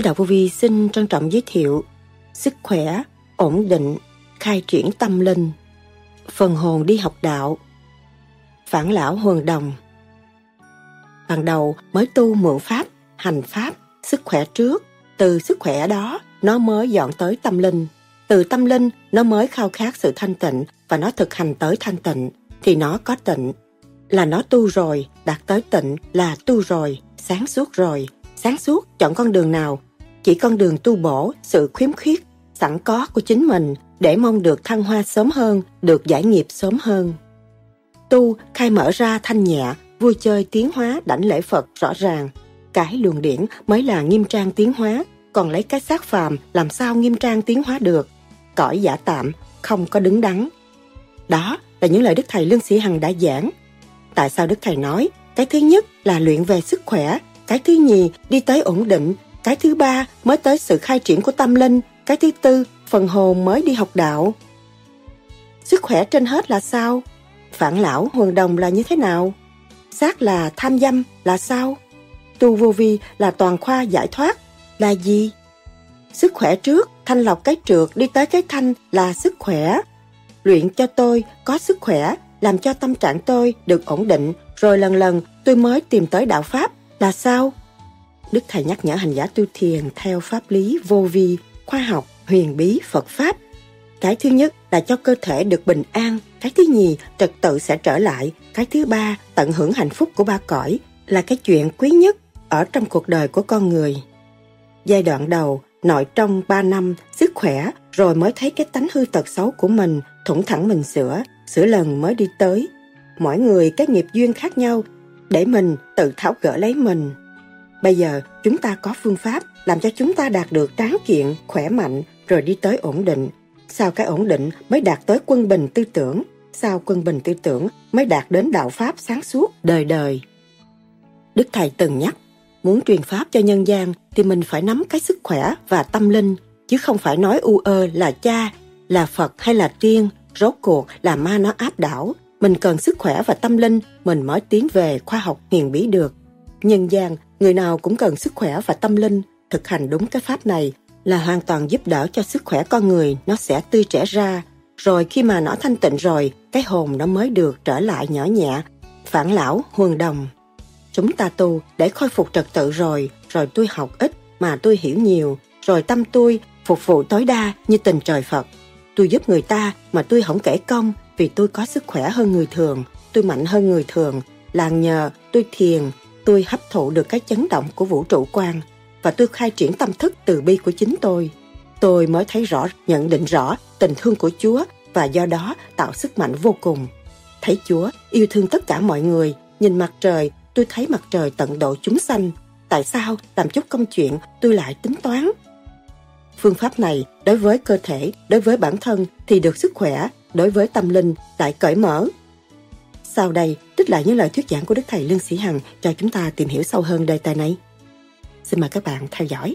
Sư Đạo Vô Vi xin trân trọng giới thiệu Sức khỏe, ổn định, khai triển tâm linh Phần hồn đi học đạo Phản lão huần đồng. Ban đầu mới tu mượn pháp, hành pháp, sức khỏe trước. Từ sức khỏe đó, nó mới dọn tới tâm linh. Từ tâm linh, nó mới khao khát sự thanh tịnh Và nó thực hành tới thanh tịnh Thì nó có tịnh. Là nó tu rồi, đạt tới tịnh là tu rồi, sáng suốt rồi. Sáng suốt chọn con đường nào chỉ con đường tu bổ sự khiếm khuyết sẵn có của chính mình để mong được thăng hoa sớm hơn được giải nghiệp sớm hơn. Tu khai mở ra thanh nhẹ vui chơi tiến hóa đảnh lễ phật rõ ràng. Cái luồng điển mới là nghiêm trang tiến hóa còn lấy cái xác phàm làm sao nghiêm trang tiến hóa được? Cõi giả tạm không có đứng đắn. Đó là những lời đức thầy lương sĩ hằng đã giảng. Tại sao đức thầy nói cái thứ nhất là luyện về sức khỏe cái thứ nhì đi tới ổn định, cái thứ ba mới tới sự khai triển của tâm linh, cái thứ tư phần hồn mới đi học đạo. Sức khỏe trên hết là sao? Phản lão huần đồng là như thế nào? Xác là tham dâm là sao? Tu vô vi là toàn khoa giải thoát là gì? Sức khỏe trước, thanh lọc cái trượt đi tới cái thanh là sức khỏe. Luyện cho tôi có sức khỏe, làm cho tâm trạng tôi được ổn định, rồi lần lần tôi mới tìm tới đạo Pháp là sao? Đức Thầy nhắc nhở hành giả tu thiền theo pháp lý vô vi, khoa học, huyền bí, Phật Pháp. Cái thứ nhất là cho cơ thể được bình an, cái thứ nhì trật tự sẽ trở lại, cái thứ ba tận hưởng hạnh phúc của ba cõi là cái chuyện quý nhất ở trong cuộc đời của con người. Giai đoạn đầu, nội trong 3 năm, sức khỏe, rồi mới thấy cái tánh hư tật xấu của mình, thủng thẳng mình sửa, sửa lần mới đi tới. Mỗi người cái nghiệp duyên khác nhau để mình tự tháo gỡ lấy mình. Bây giờ chúng ta có phương pháp làm cho chúng ta đạt được tráng kiện, khỏe mạnh rồi đi tới ổn định. Sau cái ổn định mới đạt tới quân bình tư tưởng, sau quân bình tư tưởng mới đạt đến đạo Pháp sáng suốt đời đời. Đức Thầy từng nhắc, muốn truyền Pháp cho nhân gian thì mình phải nắm cái sức khỏe và tâm linh, chứ không phải nói u ơ là cha, là Phật hay là tiên, rốt cuộc là ma nó áp đảo, mình cần sức khỏe và tâm linh, mình mới tiến về khoa học hiền bí được. Nhân gian, người nào cũng cần sức khỏe và tâm linh, thực hành đúng cái pháp này là hoàn toàn giúp đỡ cho sức khỏe con người nó sẽ tươi trẻ ra. Rồi khi mà nó thanh tịnh rồi, cái hồn nó mới được trở lại nhỏ nhẹ, phản lão, huần đồng. Chúng ta tu để khôi phục trật tự rồi, rồi tôi học ít mà tôi hiểu nhiều, rồi tâm tôi phục vụ tối đa như tình trời Phật. Tôi giúp người ta mà tôi không kể công, vì tôi có sức khỏe hơn người thường, tôi mạnh hơn người thường, là nhờ tôi thiền, tôi hấp thụ được cái chấn động của vũ trụ quan và tôi khai triển tâm thức từ bi của chính tôi. Tôi mới thấy rõ, nhận định rõ tình thương của Chúa và do đó tạo sức mạnh vô cùng. Thấy Chúa yêu thương tất cả mọi người, nhìn mặt trời, tôi thấy mặt trời tận độ chúng sanh. Tại sao làm chút công chuyện tôi lại tính toán? Phương pháp này đối với cơ thể, đối với bản thân thì được sức khỏe, đối với tâm linh lại cởi mở. Sau đây, trích lại những lời thuyết giảng của Đức Thầy Lương Sĩ Hằng cho chúng ta tìm hiểu sâu hơn đề tài này. Xin mời các bạn theo dõi.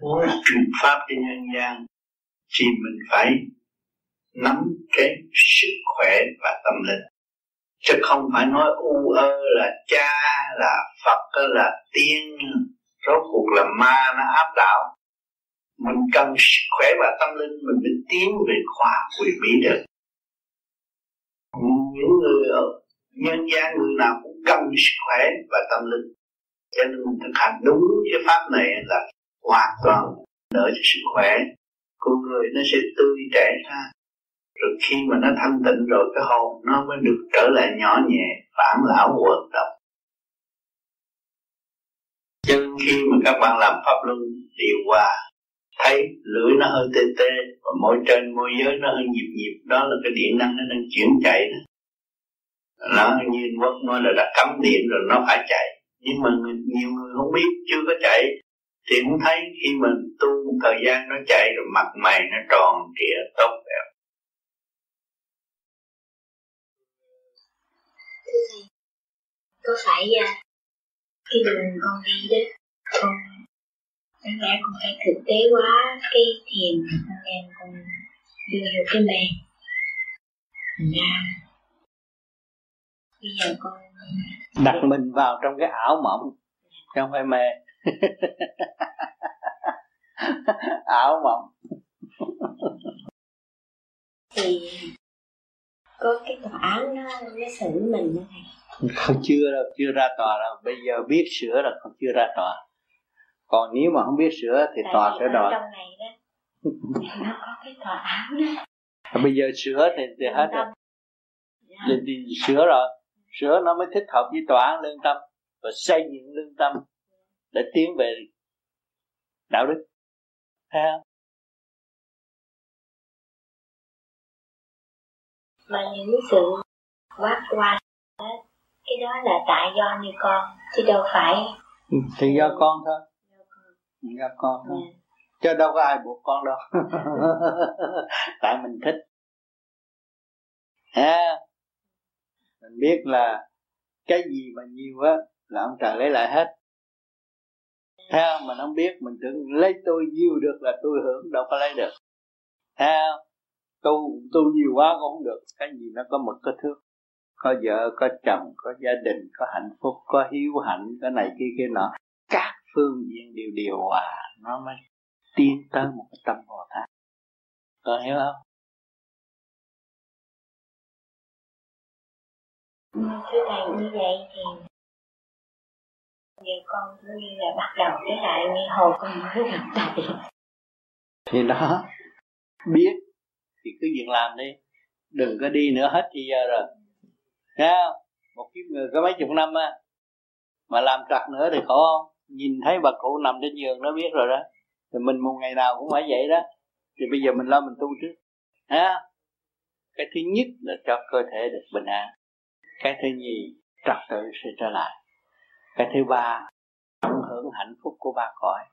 muốn truyền pháp cho nhân gian thì mình phải nắm cái sức khỏe và tâm linh chứ không phải nói, u ơ là cha, là phật là tiên, rốt cuộc là ma nó áp đảo. Mình cần sức khỏe và tâm linh, mình mới tiến về khoa quyền bí được. Những người ở nhân gian, người nào cũng cần sức khỏe và tâm linh. Cho nên mình thực hành đúng cái pháp này là hoàn toàn đỡ cho sức khỏe con người, nó sẽ tươi trẻ ra rồi khi mà nó thanh tịnh rồi, cái hồn nó mới được trở lại nhỏ nhẹ, bản lão hoạt động cho nên khi mà các bạn làm pháp luân điều hòa, thấy lưỡi nó hơi tê tê và môi trên môi dưới nó hơi nhịp nhịp, đó là cái điện năng nó đang chuyển chạy đó. Nó như quốc nói là đã cấm điện rồi nó phải chạy. Nhưng mà nhiều người không biết, chưa có chạy. Thì cũng thấy khi mình tu một thời gian nó chạy rồi, mặt mày nó tròn trịa, tốt đẹp thưa thầy có phải à, cái đường con đi đó con đáng lẽ con phải thực tế quá cái thiền con em con đưa vô cái mê thành ra bây giờ con đặt mình vào trong cái ảo mộng chứ không phải mê. Ảo mộng. Thì có cái tòa án nó nó xử mình như này. Không chưa đâu chưa ra tòa đâu. Bây giờ biết sửa là còn chưa ra tòa. Còn nếu mà không biết sửa thì Tại tòa sẽ đòi. trong này đó nó có cái tòa án đó. Bây giờ sửa thì, thì hết rồi. Thì, thì sửa rồi. Sửa nó mới thích hợp với tòa án lương tâm và xây dựng lương tâm để tiến về đạo đức. Thấy không mà những sự quát qua đó, cái đó là tại do như con chứ đâu phải. Ừ, thì do con thôi. Do con do con thôi. Dạ. chứ đâu có ai buộc con đâu. Tại mình thích. Ha mình biết là cái gì mà nhiều á là ông trời lấy lại hết. Thấy không? Mình không biết mình tưởng lấy tôi nhiều được là tôi hưởng đâu có lấy được. Không tu tu nhiều quá cũng không được. Cái gì nó có mực có thước có vợ có chồng có gia đình có hạnh phúc có hiếu hạnh có này kia kia nọ. Các phương diện đều điều hòa nó mới tiến tới một cái tâm bồ tát. Con hiểu không? Ừ, thưa thầy như vậy thì giờ con cứ như là bắt đầu cái lại như hồi con mới gặp thầy. Thì đó biết thì cứ việc làm đi. Đừng có đi nữa hết thì giờ rồi. Thấy không? một kiếp người có mấy chục năm á, mà làm trật nữa thì khổ không? Nhìn thấy bà cụ nằm trên giường nó biết rồi đó. Thì mình một ngày nào cũng phải vậy đó. Thì bây giờ mình lo mình tu trước. Ha cái thứ nhất là cho cơ thể được bình an. Cái thứ nhì, trật tự sẽ trở lại. Cái thứ ba, tận hưởng hạnh phúc của ba cõi.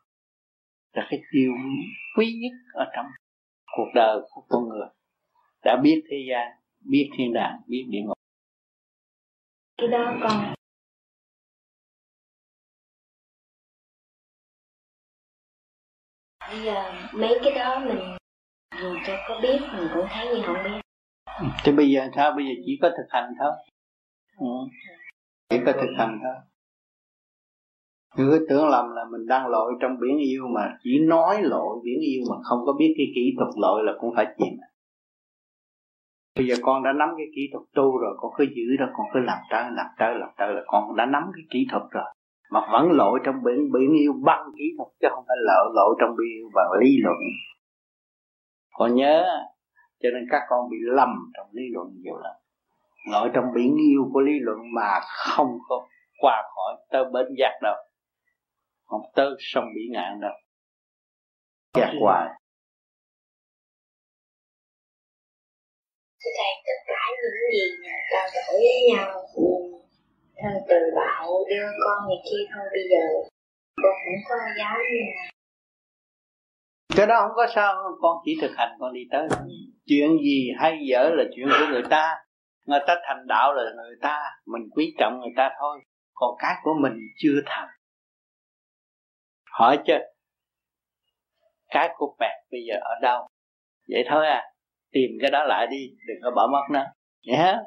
Là cái điều quý nhất ở trong cuộc đời của con người. Đã biết thế gian biết thiên đàng biết địa ngục. Cái đó con bây giờ mấy cái đó mình dù cho có biết mình cũng thấy như không biết. Thì bây giờ sao? Bây giờ chỉ có thực hành thôi. Ừ. chỉ có thực hành thôi cứ tưởng lầm là mình đang lội trong biển yêu mà chỉ nói lội biển yêu mà không có biết cái kỹ thuật lội là cũng phải chìm. Bây giờ con đã nắm cái kỹ thuật tu rồi, con cứ giữ đó, con cứ làm tới làm tới làm tới là con đã nắm cái kỹ thuật rồi. Mà vẫn lội trong biển biển yêu bằng kỹ thuật chứ không phải lội lội trong biển yêu bằng lý luận. Con nhớ, cho nên các con bị lầm trong lý luận nhiều lắm. Lội trong biển yêu của lý luận mà không có qua khỏi tới bến giác đâu không tới sông biển ngạn đâu. Giác hoài thưa thầy tất cả những gì mà trao đổi với nhau ừ, theo từ đạo đưa con này kia thôi bây giờ con cũng có dám mà cái đó không có sao con chỉ thực hành con đi tới. Chuyện gì hay dở là chuyện của người ta. Người ta thành đạo là người ta mình quý trọng người ta thôi. Còn cái của mình chưa thành hỏi chứ, cái của bẹt bây giờ ở đâu? Vậy thôi à tìm cái đó lại đi, đừng có bỏ mất nó. Dạ. Nhé yeah.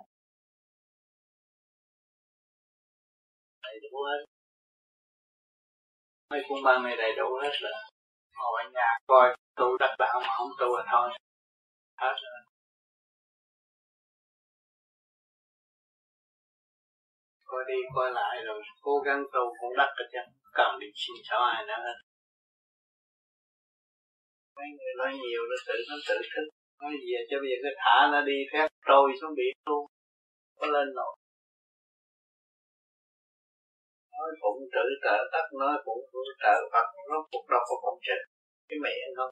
hết. Mấy cuốn băng này đầy đủ hết rồi. Ngồi ở nhà coi, tu đắc đạo mà không tu là thôi. Hết rồi. Coi đi coi lại rồi, cố gắng tu, cũng đắc rồi chứ cần đi xin cháu ai nữa hết mấy người nói nhiều, nó tự nó tự thức. Nói gì cho bây giờ cứ thả nó đi, phép trôi xuống biển luôn. Có lên nổi. Nói phụng trữ trợ tất nói phụng trữ trợ Phật, nó cuộc đâu có phụng trừ cái mẹ nó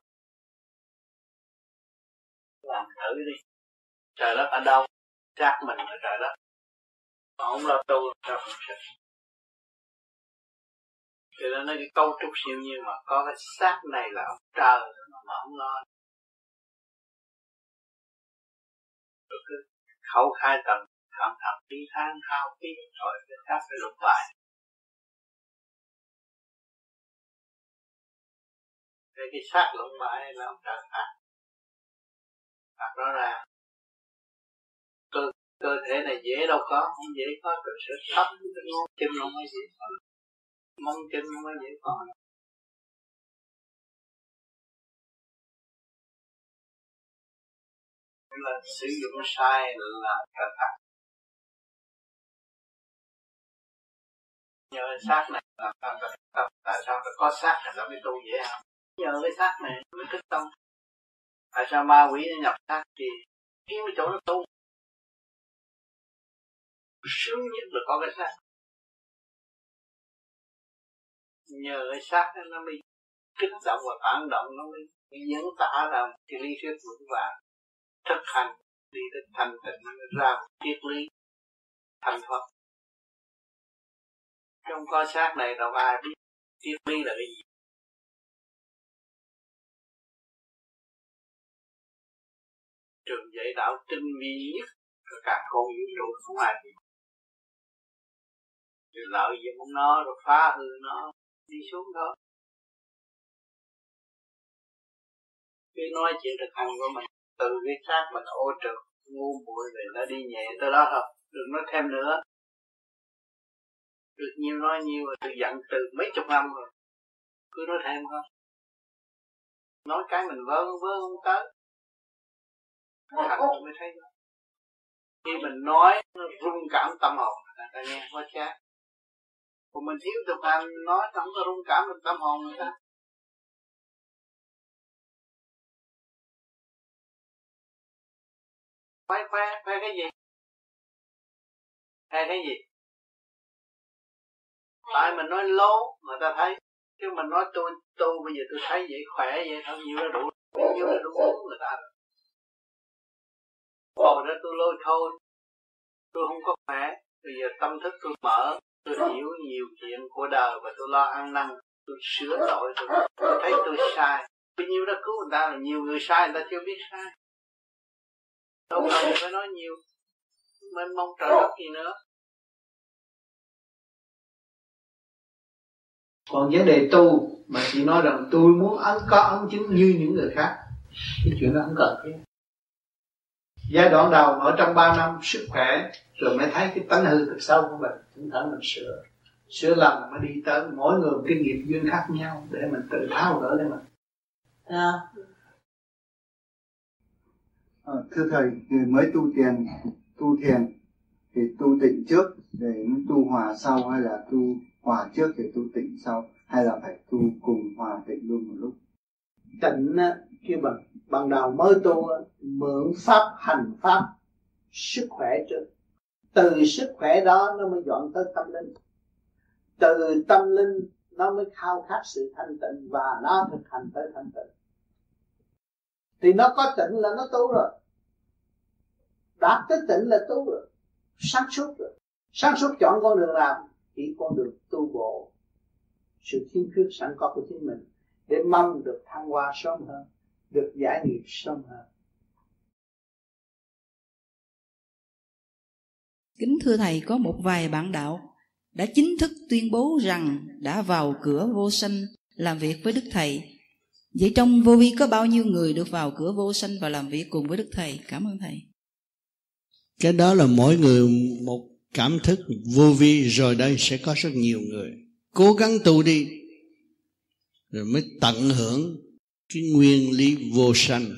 làm thử đi. Trời đất ở đâu? Chắc mình ở trời đất. Mà không lo tu sao không sẽ cho nên nói cái cấu trúc siêu nhiên mà có cái xác này là ông trời mà không lo. Rồi cứ khẩu khai tầm thầm thầm đi than thao tí rồi cái xác phải lục lại. Về cái xác lộn bại là ông trời phạt. Phạt rõ ràng. Cơ cơ thể này dễ đâu có, không dễ có từ sự thấp cái ngón chim nó mới dễ có mong chân mới dễ có là sử dụng sai là thật thật nhờ xác này là tại sao ta có xác là nó mới tu dễ không nhờ cái xác này mới thức tâm. Tại sao ma quỷ nó nhập xác thì kiếm cái chỗ nó tu? Sướng nhất là có cái xác nhờ cái xác nó mới kích động và phản động, nó mới diễn tả ra cái lý thuyết vững vàng, thực hành. Đi đến thành tịnh nó ra một triết lý thành thoát trong coi xác này đâu ai biết triết lý là cái gì. Trường dạy đạo tinh vi nhất rồi cả con vũ trụ không ai biết. Lợi dụng nó rồi phá hư nó đi xuống đó. Cứ nói chuyện thực hành của mình, từ cái xác mình ô trực ngu muội về nó đi nhẹ tới đó thôi, đừng nói thêm nữa. Được nhiều nói nhiều rồi, được giận từ mấy chục năm rồi, cứ nói thêm thôi. Nói cái mình vớ vớ không tới. Thành mới thấy đó. khi mình nói, nó rung cảm tâm hồn, người ta nghe quá chát còn mình thiếu thực hành, nói không có rung cảm mình tâm hồn người ta. Khoe khoe khoe cái gì? Khoe cái gì? Tại mình nói lố người ta thấy. Chứ mình nói tôi tôi bây giờ tôi thấy vậy, khỏe vậy, thôi, nhiều là đủ. Nhiều là đủ người ta rồi. Còn đó tôi lôi thôi. Tôi không có khỏe. Bây giờ tâm thức tôi mở tôi hiểu nhiều chuyện của đời và tôi lo ăn năn tôi sửa tội tôi, tôi thấy tôi sai. Bao nhiêu đã cứu người ta là nhiều người sai người ta chưa biết sai. Đâu cần phải nói nhiều. Mênh mong trời đất gì nữa. Còn vấn đề tu mà chỉ nói rằng tôi muốn ấn có ấn chứng như những người khác cái chuyện đó không cần thiết. Giai đoạn đầu ở trong 3 năm sức khỏe rồi mới thấy cái tánh hư thực sâu của mình chúng ta mình sửa. Sửa lầm mới đi tới mỗi người cái nghiệp duyên khác nhau để mình tự tháo gỡ lên mình. À, À, thưa thầy, người mới tu tiền, tu thiền thì tu tịnh trước để tu hòa sau hay là tu hòa trước để tu tịnh sau? Hay là phải tu cùng hòa tịnh luôn một lúc? Tịnh khi bằng ban đầu mới tu mượn pháp hành pháp sức khỏe trước từ sức khỏe đó nó mới dọn tới tâm linh. Từ tâm linh nó mới khao khát sự thanh tịnh và nó thực hành tới thanh tịnh. Thì nó có tịnh là nó tu rồi. Đạt tới tịnh là tu rồi. Sáng suốt rồi. Sáng suốt chọn con đường nào chỉ con đường tu bộ sự thiên khuyết sẵn có của chính mình để mong được thăng hoa sớm hơn, được giải nghiệp sớm hơn. Kính thưa Thầy, có một vài bạn đạo đã chính thức tuyên bố rằng đã vào cửa vô sanh làm việc với Đức Thầy Vậy trong vô vi có bao nhiêu người được vào cửa vô sanh và làm việc cùng với Đức Thầy? Cảm ơn Thầy. Cái đó là mỗi người một cảm thức vô vi rồi đây sẽ có rất nhiều người. Cố gắng tu đi rồi mới tận hưởng cái nguyên lý vô sanh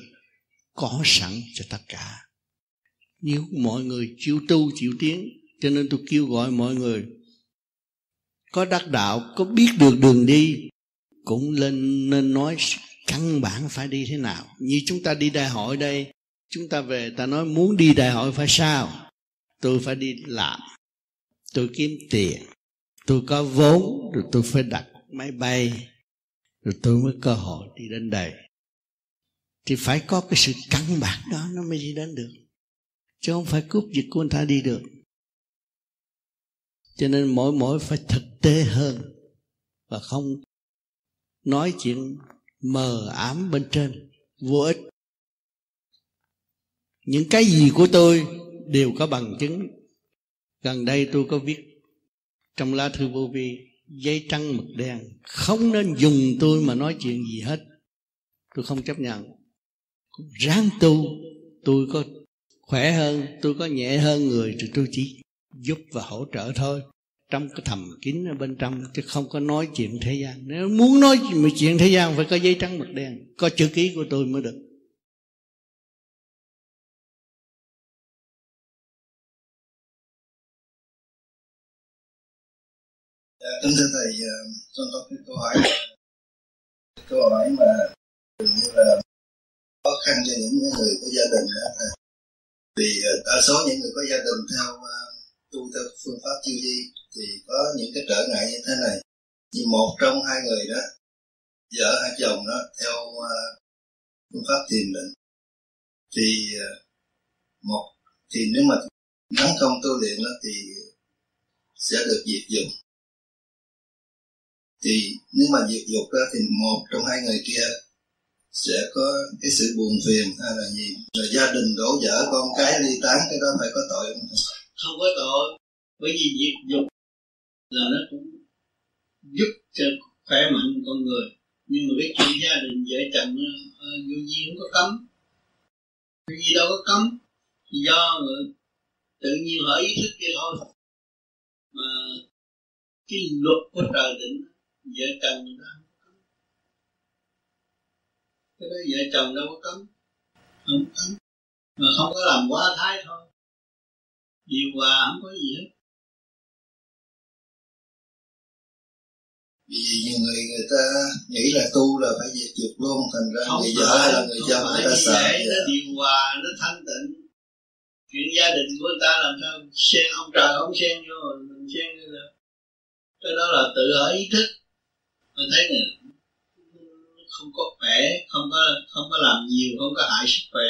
có sẵn cho tất cả. Nếu mọi người chịu tu, chịu tiến, cho nên tôi kêu gọi mọi người, có đắc đạo, có biết được đường đi, cũng lên nên nói căn bản phải đi thế nào. Như chúng ta đi đại hội đây, chúng ta về, ta nói muốn đi đại hội phải sao? Tôi phải đi làm, tôi kiếm tiền, tôi có vốn, rồi tôi phải đặt máy bay, rồi tôi mới cơ hội đi đến đây. Thì phải có cái sự căn bản đó, nó mới đi đến được chứ không phải cướp giật của người ta đi được. Cho nên mỗi mỗi phải thực tế hơn và không nói chuyện mờ ám bên trên, vô ích. Những cái gì của tôi đều có bằng chứng. Gần đây tôi có viết trong lá thư vô vi, giấy trắng mực đen. Không nên dùng tôi mà nói chuyện gì hết. Tôi không chấp nhận. Ráng tu, tôi có khỏe hơn tôi có nhẹ hơn người thì tôi chỉ giúp và hỗ trợ thôi. Trong cái thầm kín ở bên trong chứ không có nói chuyện thế gian. Nếu muốn nói chuyện thế gian phải có giấy trắng mực đen có chữ ký của tôi mới được. Dạ, kính thưa thầy, con có cái câu hỏi câu hỏi mà như là khó khăn cho những người có gia đình đó vì ờ, đa số những người có gia đình theo ờ, tu theo phương pháp chiêu di thì có những cái trở ngại như thế này. Như một trong hai người đó, vợ hai chồng đó, theo ờ, phương pháp thiền định. Thì một, thì nếu mà nắng không tu luyện đó thì sẽ được diệt dụng thì nếu mà diệt dục đó thì một trong hai người kia sẽ có cái sự buồn phiền hay là gì? Rồi gia đình đổ vỡ con cái ly tán, cái đó phải có tội không? Không có tội. Bởi vì diệt dục là nó cũng giúp cho khỏe mạnh con người. Nhưng mà cái chuyện gia đình vợ chồng ờ, ờ, vô gì không có cấm. Vô gì đâu có cấm. Do người tự nhiên họ ý thức kia thôi. Mà cái luật của trời định, vợ chồng người ta cái đó vợ chồng đâu có cấm. Không cấm. Mà không có làm quá thái thôi. Điều hòa không có gì hết. Vì nhiều người người ta nghĩ là tu là phải diệt dục luôn thành ra không người vợ là người chồng người ta sợ nó điều hòa nó thanh tịnh. Chuyện gia đình của người ta làm sao xen ông trời không xen vô mình xen vô được. Cái đó là tự ở ý thức. Tôi thấy là không có khỏe không có không có làm nhiều không có hại sức khỏe.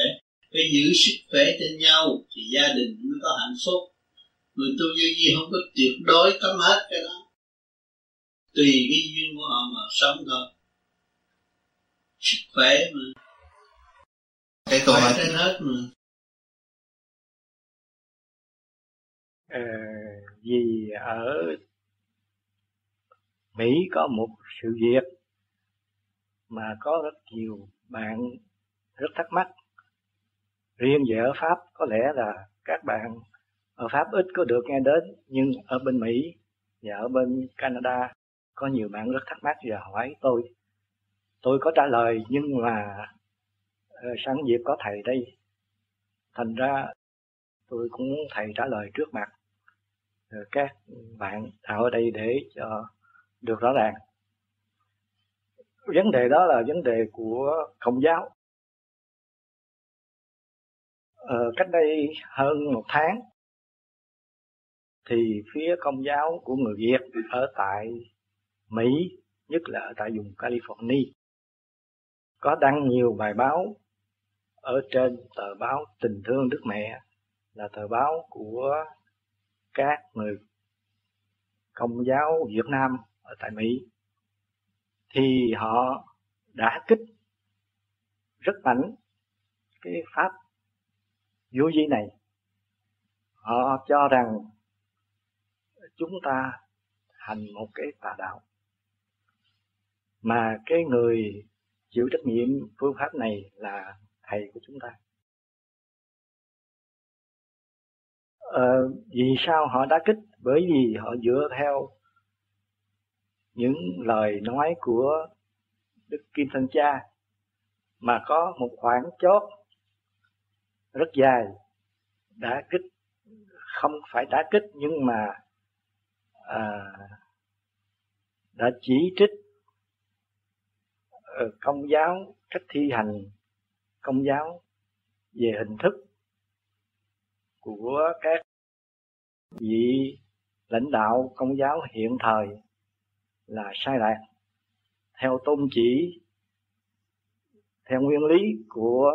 Phải giữ sức khỏe cho nhau thì gia đình mới có hạnh phúc. Người tu vô gì không có tuyệt đối cấm hết cái đó. Tùy cái duyên của họ mà sống thôi. Sức khỏe mà. Cái câu hỏi trên hết mà. Ờ, vì ở Mỹ có một sự việc mà có rất nhiều bạn rất thắc mắc. Riêng về ở Pháp có lẽ là các bạn ở Pháp ít có được nghe đến, nhưng ở bên Mỹ và ở bên Canada có nhiều bạn rất thắc mắc và hỏi tôi. Tôi có trả lời nhưng mà ờ, sẵn dịp có thầy đây, thành ra tôi cũng muốn thầy trả lời trước mặt ờ, các bạn ở đây để cho được rõ ràng vấn đề đó là vấn đề của công giáo. Ờ, cách đây hơn một tháng thì phía công giáo của người Việt ở tại Mỹ nhất là ở tại vùng California có đăng nhiều bài báo ở trên tờ báo Tình Thương Đức Mẹ là tờ báo của các người công giáo Việt Nam ở tại Mỹ thì họ đã kích rất mạnh cái pháp vô vi này. Họ cho rằng chúng ta hành một cái tà đạo. Mà cái người chịu trách nhiệm phương pháp này là thầy của chúng ta. Ờ, vì sao họ đã kích? Bởi vì họ dựa theo những lời nói của Đức Kim Thân Cha mà có một khoảng chốt rất dài đã kích không phải đã kích nhưng mà à, đã chỉ trích ờ, công giáo cách thi hành công giáo về hình thức của các vị lãnh đạo công giáo hiện thời là sai lạc theo tôn chỉ, theo nguyên lý của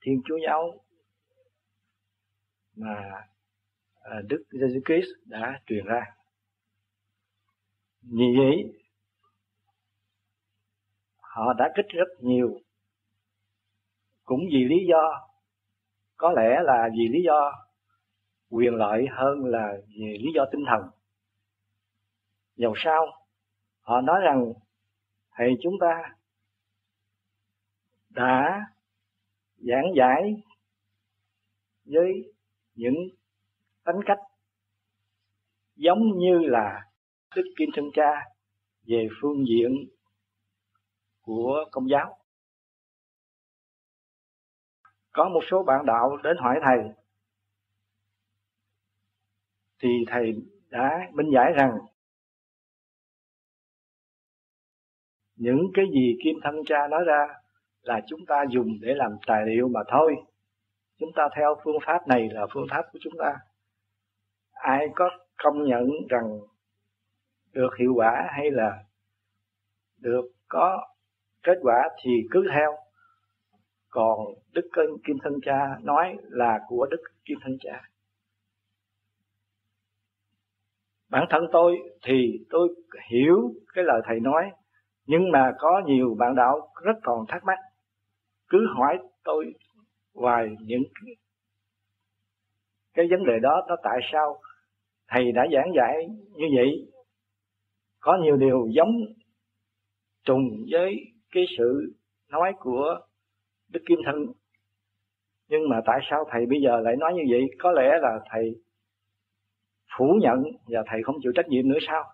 thiên chúa giáo mà à, đức giêsu christ đã truyền ra. Như vậy, họ đã kích rất nhiều. Cũng vì lý do, có lẽ là vì lý do quyền lợi hơn là vì lý do tinh thần dầu sao họ nói rằng thầy chúng ta đã giảng giải với những tính cách giống như là Đức Kim Thân Cha về phương diện của công giáo. Có một số bạn đạo đến hỏi thầy, thì thầy đã minh giải rằng những cái gì Kim Thân Cha nói ra là chúng ta dùng để làm tài liệu mà thôi. Chúng ta theo phương pháp này là phương pháp của chúng ta. Ai có công nhận rằng được hiệu quả hay là được có kết quả thì cứ theo. Còn Đức Kim Thân Cha nói là của Đức Kim Thân Cha. Bản thân tôi thì tôi hiểu cái lời thầy nói nhưng mà có nhiều bạn đạo rất còn thắc mắc. Cứ hỏi tôi hoài những cái vấn đề đó nó tại sao thầy đã giảng dạy như vậy? Có nhiều điều giống trùng với cái sự nói của đức kim thân. Nhưng mà tại sao thầy bây giờ lại nói như vậy? Có lẽ là thầy phủ nhận và thầy không chịu trách nhiệm nữa sao?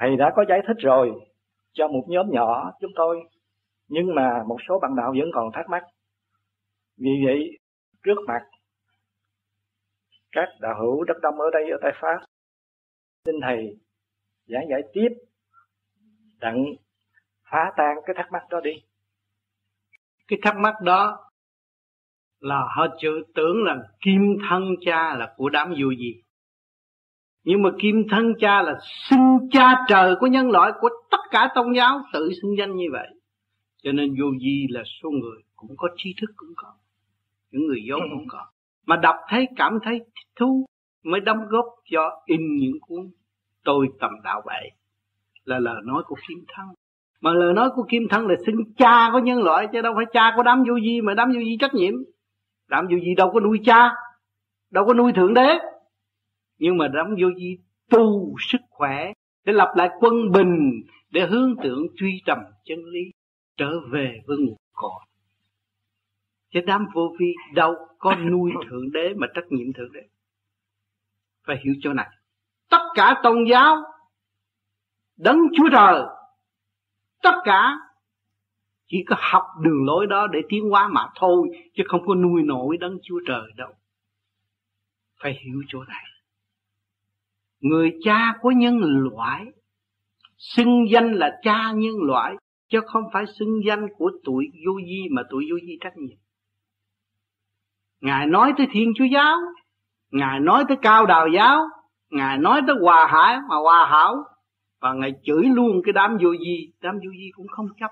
Thầy đã có giải thích rồi cho một nhóm nhỏ chúng tôi, nhưng mà một số bạn đạo vẫn còn thắc mắc. Vì vậy, trước mặt các đạo hữu đất đông ở đây, ở tại pháp, xin thầy giảng giải tiếp đặng phá tan cái thắc mắc đó đi. Cái thắc mắc đó là họ chữ tưởng là kim thân cha là của đám du gì nhưng mà kim thân cha là xưng cha trời của nhân loại, của tất cả tôn giáo, tự xưng danh như vậy. Cho nên vô di là số người cũng có trí thức cũng có, những người dốt cũng có. Mà đọc thấy, cảm thấy thích thú mới đóng góp cho in những cuốn tôi tầm đạo vậy là lời nói của kim thân. Mà lời nói của kim thân là xưng cha của nhân loại, chứ đâu phải cha của đám vô di mà đám vô di trách nhiệm. Đám vô di đâu có nuôi cha, đâu có nuôi thượng đế nhưng mà đám vô di tu sức khỏe để lập lại quân bình để hướng tượng truy tầm chân lý trở về với nguồn cội. Chứ đám vô vi đâu có nuôi thượng đế mà trách nhiệm thượng đế. Phải hiểu chỗ này. Tất cả tôn giáo đấng chúa trời tất cả chỉ có học đường lối đó để tiến hóa mà thôi chứ không có nuôi nổi đấng chúa trời đâu. Phải hiểu chỗ này người cha của nhân loại, xưng danh là cha nhân loại, chứ không phải xưng danh của tuổi vô di mà tuổi vô di trách nhiệm. Ngài nói tới thiên chúa giáo, ngài nói tới cao đào giáo, ngài nói tới hòa hải mà hòa hảo, và ngài chửi luôn cái đám vô di đám vô di cũng không chấp.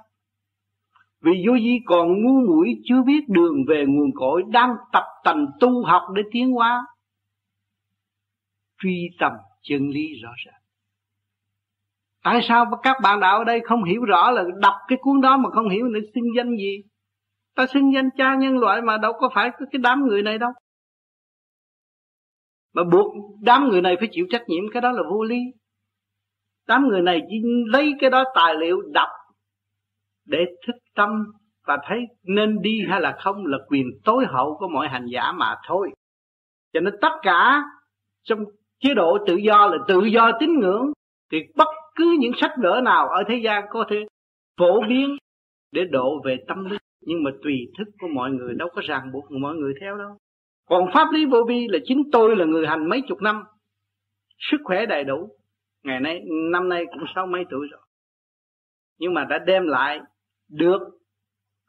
Vì vô di còn ngu muội, chưa biết đường về nguồn cội, đang tập tành tu học để tiến hóa. Truy tầm chân lý rõ ràng. Tại sao các bạn đạo ở đây không hiểu rõ là đọc cái cuốn đó mà không hiểu nữa, xưng danh gì? Ta xưng danh cha nhân loại mà đâu có phải cái đám người này đâu. Mà buộc đám người này phải chịu trách nhiệm, cái đó là vô lý. Đám người này chỉ lấy cái đó tài liệu đọc để thức tâm và thấy nên đi hay là không là quyền tối hậu của mọi hành giả mà thôi. Cho nên tất cả trong chế độ tự do là tự do tín ngưỡng thì bất cứ những sách vở nào ở thế gian có thể phổ biến để độ về tâm linh. Nhưng mà tùy thức của mọi người, đâu có ràng buộc mọi người theo đâu. Còn pháp lý vô vi là chính tôi là người hành mấy chục năm, sức khỏe đầy đủ. Ngày nay, năm nay cũng sáu mấy tuổi rồi. Nhưng mà đã đem lại được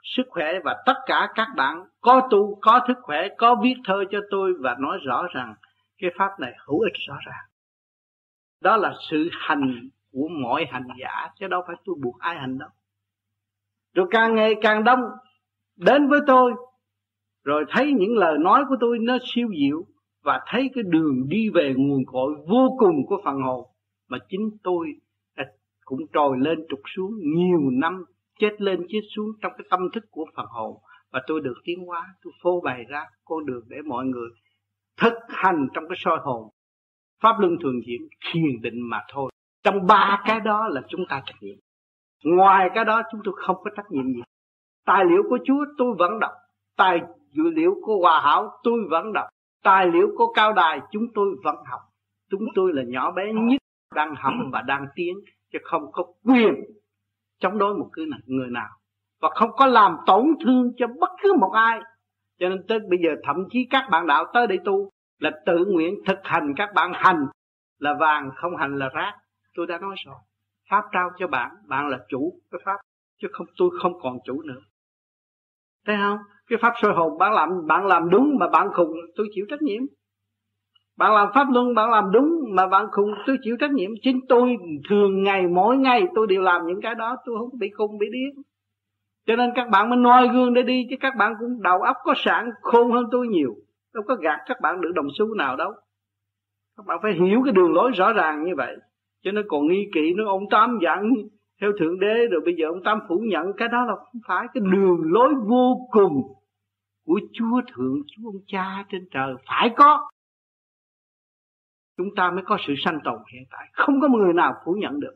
sức khỏe và tất cả các bạn có tu, có thức khỏe, có viết thơ cho tôi và nói rõ rằng cái pháp này hữu ích rõ ràng. Đó là sự hành của mọi hành giả, chứ đâu phải tôi buộc ai hành đâu. Rồi càng ngày càng đông, đến với tôi, rồi thấy những lời nói của tôi nó siêu diệu, và thấy cái đường đi về nguồn cội vô cùng của phần hồn, mà chính tôi cũng trồi lên trục xuống nhiều năm, chết lên chết xuống trong cái tâm thức của phần hồn, và tôi được tiến hóa, tôi phô bày ra con đường để mọi người thực hành trong cái soi hồn. Pháp luân thường diễn, thiền định mà thôi. Trong ba cái đó là chúng ta trách nhiệm. Ngoài cái đó chúng tôi không có trách nhiệm gì. Tài liệu của Chúa tôi vẫn đọc. Tài dữ liệu của Hòa Hảo tôi vẫn đọc. Tài liệu của Cao Đài chúng tôi vẫn học. Chúng tôi là nhỏ bé nhất, đang học và đang tiến, chứ không có quyền chống đối một cái người nào. Và không có làm tổn thương cho bất cứ một ai cho nên tới bây giờ thậm chí các bạn đạo tới đây tu là tự nguyện thực hành các bạn hành là vàng, không hành là rác. Tôi đã nói rồi, pháp trao cho bạn bạn là chủ cái pháp, chứ không, tôi không còn chủ nữa. Thấy không? Cái pháp soi hồn bạn làm bạn làm đúng mà bạn khùng, tôi chịu trách nhiệm. Bạn làm pháp luân, bạn làm đúng mà bạn khùng, tôi chịu trách nhiệm. Chính tôi thường ngày, mỗi ngày tôi đều làm những cái đó, tôi không bị khùng, bị điên cho nên các bạn mới noi gương để đi, chứ các bạn cũng đầu óc có sẵn, khôn hơn tôi nhiều. Đâu có gạt các bạn được đồng xu nào đâu. Các bạn phải hiểu cái đường lối rõ ràng như vậy. Cho nên còn nghi kỵ nó ông tám dặn theo thượng đế rồi, bây giờ ông tám phủ nhận cái đó là không phải cái đường lối vô cùng của chúa thượng, chúa ông cha trên trời. Phải có. Chúng ta mới có sự sanh tồn hiện tại. Không có người nào phủ nhận được.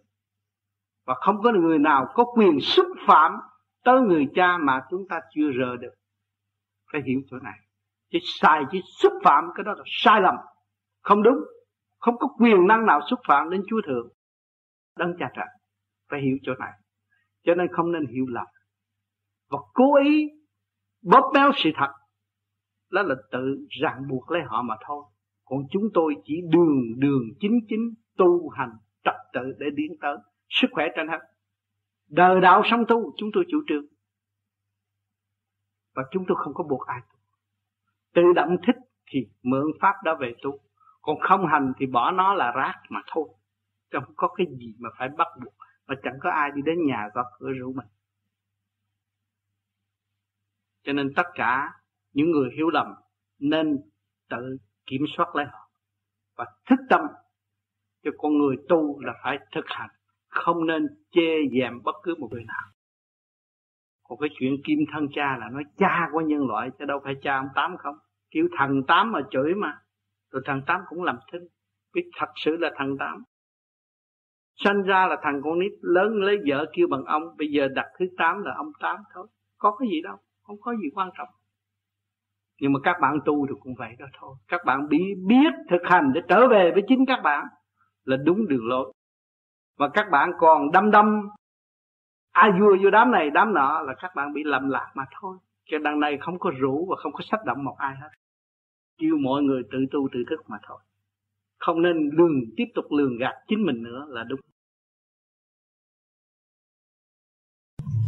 Và không có người nào có quyền xúc phạm tới người cha mà chúng ta chưa rờ được phải hiểu chỗ này. Chứ sai, chứ xúc phạm cái đó là sai lầm. Không đúng. Không có quyền năng nào xúc phạm đến chúa thượng. Đấng cha trời, phải hiểu chỗ này. Cho nên không nên hiểu lầm. Và cố ý bóp méo sự thật. Đó là tự ràng buộc lấy họ mà thôi. Còn chúng tôi chỉ đường đường chính chính tu hành trật tự để tiến tới sức khỏe trên hết đời đạo sống tu, chúng tôi chủ trương. Và chúng tôi không có buộc ai tu. Tự động thích thì mượn pháp đó về tu. Còn không hành thì bỏ nó là rác mà thôi. Không có cái gì mà phải bắt buộc. Mà chẳng có ai đi đến nhà gõ cửa rủ mình. Cho nên tất cả những người hiểu lầm nên tự kiểm soát lấy họ. Và thức tâm cho con người tu là phải thực hành không nên chê dèm bất cứ một người nào. Còn cái chuyện kim thân cha là nói, cha của nhân loại chứ đâu phải cha ông tám không. Kêu thằng tám mà chửi mà. Rồi thằng tám cũng làm thinh. Biết thật sự là thằng tám. Sanh ra là thằng con nít, lớn lấy vợ kêu bằng ông. Bây giờ đặt thứ tám là ông tám thôi. Có cái gì đâu, không có gì quan trọng. Nhưng mà các bạn tu thì cũng vậy đó thôi. Các bạn biết biết thực hành để trở về với chính các bạn là đúng đường lối và các bạn còn đâm đâm ai vua vô đám này, đám nọ là các bạn bị lầm lạc mà thôi. Cho đằng này không có rủ và không có sách động một ai hết. Kêu mọi người tự tu tự thức mà thôi. Không nên lường tiếp tục lường gạt chính mình nữa là đúng.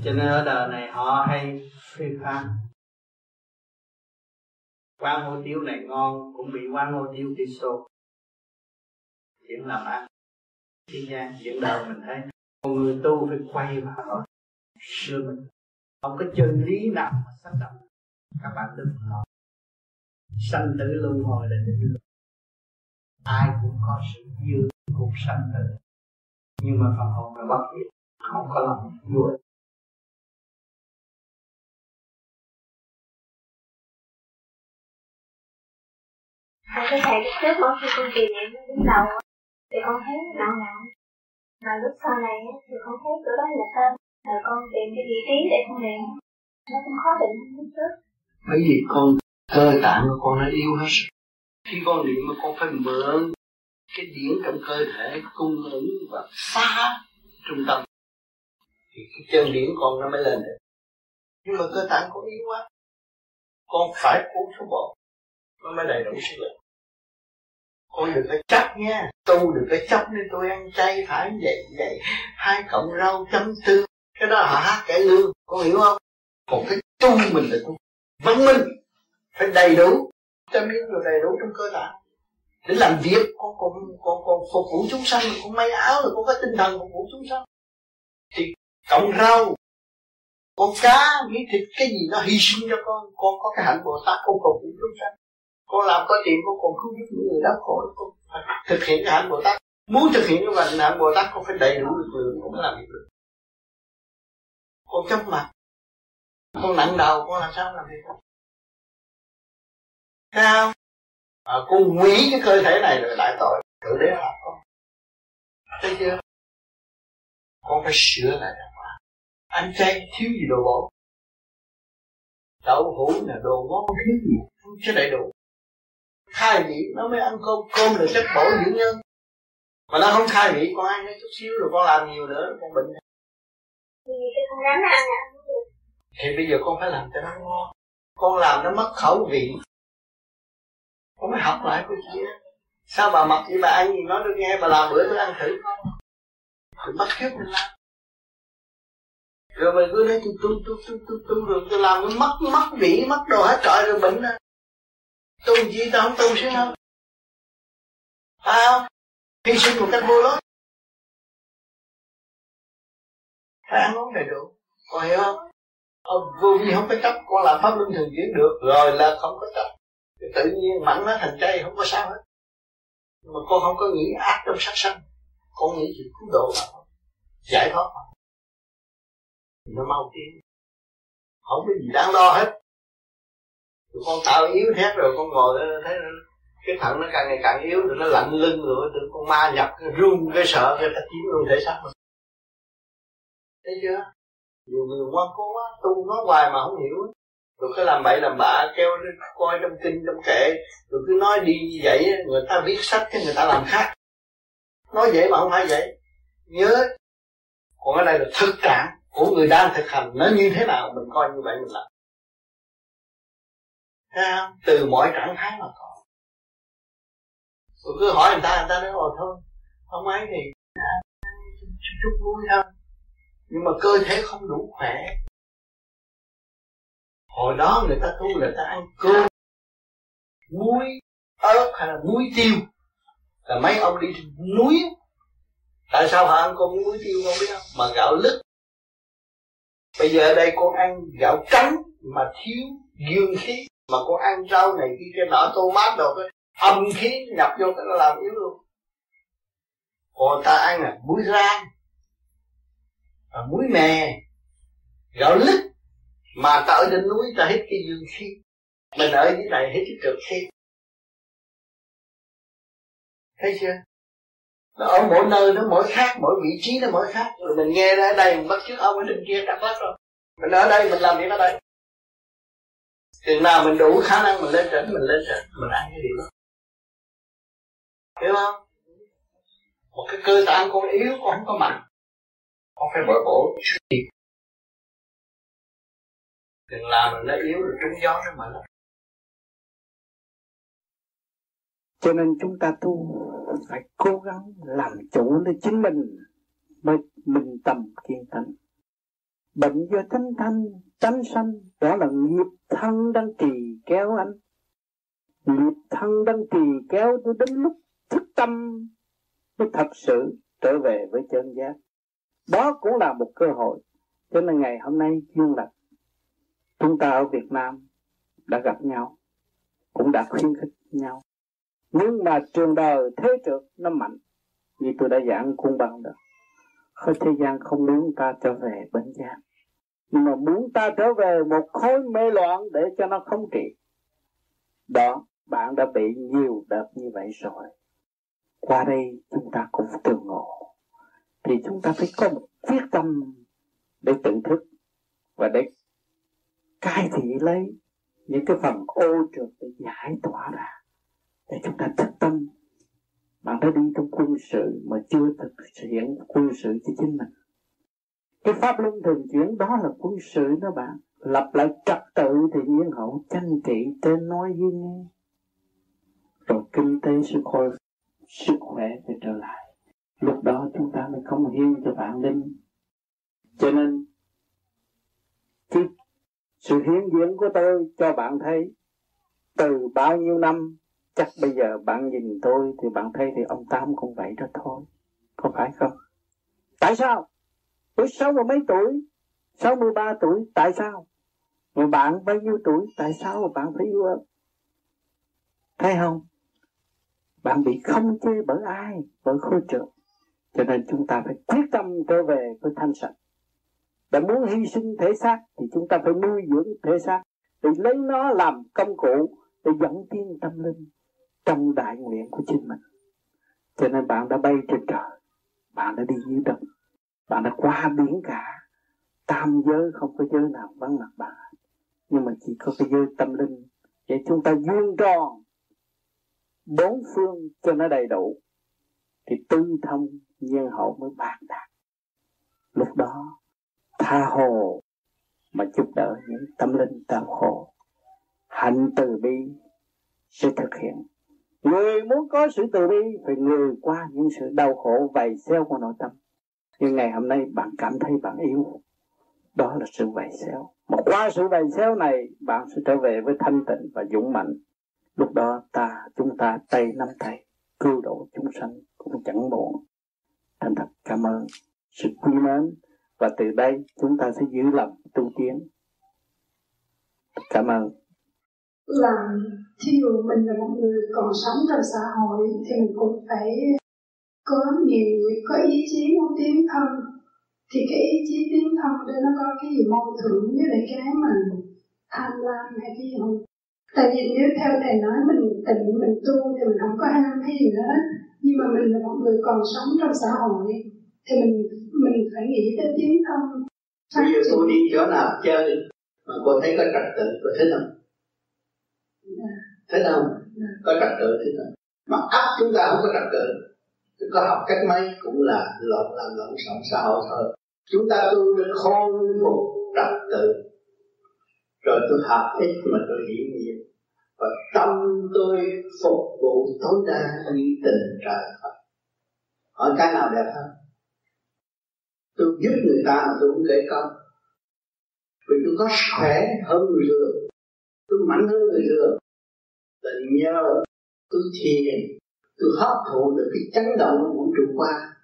Cho nên ở đời này họ hay phê phán quán hủ tiếu này ngon, cũng bị quán hủ tiếu đi xô chuyện làm ăn thế gian chuyện đời mình thấy một người tu phải quay vào xưa mình. Không có chân lý nào mà xác động. Các bạn đừng lo. Sanh tử luân hồi là định luật. Ai cũng có sự dư cuộc sanh tử. Nhưng mà phần hồn là bất diệt không có lòng vui Thầy có thầy lúc trước mỗi khi con tìm em đến đầu thì con thấy nặng nặng mà lúc sau này thì con thấy cửa đó là tên rồi con tìm cái vị trí để con niệm. Nó cũng khó định lúc trước bởi vì con, cơ tạng của con nó yếu hết khi con niệm mà con phải mở cái điển trong cơ thể, cung ứng và phá trung tâm, thì cái chân điển con nó mới lên được. Nhưng mà cơ tạng con yếu quá. Con phải uống thuốc bột nó mới đầy đủ sức lực con đừng có chấp nha. Tu đừng có chấp nên tôi ăn chay phải vậy vậy. Hai cộng rau chấm tương. Cái đó họ hát cải lương. Con hiểu không? Còn cái tu mình là tu văn minh. Phải đầy đủ. Vitamin rồi đầy đủ trong cơ thể để làm việc. Con còn con còn phục vụ chúng sanh. Con may áo rồi con có tinh thần phục vụ chúng sanh. Thì cộng rau. Con cá, miếng thịt, cái gì nó hy sinh cho con. Con có cái hạnh bồ tát con phục vụ chúng sanh con làm có tiền con còn không giúp những người đau khổ con phải thực hiện cái hạnh bồ tát. Muốn thực hiện cái hạnh bồ tát con phải đầy đủ lực lượng con mới làm việc được. Con chấp mặt. Con nặng đầu con làm sao làm việc được? Thấy không à, con hủy cái cơ thể này rồi lại tội. Tự đế làm con. Thấy chưa? Con phải sửa lại đàng hoàng Anh chay thiếu gì đồ bổ đậu hũ là đồ ngon thiếu gì? Không chứ đầy đủ khai vị nó mới ăn cơm. Cơm là chất bổ dưỡng nhân. Mà nó không khai vị con ăn chút xíu rồi con làm nhiều nữa, con bệnh. Không dám ăn thì bây giờ con phải làm cho nó ngon. Con làm nó mất khẩu vị. Con mới học lại cái chuyện sao bà mặc như bà ăn gì nói được nghe? Bà làm bữa tôi ăn thử. Thì bắt kiếp mình làm. Rồi mày cứ nói tu tu tu tu tu tu, rồi tôi làm nó mất mất vị, mất đồ hết trọi rồi bệnh đó tu gì tao không tu xíu không phải không? Hy sinh một cách vô lối phải ăn uống đầy đủ. Con hiểu không? Ông vô vi không có chấp. Con làm pháp luân thường chuyển được. Rồi là không có chấp. Tự nhiên mặn nó thành chay không có sao hết. Mà con không có nghĩ ác trong sát sanh. Con nghĩ chuyện cứu độ mà giải thoát mà. Nó mau tiến. Không có gì đáng lo hết con tạo yếu hết rồi, con ngồi thấy cái thận nó càng ngày càng yếu, rồi nó lạnh lưng rồi tụi con ma nhập, cái run, cái sợ, cái ta chiếm luôn thể xác mình. Thấy chưa? Nhiều người quan cố quá tu nó hoài mà không hiểu. Rồi cứ làm bậy làm bạ, kêu coi trong kinh, trong kệ rồi cứ nói đi như vậy người ta viết sách, cái người ta làm khác. Nói vậy mà không phải vậy. Nhớ. Còn ở đây là thực trạng của người đang thực hành. Nó như thế nào, mình coi như vậy mình làm. Thấy không? từ mọi trạng thái mà có. Tôi cứ hỏi người ta người ta nói ồ thôi không ấy thì chút, chút vui thôi. Nhưng mà cơ thể không đủ khỏe. Hồi đó người ta tu người ta ăn cơm muối ớt hay là muối tiêu. Là mấy ông đi núi. Tại sao họ ăn con muối tiêu không biết không? Mà gạo lứt. Bây giờ ở đây con ăn gạo trắng mà thiếu dương khí mà con ăn rau này kia cái nọ tô mát đồ cái âm khí nhập vô cái nó làm yếu luôn. Còn ta ăn là muối rang và muối mè, gạo lứt. Mà ta ở trên núi ta hít cái dương khí. Mình ở dưới này hít cái cực khí. Thấy chưa? Nó ở mỗi nơi, nó mỗi khác, mỗi vị trí nó mỗi khác. Rồi mình nghe ra đây, mình bắt chước ông ở trên kia đặt bắt rồi. Mình ở đây, mình làm việc ở đây chừng nào mình đủ khả năng mình lên trển mình lên trển mình ăn cái điều đó. Hiểu không? Một cái cơ tạng con yếu, con không có mạnh. Con phải bồi bổ suy đừng làm mình nó yếu rồi trúng gió nó mạnh. Cho nên chúng ta tu phải cố gắng làm chủ lấy chính mình, mới minh tâm kiên tánh bệnh do tánh thanh tánh sanh, đó là nghiệp thân đang trì kéo anh. Nghiệp thân đang trì kéo tôi đến lúc thức tâm mới thật sự trở về với chân giác. Đó cũng là một cơ hội. Cho nên ngày hôm nay duyên lành chúng ta ở Việt Nam đã gặp nhau, cũng đã khuyến khích nhau. Nhưng mà trường đời, thế trượt, nó mạnh. Như tôi đã giảng cung bằng đó khối thế gian không muốn ta trở về bên giác mà muốn ta trở về một khối mê loạn để cho nó không trị. Đó, bạn đã bị nhiều đợt như vậy rồi. Qua đây chúng ta cũng tương ngộ. Thì chúng ta phải có một quyết tâm để tự thức và để cai thị lấy những cái phần ô trượt để giải tỏa ra. Để chúng ta thức tâm. Bạn đã đi trong quân sự mà chưa thực hiện quân sự cho chính mình cái pháp luân thường chuyển đó là quân sự đó bạn. Lập lại trật tự thì nhiên hậu tranh trị trên nói với nghe. Rồi kinh tế sẽ khôi, sức khỏe sẽ trở lại. Lúc đó chúng ta mới không hiên cho bạn linh. Cho nên, cái sự hiến diện của tôi cho bạn thấy, từ bao nhiêu năm, chắc bây giờ bạn nhìn tôi thì bạn thấy thì ông Tám cũng vậy đó thôi. Có phải không? Tại sao? Tôi sáu mươi mấy tuổi? Sáu mươi ba tuổi, tại sao? Mà bạn bao nhiêu tuổi, tại sao mà bạn phải yêu em? Thấy không? Bạn bị không chê bởi ai? Bởi khối trường cho nên chúng ta phải quyết tâm trở về với thanh sạch đã muốn hy sinh thể xác thì chúng ta phải nuôi dưỡng thể xác. Để lấy nó làm công cụ để dẫn tiến tâm linh trong đại nguyện của chính mình. Cho nên bạn đã bay trên trời. Bạn đã đi dưới đất bạn đã qua biển cả. Tam giới không có giới nào vắng mặt bạn. Nhưng mà chỉ có cái giới tâm linh. Để chúng ta duyên tròn. Bốn phương cho nó đầy đủ. Thì tư thông nhân hậu mới bạc đạt. Lúc đó, tha hồ mà giúp đỡ những tâm linh đau khổ. Hạnh từ bi sẽ thực hiện. Người muốn có sự từ bi phải người qua những sự đau khổ vầy xéo của nội tâm nhưng ngày hôm nay bạn cảm thấy bạn yếu. Đó là sự vầy xéo. Mà qua sự vầy xéo này, bạn sẽ trở về với thanh tịnh và dũng mạnh. Lúc đó ta, chúng ta tay nắm tay, cứu độ chúng sanh cũng chẳng buồn thành thật, cảm ơn sự quý mến và từ đây chúng ta sẽ giữ lòng, tu tiến. Cảm ơn. Là thí dụ mình là một người còn sống trong xã hội thì mình cũng phải có nhiều có ý chí muốn tiến thân thì cái ý chí tiến thân đó nó có cái gì mâu thuẫn với lại cái mà tham lam hay cái gì không? Tại vì nếu theo thầy nói mình tịnh mình tu thì mình không có ham cái gì nữa nhưng mà mình là một người còn sống trong xã hội thì mình mình phải nghĩ tới tiến thân. Bây giờ tôi đi chỗ nào chơi mà cô thấy có trật tự cô thích không? Thế nào có trật tự thế nào mà ấp chúng ta không có trật tự có học cách mấy cũng là lộn làm lộn xộn xã hội thôi. Chúng ta tu được khôi phục, trật tự. Rồi tôi học ít mà tôi hiểu nhiều. Và tâm tôi phục vụ tối đa như tình trời Phật. Hỏi cái nào đẹp hơn? Tôi giúp người ta mà tôi cũng kể công vì tôi có sức khỏe hơn người thường. Tôi mạnh hơn người thường. Là nhờ tôi thiền tôi hấp thụ được cái chấn động của vũ trụ qua.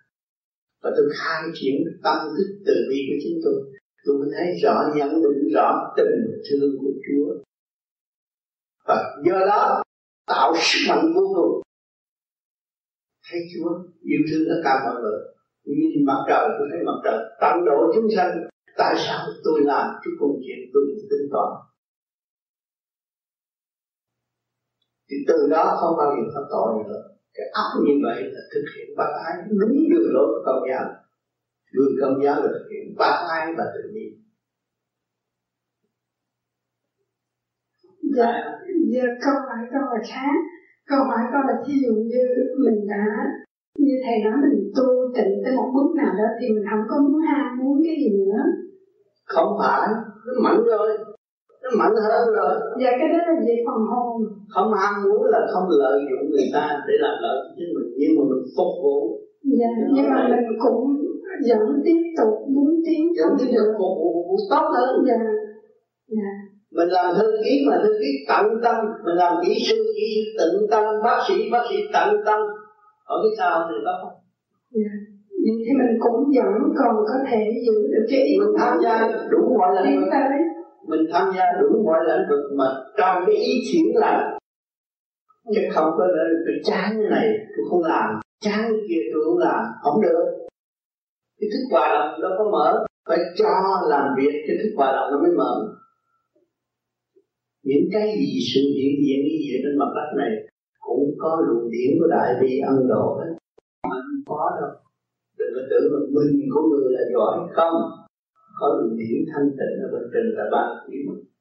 Và tôi khai triển tâm thức từ bi của chính tôi. Tôi mới thấy rõ, nhận định rõ tình thương của Chúa. Và do đó, tạo sức mạnh vô cùng. Thấy Chúa, yêu thương tất cả mọi người. Nhìn mặt trời, tôi thấy mặt trời tận độ chúng sanh. Tại sao tôi làm cái công chuyện tôi tính toán? Thì từ đó không bao giờ có tội nữa cái óc như vậy là thực hiện bác ái đúng đường lối của công giáo. Người công giáo là thực hiện bác ái và tự nhiên. Dạ giờ câu hỏi câu là khác. Câu hỏi câu là thí dụ như mình đã như thầy nói mình tu tịnh tới một bước nào đó thì mình không có muốn ham muốn cái gì nữa. Không phải nó mạnh rồi mạnh hơn rồi. Dạ cái đó là về phần hồn không ham muốn là không lợi dụng người ta để làm lợi cho chính mình nhưng mà mình phục vụ. Dạ nhưng mà mình cũng vẫn tiếp tục muốn tiến vẫn tiếp tục phục vụ tốt hơn. Dạ dạ. Mình làm thư ký mà thư ký tận tâm mình làm kỹ sư kỹ sư tận tâm bác sĩ bác sĩ tận tâm. Ở cái sao thì đó không? Dạ thì mình cũng vẫn còn có thể giữ được cái ý mình tham gia đủ mọi lĩnh vực mình tham gia đủ mọi lĩnh vực mà trong cái ý chuyển là chứ không có là tôi chán cái này, tôi không làm. Chán cái kia tôi không làm, không được. Cái thức hòa đồng nó có mở, phải cho làm việc cho thức hòa đồng nó mới mở. Những cái gì sự hiện diện như vậy trên mặt đất này cũng có luồng điển của đại bi ân độ hết. Mà không có đâu. Đừng có tưởng mình của người là giỏi. Không có luồng điển thanh tịnh ở bên trên là ba quý mình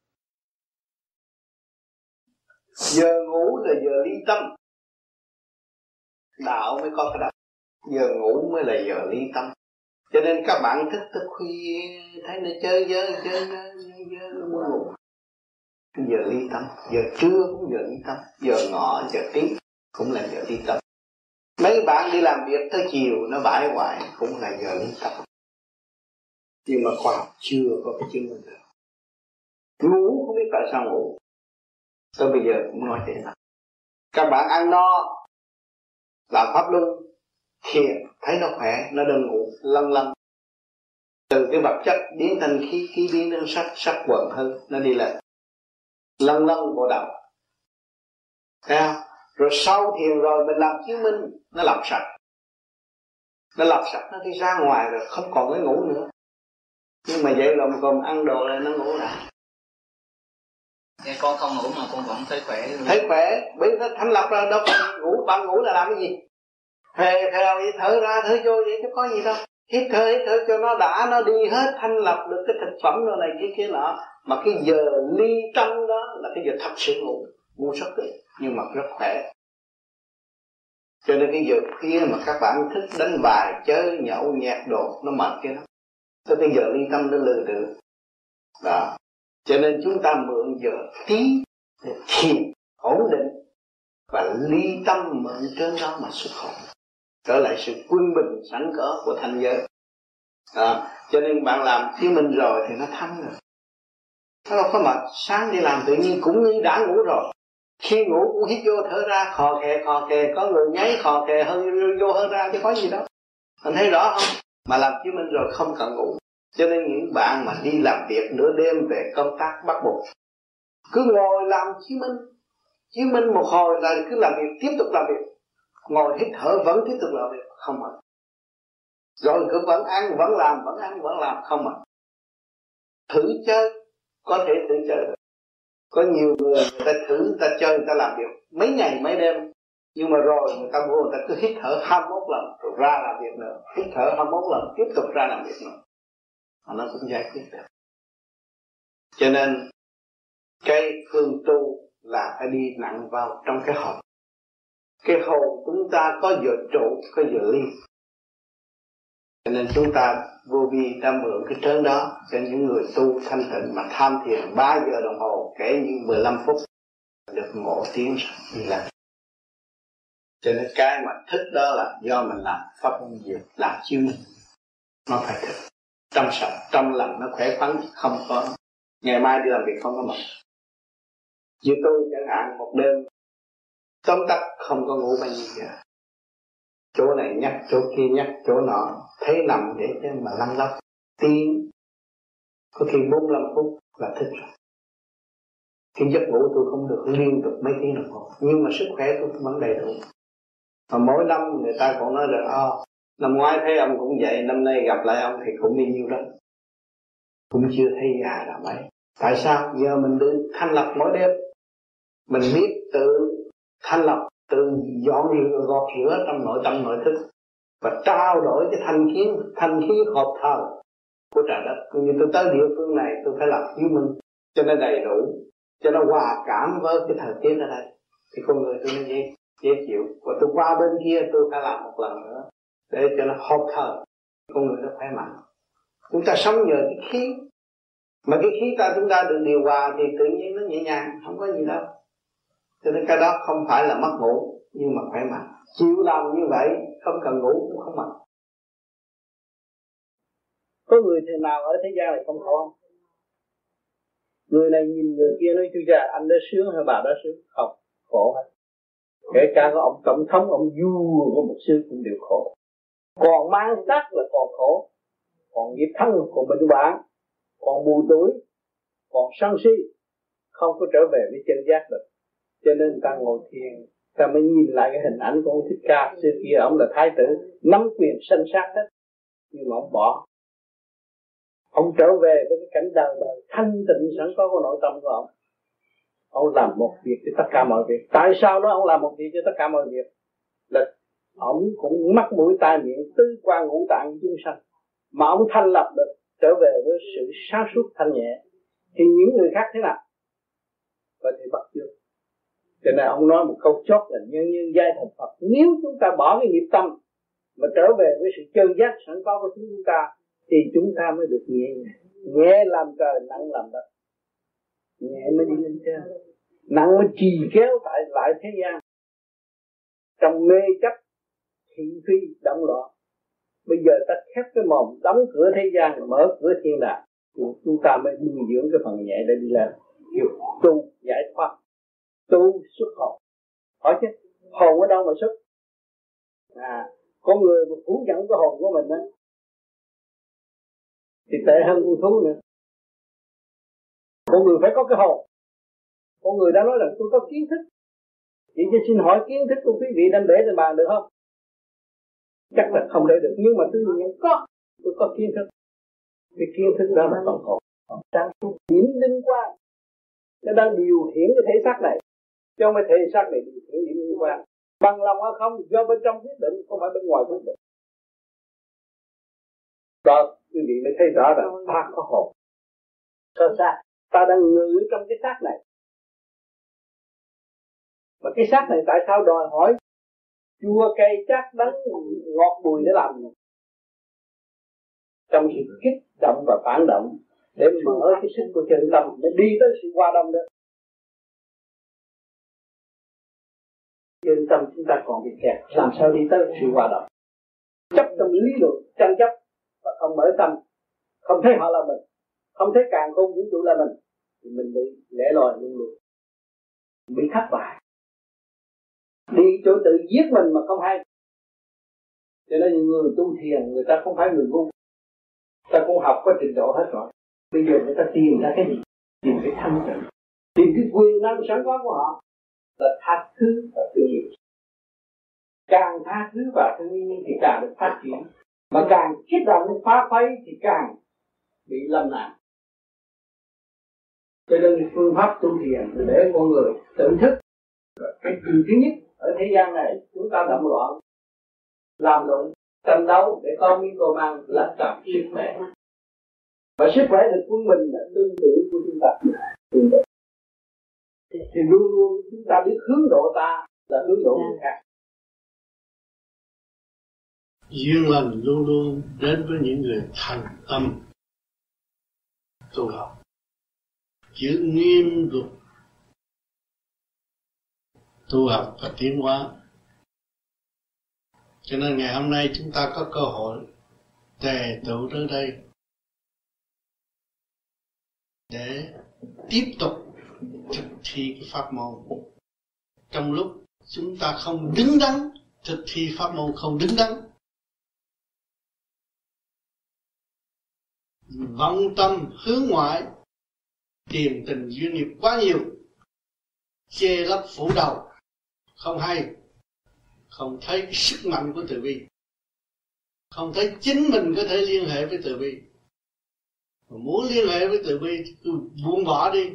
giờ ngủ là giờ ly tâm. Đạo mới có cái đạo. Giờ ngủ mới là giờ ly tâm. Cho nên các bạn thức thức khuya, thấy nó chơi dơ chơi dơ dơ muốn ngủ. Giờ ly tâm. Giờ trưa cũng giờ ly tâm. Giờ ngọ, giờ tí cũng là giờ ly tâm. Mấy bạn đi làm việc tới chiều, nó bãi hoài, cũng là giờ ly tâm nhưng mà khoa học chưa có cái chứng minh được. Ngủ không biết tại sao ngủ. Tới bây giờ cũng nói thế nào, các bạn ăn no làm pháp luân. Thiền thấy nó khỏe nó đừng ngủ lăn lăn. Từ cái vật chất biến thành khí khí biến đến sắc sắc quần hơn nó đi lên. Lăn lăn bộ đầu. Thấy không? Rồi sau thiền rồi mình làm chứng minh nó làm sạch. Nó làm sạch nó đi ra ngoài rồi không còn cái ngủ nữa nhưng mà vậy lòng còn ăn đồ là nó ngủ lại. Thế con không ngủ mà con vẫn thấy khỏe thấy khỏe bởi nó thanh lập ra đâu ngủ bạn ngủ là làm cái gì? Thề theo vậy thở ra thở vô vậy chứ có gì đâu. Hít thở hít thở cho nó đã nó đi hết thanh lập được cái thực phẩm rồi này kia kia nọ. Mà cái giờ ly tâm đó là cái giờ thật sự ngủ ngủ rất ít nhưng mà rất khỏe. Cho nên cái giờ kia mà các bạn thích đánh bài chơi nhậu nhạc đồ nó mệt cái đó tới bây giờ ly tâm nó lừa được đó. Cho nên chúng ta mượn giờ tí để thiền ổn định và ly tâm mượn trên đó mà xuất khẩu trở lại sự quân bình sẵn có của thanh giới. À, cho nên bạn làm chứng minh rồi thì nó thanh rồi. Nó đâu có mệt. Sáng đi làm tự nhiên cũng như đã ngủ rồi. Khi ngủ cũng hít vô thở ra khò khè khò khè có người nháy khò khè hơn vô hơn ra chứ có gì đâu. Anh thấy rõ không? Mà làm chứng minh rồi không cần ngủ. Cho nên những bạn mà đi làm việc nửa đêm về công tác bắt buộc, cứ ngồi làm chứng minh. Chứng minh một hồi là cứ làm việc, tiếp tục làm việc. Ngồi hít thở vẫn tiếp tục làm việc, không mệt. Rồi cứ vẫn ăn, vẫn làm, vẫn ăn, vẫn làm, không mệt. Thử chơi, có thể thử chơi được. Có nhiều người người ta thử, người ta chơi, người ta làm việc. Mấy ngày, mấy đêm nhưng mà rồi người ta vô người ta cứ hít thở 21 lần, rồi ra làm việc nữa. Hít thở 21 lần, tiếp tục ra làm việc nữa. Mà nó cũng giải quyết được. Cho nên, cái phương tu là phải đi nặng vào trong cái hồn. Cái hồn chúng ta có giờ trụ, có giờ ly cho nên chúng ta vô vi ta mượn cái trớn đó cho những người tu thanh tịnh mà tham thiền 3 giờ đồng hồ kể như 15 phút, được ngộ tiếng đi làm cho nên cái mà thích đó là do mình làm pháp môn gì làm chiêu nó phải thích. Trong sạch, trong lành, nó khỏe khoắn, không có. Ngày mai đi làm việc không có mệt. Như tôi chẳng hạn, một đêm, tóm tắt không có ngủ bao nhiêu giờ. Chỗ này nhắc, chỗ kia nhắc, chỗ nọ. Thấy nằm để cho mà lăn lóc. Tiếng, có khi 45 phút là thích rồi. Cái giấc ngủ tôi không được liên tục mấy tiếng đồng hồ. Nhưng mà sức khỏe tôi vẫn đầy đủ mà mỗi năm người ta còn nói rằng oh, ờ, năm ngoái thấy ông cũng vậy năm nay gặp lại ông thì cũng đi nhiêu đó. Cũng chưa thấy già là mấy. Tại sao? Giờ mình được thanh lập mỗi đêm. Mình biết tự thanh lập tự dọn rửa gọt rửa trong nội tâm nội thức và trao đổi cái thanh khí thanh khí hợp thờ của trời đất. Cũng như tôi tới địa phương này tôi phải làm chứng minh cho nó đầy đủ cho nó hòa cảm với cái thời tiết ở đây. Thì con người tôi nó gì dễ chịu và tôi qua bên kia tôi phải làm một lần nữa. Để cho nó hợp thở, con người nó khỏe mạnh. Chúng ta sống nhờ cái khí. Mà cái khí ta chúng ta được điều hòa thì tự nhiên nó nhẹ nhàng không có gì đâu. Cho nên cái đó không phải là mất ngủ nhưng mà khỏe mạnh. Chịu làm như vậy không cần ngủ cũng không mệt có người thì nào ở thế gian này không khổ người này nhìn người kia nói chú cha anh đã sướng hay bà đã sướng? Không khổ hết kể cả có ông tổng thống ông vua có một sư cũng đều khổ. Còn mang sắc là còn khổ. Còn nghiệp thân còn bệnh bản còn mù tối, còn sân si không có trở về với chân giác được. Cho nên ta ngồi thiền ta mới nhìn lại cái hình ảnh của ông thích ca. Xưa kia ông là thái tử nắm quyền sanh sát hết. Nhưng mà ông bỏ. Ông trở về với cái cảnh đời đời thanh tịnh sẵn có của nội tâm của ông ông làm một việc cho tất cả mọi việc. Tại sao nó ông làm một việc cho tất cả mọi việc? Là ông cũng mắc mũi tai miệng tứ quan ngũ tạng chúng sanh. Mà ông thanh lập được, trở về với sự sáng suốt thanh nhẹ. Thì những người khác thế nào? Có thể bắt chước. Cho nên ông nói một câu chốt là nhân nhân giai thành Phật. Nếu chúng ta bỏ cái nghiệp tâm mà trở về với sự chân giác sẵn có của chúng ta, thì chúng ta mới được nhẹ nhẹ làm trời, nặng làm đất nhẹ mới đi lên trên. Nặng mới trì kéo tại lại thế gian. Trong mê chấp, thị phi, động loạn. Bây giờ ta khép cái mồm, đóng cửa thế gian, mở cửa thiên đàng. Chúng ta mới nuôi dưỡng cái phần nhẹ để đi lên. Hiểu, tu, giải thoát. Tu, xuất hồn. Hỏi chứ, hồn ở đâu mà xuất? À con người mà phủ nhận cái hồn của mình á. Thì tệ hơn con thú nữa con người phải có cái hồn. Con người đã nói là tôi có kiến thức. Chỉ cho xin hỏi kiến thức của quý vị đem để trên bàn được không? Chắc là không để được, nhưng mà tôi nhận có. Tôi có kiến thức. Cái kiến thức đó là còn hồn đang suốt, điểm linh quan nó đang điều khiển cái thể xác này. Chứ không phải thể xác này điều khiển điểm linh quan bằng lòng hay không, do bên trong quyết định, không phải bên ngoài quyết định. Đó, quý vị mới thấy rõ rằng ta có hồn. Sơ xác ta đang ngự trong cái xác này. Mà cái xác này tại sao đòi hỏi chua cay chát đắng ngọt bùi để làm? Trong sự kích động và phản động để mở cái sức của chân tâm, để đi tới sự qua đông đó. Chân tâm chúng ta còn bị kẹt, làm sao đi tới sự hòa đồng? Chấp trong lý luận, tranh chấp và không mở tâm, không thấy họ là mình không thấy càng không vũ trụ là mình, thì mình bị lẻ loi luôn luôn. Bị thất bại. Đi chỗ tự giết mình mà không hay. Cho nên những người tu thiền, người ta không phải người ngu. Ta cũng học có trình độ hết rồi. Bây giờ người ta tìm ra cái gì? Tìm cái thanh tịnh. Tìm cái quyền năng sẵn có của họ. Là tha thứ và thương yêu càng tha thứ và thương yêu thì càng được phát triển. Mà càng kích động, phá phái thì càng bị lâm nạn cho nên phương pháp tu thiền để con người tự thức cái điều thứ nhất. Ở thế gian này, chúng ta động loạn, làm loạn, tranh đấu để con miếng cơm ăn là tập sức khỏe. Và sức khỏe được của mình là tương tự của chúng ta. Tương tự thì luôn luôn chúng ta biết hướng độ ta là hướng độ người khác. Duyên lành luôn luôn đến với những người thành tâm tu học chữ nghiêm gục tu học và tiến hóa. Cho nên ngày hôm nay chúng ta có cơ hội tề tụ tới đây để tiếp tục thực thi cái pháp môn. Trong lúc chúng ta không đứng đắn, thực thi pháp môn không đứng đắn, vọng tâm hướng ngoại tiền tình duyên nghiệp quá nhiều. Che lấp phủ đầu. Không hay. Không thấy sức mạnh của từ bi. Không thấy chính mình có thể liên hệ với từ bi. Mà muốn liên hệ với từ bi thì cứ buông bỏ đi.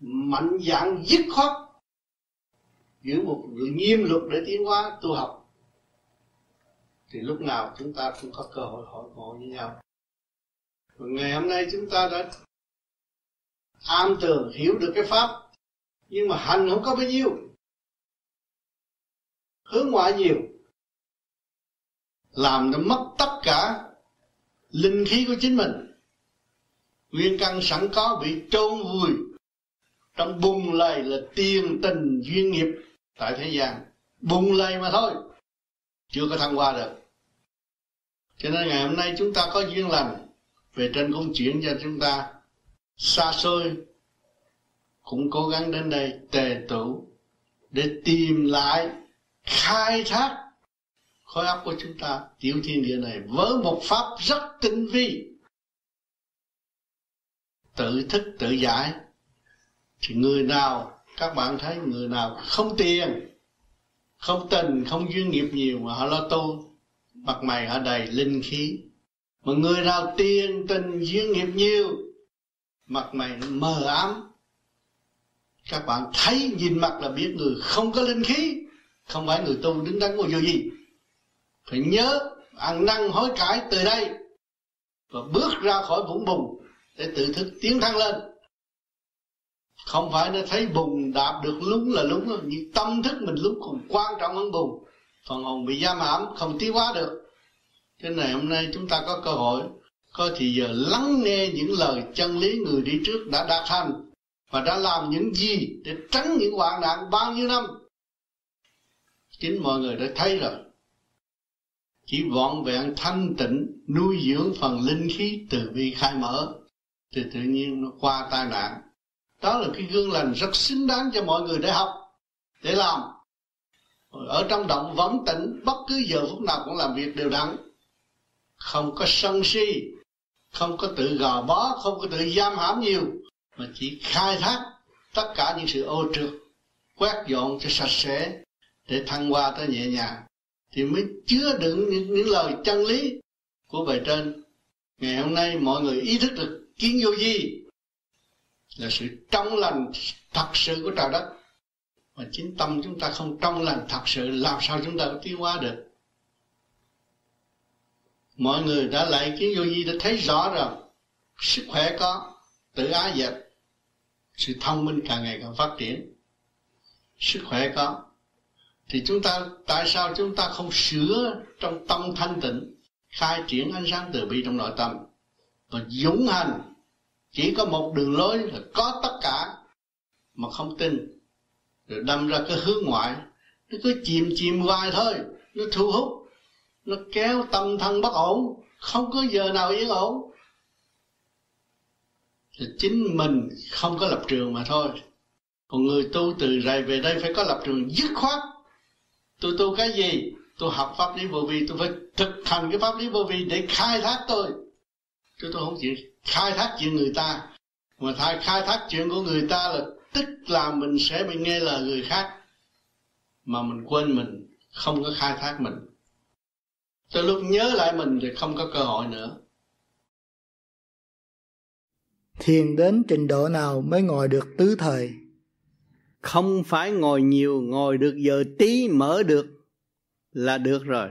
Mạnh dạng dứt khoát. Giữ một nghiêm luật để tiến hóa tu học. Thì lúc nào chúng ta cũng có cơ hội hội ngộ với nhau. Và ngày hôm nay chúng ta đã am tường hiểu được cái pháp, nhưng mà hành không có bao nhiêu. Hướng ngoại nhiều, làm nó mất tất cả linh khí của chính mình. Nguyên căn sẵn có bị trôn vùi, trong bùng lầy là tiền tình duyên nghiệp tại thế gian. Bùng lầy mà thôi, chưa có thăng hoa được. Cho nên ngày hôm nay chúng ta có duyên lành, về trên công chuyện cho chúng ta xa xôi. Cũng cố gắng đến đây tề tụ để tìm lại, khai thác khối óc của chúng ta. Tiểu thiên địa này với một pháp rất tinh vi. Tự thức tự giải. Thì người nào, các bạn thấy người nào không tiền, không tình, không duyên nghiệp nhiều mà họ lo tu, mặt mày họ đầy linh khí. Mà người nào tiền, tình, duyên nghiệp nhiều mặt mày mờ ám. Các bạn thấy, nhìn mặt là biết người không có linh khí. Không phải người tu đứng đắn ngồi vô gì. Phải nhớ, ăn năn, hối cải từ đây. Và bước ra khỏi vũng bùn để tự thức tiến thăng lên. Không phải nó thấy bùn đạp được lúng là lúng nhưng tâm thức mình lúng còn quan trọng hơn bùn. Phần hồn bị giam hãm, không tiến hóa được. Thế này hôm nay chúng ta có cơ hội có thì giờ lắng nghe những lời chân lý người đi trước đã đạt thành và đã làm những gì để tránh những hoạn nạn bao nhiêu năm. Chính mọi người đã thấy rồi. Chỉ vọn vẹn thanh tịnh, nuôi dưỡng phần linh khí từ bi khai mở, thì tự nhiên nó qua tai nạn. Đó là cái gương lành rất xứng đáng cho mọi người để học, để làm. Ở trong động vẫn tĩnh bất cứ giờ phút nào cũng làm việc đều đặn. Không có sân si không có tự gò bó không có tự giam hãm nhiều mà chỉ khai thác tất cả những sự ô trượt quét dọn cho sạch sẽ để thăng hoa tới nhẹ nhàng. Thì mới chứa đựng những, những lời chân lý của bài trên. Ngày hôm nay mọi người ý thức được kiến vô vi là sự trong lành thật sự của trời đất. Mà chính tâm chúng ta không trong lành thật sự làm sao chúng ta có tiến hóa được? Mọi người đã lại kiến vô vi đã thấy rõ rồi sức khỏe có, tự ái dẹp, sự thông minh càng ngày càng phát triển. Sức khỏe có, thì chúng ta, tại sao chúng ta không sửa trong tâm thanh tịnh, khai triển ánh sáng từ bi trong nội tâm? Và dũng hành, chỉ có một đường lối là có tất cả, mà không tin. Rồi đâm ra cái hướng ngoại, nó cứ chìm chìm hoài thôi, nó thu hút nó kéo tâm thân bất ổn, không có giờ nào yên ổn. Thì chính mình không có lập trường mà thôi. Còn người tu từ rày về đây phải có lập trường dứt khoát. Tôi tu cái gì? Tôi học pháp lý vô vi, tôi phải thực hành cái pháp lý vô vi để khai thác tôi. Chứ tôi không chịu khai thác chuyện người ta. Mà thay khai thác chuyện của người ta là tức là mình sẽ bị nghe lời người khác. Mà mình quên mình, không có khai thác mình tới lúc nhớ lại mình thì không có cơ hội nữa. Thiền đến trình độ nào mới ngồi được tứ thời? Không phải ngồi nhiều ngồi được giờ tí mở được là được rồi.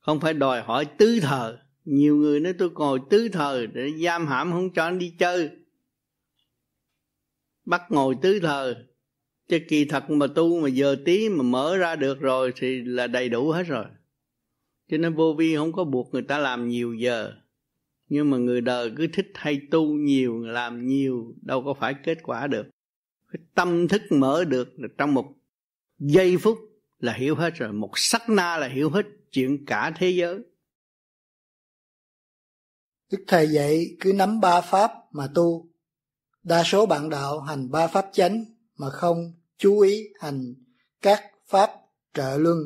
Không phải đòi hỏi tứ thời nhiều người nói tôi ngồi tứ thời để giam hãm không cho anh đi chơi. Bắt ngồi tứ thời chứ kỳ thật mà tu mà giờ tí mà mở ra được rồi thì là đầy đủ hết rồi cho nên vô vi không có buộc người ta làm nhiều giờ nhưng mà người đời cứ thích hay tu nhiều làm nhiều đâu có phải kết quả được cái tâm thức mở được là trong một giây phút là hiểu hết rồi một sắc na là hiểu hết chuyện cả thế giới Đức Thầy dạy cứ nắm ba pháp mà tu. Đa số bạn đạo hành ba pháp chánh mà không chú ý hành các pháp trợ luân.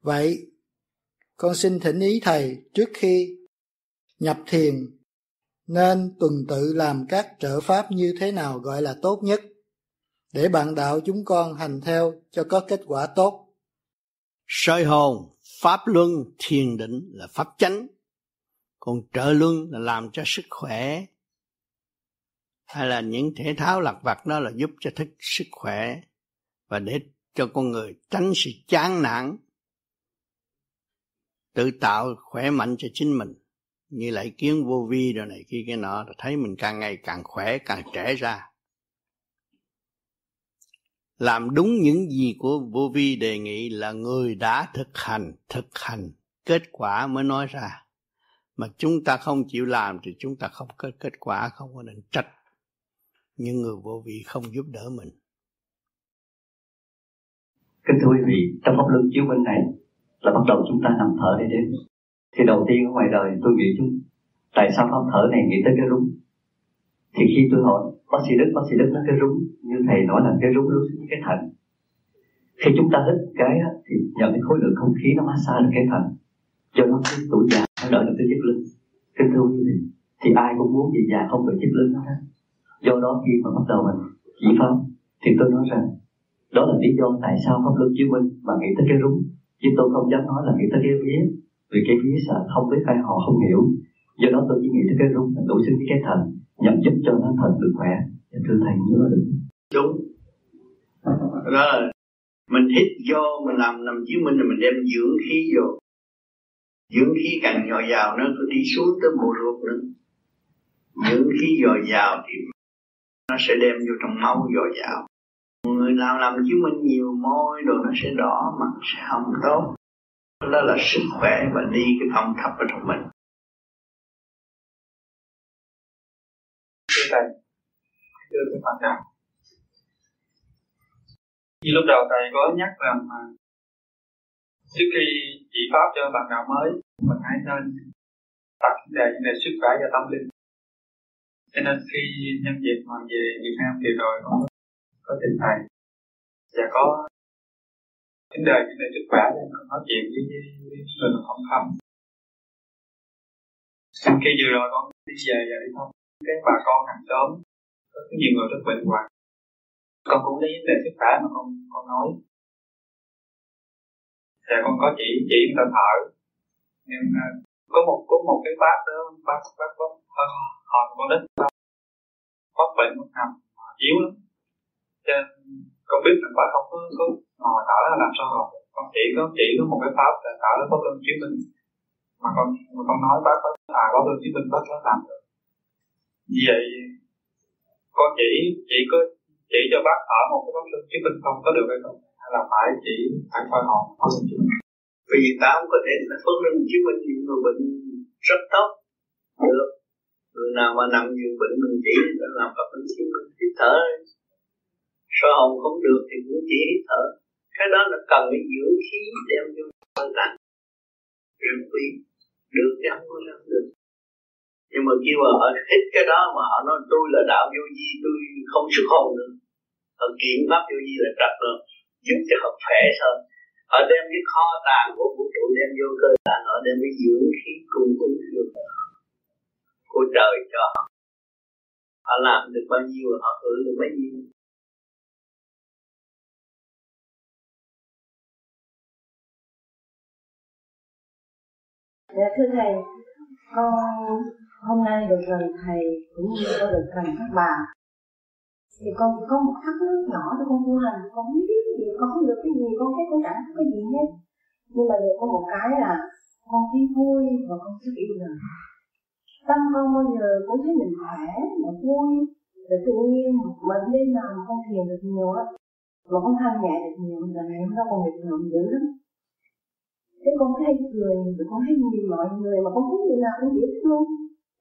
Vậy, con xin thỉnh ý Thầy trước khi nhập thiền nên tuần tự làm các trợ pháp như thế nào gọi là tốt nhất để bạn đạo chúng con hành theo cho có kết quả tốt. Soi hồn, pháp luân, thiền định là pháp chánh còn trợ luân là làm cho sức khỏe hay là những thể thao lặt vặt đó là giúp cho thức sức khỏe và để cho con người tránh sự chán nản tự tạo khỏe mạnh cho chính mình. Như lại kiến vô vi rồi này kia, cái nọ là thấy mình càng ngày càng khỏe, càng trẻ ra. Làm đúng những gì của vô vi đề nghị là người đã thực hành thực hành. Kết quả mới nói ra. Mà chúng ta không chịu làm thì chúng ta không có kết quả, không có nên trách những người vô vị không giúp đỡ mình. Kính thưa quý vị, trong pháp luân chiếu bên này là bắt đầu chúng ta nằm thở để đến. Thì đầu tiên ở ngoài đời tôi nghĩ chúng tại sao pháp thở này nghĩ tới cái rúng? Thì khi tôi hỏi, bác sĩ đức, bác sĩ đức nói cái rúng, như thầy nói là cái rúng lúc cái thận. Khi chúng ta hít cái thì nhận cái khối lượng không khí nó massage được cái thận, cho nó cái tuổi già nó đỡ được cái chiếc lưng. Kính thưa quý vị, thì ai cũng muốn gì già không phải chiếc lưng hết do đó khi mà bắt đầu mình chỉ pháp, thì tôi nói rằng, đó là lý do tại sao pháp luân chiếu minh mà nghĩ tới cái rúng chứ tôi không dám nói là nghĩ tới cái vía, vì cái vía sợ không biết ai họ không hiểu. Do đó tôi chỉ nghĩ tới cái rung là đủ xứng với cái thần, nhằm giúp cho nó thần được khỏe. Dạ, thưa thầy, nhớ được. Đúng. Đó là mình hít vô, mình làm nằm dưới mình là mình đem dưỡng khí vô. Dưỡng khí càng dồi dào nó cứ đi xuống tới bộ ruột nữa. Dưỡng khí dồi dào thì nó sẽ đem vô trong máu dồi dào người nào làm chứng minh nhiều môi rồi nó sẽ đỏ mặt, sẽ không tốt. Đó là sức khỏe và đi cái phòng thấp ở trong mình. Thưa thầy thưa thầy bạn đạo như lúc đầu thầy có nhắc rằng mà trước khi chỉ pháp cho bạn đạo mới, mình hãy nên đặt đề về sức khỏe và tâm linh. Cho nên khi nhân dịp mà về Việt Nam thì rồi có có tình thầy và có vấn đề vấn đề sức khỏe để nói chuyện với, với, người mà không không khi vừa rồi con đi về và đi thông cái bà con hàng xóm có nhiều người rất bệnh hoạn con cũng lấy vấn đề sức khỏe mà con con nói và con có chỉ chỉ người ta thở nhưng mà có một có một cái bác đó bác bác bác họ con đất bác bệnh một nằm yếu lắm cho nên con biết rằng bác không có, có ngồi thở là làm sao học con chỉ có chỉ có một cái pháp là thở nó pháp luân chiếu minh. Mà con mà con nói bác có à pháp luân chí minh bác có làm được. Vì vậy con chỉ chỉ có chỉ cho bác ở một cái pháp luân chí minh không có được hay không? Hay là phải chỉ phải coi hồn bác lương minh? Vì ta không có thể là phân luân chí minh những người bệnh rất tốt. Được. Người nào mà nằm giường bệnh mình chỉ là làm pháp luân chí minh hít thở sơ hồn không được thì cũng chỉ hít thở. Cái đó là cần cái dưỡng khí đem vô thân tạng rừng quý. Được thì không có làm được. Nhưng mà kêu mà họ hít cái đó mà họ nói, tôi là đạo vô vi, tôi không xuất hồn nữa. Họ kiểm pháp vô vi là trật rồi. Giúp cho họ khỏe hơn. Họ đem cái kho tàng của vũ trụ đem vô cơ tạng, họ đem cái dưỡng khí cùng cũng vô của trời cho họ. Họ làm được bao nhiêu, họ hưởng được bấy nhiêu. Dạ thưa thầy, con hôm nay được gần thầy cũng như con được gần các bà. Thì con có một thắc mắc nhỏ cho con tu hành, con không biết gì, con không được cái gì, con thấy con chẳng có cái gì hết. Nhưng mà được có một cái là con thấy vui và con rất yêu đời. Tâm con bao giờ cũng thấy mình khỏe, mà vui, và tự nhiên mình đêm nào mà con thiền được nhiều á, mà con thanh nhẹ được nhiều, là ngày hôm đó con được ngậm dữ lắm thế con thấy cười, con thấy nhìn mọi người mà con thấy người nào cũng dễ thương.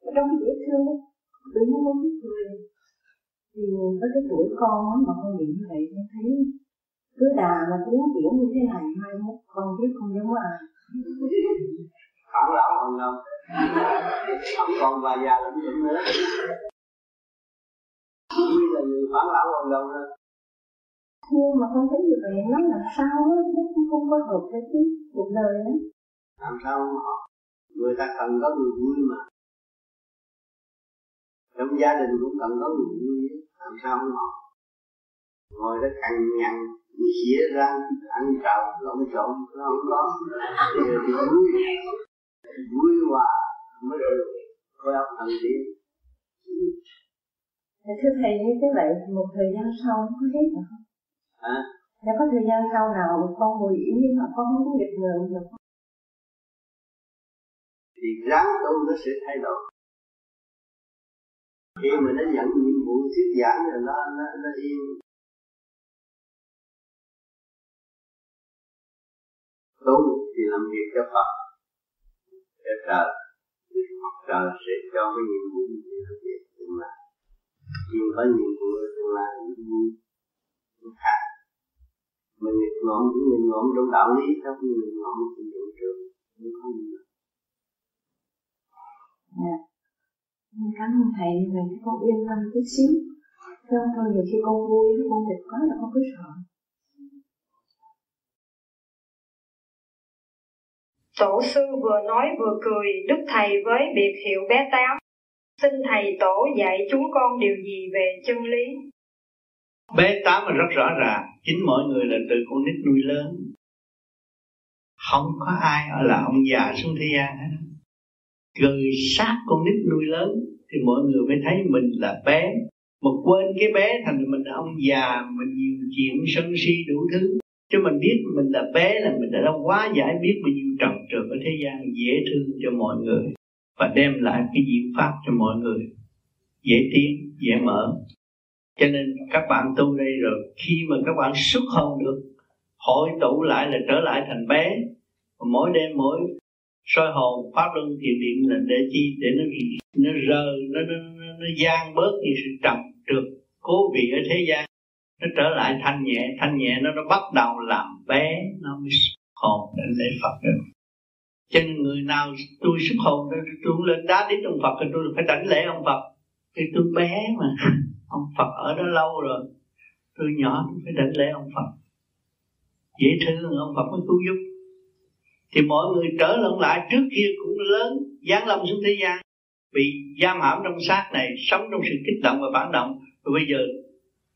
Ở trong cái dễ thương đó, tự nhiên con biết cười. Thì với cái tuổi con mà con nghĩ như vậy, con thấy cứ đà mà tiến triển như thế này, mai mốt con biết con giống ai. Phản lão còn lắm. Ông còn bà già lắm cũng nữa bây là người phản lão còn đâu nữa nhưng mà con thấy như vậy nó làm sao á nó cũng không có hợp với cái cuộc đời đó làm sao không họ người ta cần có người vui mà. Trong gia đình cũng cần có người vui làm sao không họ ngồi đó cằn nhằn xỉa ra ăn trầu lộn xộn nó không có. Thì, thì vui. Vui hòa mới được. Khối óc thần tiên thưa thầy như thế vậy một thời gian sau có hết rồi không à? Đã có thời gian sau nào con ngồi yên mà con không có nghịch ngợm được? Thì ráng tu nó sẽ thay đổi Khi mà nó nhận nhiệm vụ thuyết giảng rồi nó, nó, nó yên Tu thì làm việc cho Phật Cho trời Thì Phật trời sẽ cho cái nhiệm vụ để làm việc tương lai Nhưng có nhiệm vụ tương lai vui khác mình nghịch ngợm cũng nghịch ngợm trong đạo lý sao không nghịch ngợm trong vũ trường không có gì nữa dạ cảm ơn thầy như vậy con yên tâm chút xíu chứ thôi nhiều khi con vui con nghịch quá là con cứ sợ Tổ sư vừa nói vừa cười, Đức Thầy với biệt hiệu bé Tám. Xin Thầy Tổ dạy chúng con điều gì về chân lý? Bé tám là rất rõ ràng, chính mọi người là từ con nít nuôi lớn. Không có ai ở là ông già xuống thế gian hết. Gần sát con nít nuôi lớn, thì mọi người mới thấy mình là bé. Mà quên cái bé thành mình là ông già, mình nhiều chuyện, sân si đủ thứ. Chứ mình biết mình là bé là mình đã quá giải biết bao nhiêu trần trượt ở thế gian dễ thương cho mọi người và đem lại cái diệu pháp cho mọi người. Dễ tiến, dễ mở cho nên các bạn tu đây rồi khi mà các bạn xuất hồn được hội tụ lại là trở lại thành bé. Mỗi đêm mỗi soi hồn pháp luân thiền điện là để chi? Để nó nó rờ nó nó, nó, nó gian bớt những sự trầm trượt cố vị ở thế gian. Nó trở lại thanh nhẹ thanh nhẹ nó nó bắt đầu làm bé nó mới xuất hồn để lễ phật được. Cho nên người nào tôi xuất hồn tôi lên đá đến ông phật thì tôi phải đảnh lễ ông phật. Thì tôi bé mà ông Phật ở đó lâu rồi. Tôi nhỏ tôi phải đảnh lễ ông Phật. Dễ thương ông Phật mới cứu giúp. Thì mọi người trở lẫn lại trước kia cũng lớn, giáng lâm xuống thế gian. Bị giam hãm trong xác này, sống trong sự kích động và phản động. Rồi bây giờ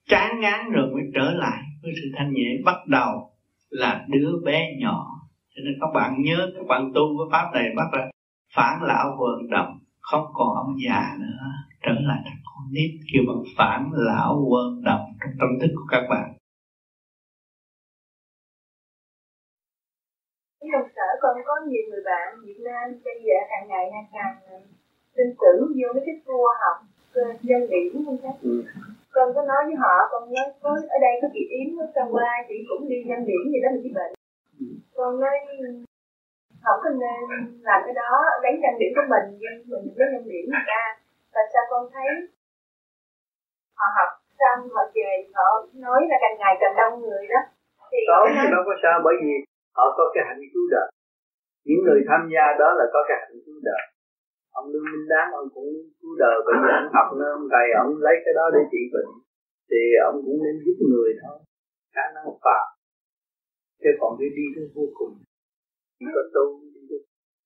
chán ngán rồi mới trở lại với sự thanh nhẹ. Bắt đầu là đứa bé nhỏ. Cho nên các bạn nhớ, các bạn tu với pháp này bắt là phản lão vận động không còn ông già nữa trở lại thành con nít kêu bằng phản lão quên động trong tâm thức của các bạn trong sở con có nhiều người bạn Việt Nam bây giờ càng ngày càng càng tin tưởng vô cái thích vua học dân điển không chắc ừ. con có nói với họ con nói có ở đây có chị yếm ở trong qua chị cũng đi dân điển gì đó mà chị bệnh ừ. con nói không có nên làm cái đó lấy nhân điểm của mình nhưng mình với nhân điểm người ta tại sao con thấy họ học xong họ về họ nói là càng ngày càng đông người đó. Thì đó nói... đâu có sao? Bởi vì họ có cái hạnh cứu đời. Những người tham gia đó là có cái hạnh cứu đời. Ông lương minh đáng ông cũng cứu đời vì ông học nên ông thầy ông lấy cái đó để trị bệnh. Thì ông cũng nên giúp người thôi. Khả năng phạm chứ còn cái đi tới vô cùng chỉ có tu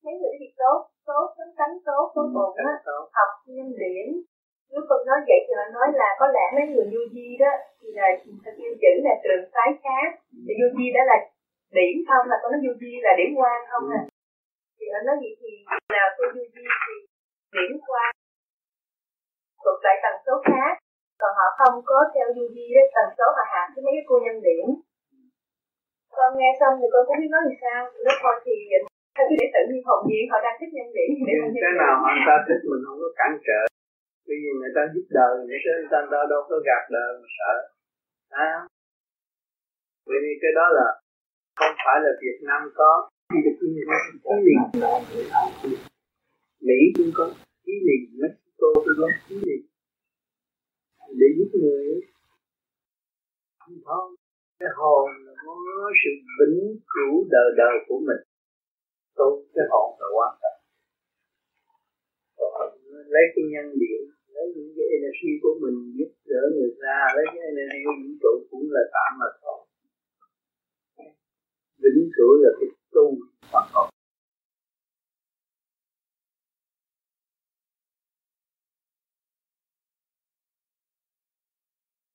mấy người thì tốt tốt tánh tánh tốt tốt bụng á. học nhân điểm. Nếu con nói vậy thì họ nói là có lẽ mấy người du di đó thì là yêu chữ là trường phái khác. Thì du di đó là điểm không? Là con nói du di là điểm quan không à? Thì họ nói gì thì nào tôi du di thì điểm quan. Thuộc lại tần số khác. Còn họ không có theo du di đấy tần số họ hạ với mấy cái cô nhân điểm con nghe xong thì con cũng biết nói làm sao. Lúc thôi thì ờ, theo để tự nhiên hồn nhiên, họ đang thích nhân điểm để cái nào họ ta thích mình không có cản trở. Vì người ta giúp đời, người ta người ta đâu có gạt đời mà sợ. À. bởi vì cái đó là không phải là Việt Nam có. Chỉ liền Mỹ. Cũng có. Ý liền Mexico cũng có ý liền để giúp người. Không thôi cái hồn là có sự vĩnh cửu đời đời của mình. Tu cái hồn là quan trọng. Còn lấy cái nhân điện lấy những cái energy của mình giúp đỡ người ta, lấy cái energy của vũ trụ cũng là tạm mà thôi. Vĩnh cửu là cái tu hoàn học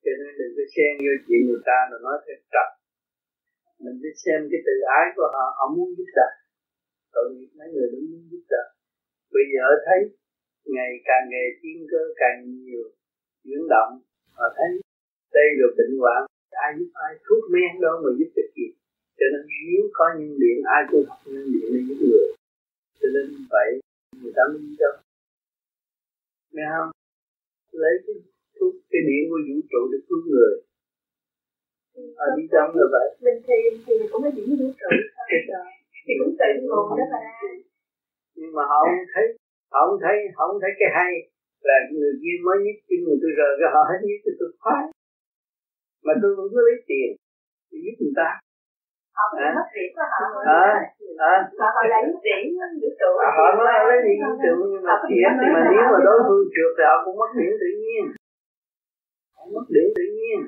cho nên đừng có xen vô chuyện người ta mà nói thêm trật mình đi xem cái tự ái của họ họ muốn giúp đỡ. Tội nghiệp mấy người đứng muốn giúp đỡ. Bây giờ thấy ngày càng ngày tiên cơ càng nhiều chuyển động, họ thấy đây là bệnh hoạn, ai giúp ai, thuốc men đâu mà giúp được gì. Cho nên nếu có nhân điện ai cũng học nhân điện để giúp người cho nên vậy người ta mới cho. Nghe không? Lấy cái thuốc, cái điện của vũ trụ để cứu người ở đi trong là vậy? Mình thì thì mình cũng có diễn vũ trụ thì cũng tự nguồn đó mà nhưng mà họ không thấy họ không thấy họ không thấy cái hay là người kia mới nhất chân người tôi rời cái họ hết nhất thì tôi khoái. Mà tôi vẫn cứ lấy tiền để giúp người ta. Họ à. mất điểm của họ à, à. họ họ lấy điểm vũ trụ họ nói họ lấy điểm vũ trụ nhưng mà thì mà nếu mà đối phương trượt thì họ cũng mất điểm tự nhiên. Họ mất điểm tự nhiên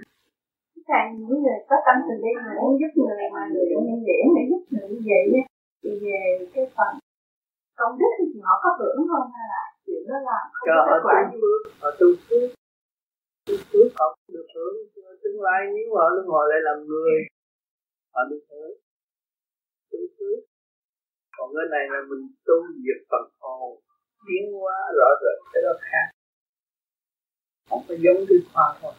thằng những người có tâm từ bi mà muốn giúp người mà người nhân điểm để giúp người như vậy thì về cái phần công đức thì họ có hưởng không? Hay là chuyện đó là không Cho có kết quả? gì họ tu phước. Tu phước họ được hưởng tương lai. Nếu họ luân hồi lại làm người họ được hưởng. Tu phước. Còn cái này là mình tu diệt phần hồn tiến hóa rõ rệt cái đó khác. Không có giống cái khoa thôi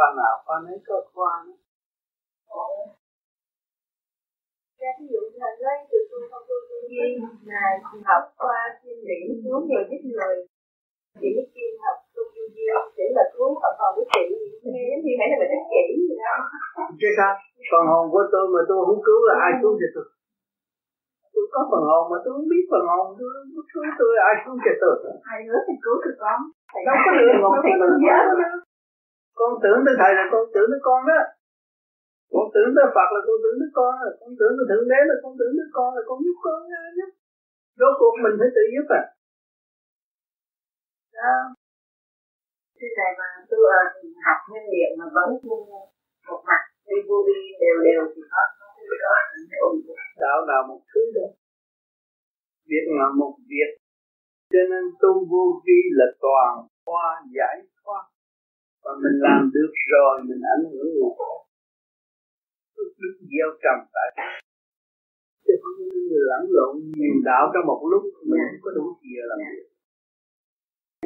khoa nào khoa nấy có khoa nữa Ra ví dụ là lấy từ tôi không tôi tư duy là học qua chuyên điểm xuống về giúp người. Chỉ biết chuyên học tu tư duy để là cứu phần hồn của chị nghe như phải là mình ích kỷ gì đó. Chứ sao? Phần hồn của tôi mà tôi không cứu là ai cứu cho tôi? Tôi có phần hồn mà tôi không biết phần hồn tôi cứu tôi ai cứu cho tôi? Hai đứa thì cứu được con. Đâu có được thầy con nhớ con tưởng tới thầy là con tưởng tới con đó. Con tưởng tới Phật là con tưởng tới con rồi con tưởng tới thượng đế là con tưởng tới con là con giúp con nhé rốt cuộc mình phải tự giúp à. Đó thưa thầy mà tôi học nguyên liệu mà vẫn một mặt đi vô vi đều đều thì có đạo nào một thứ đó. Việc là một việc. Cho nên tu vô vi là toàn khoa giải và mình làm được rồi mình ảnh hưởng người khác đức gieo trầm tại chứ không có lẫn lộn nhiều đạo trong một lúc mình không có đủ gì làm việc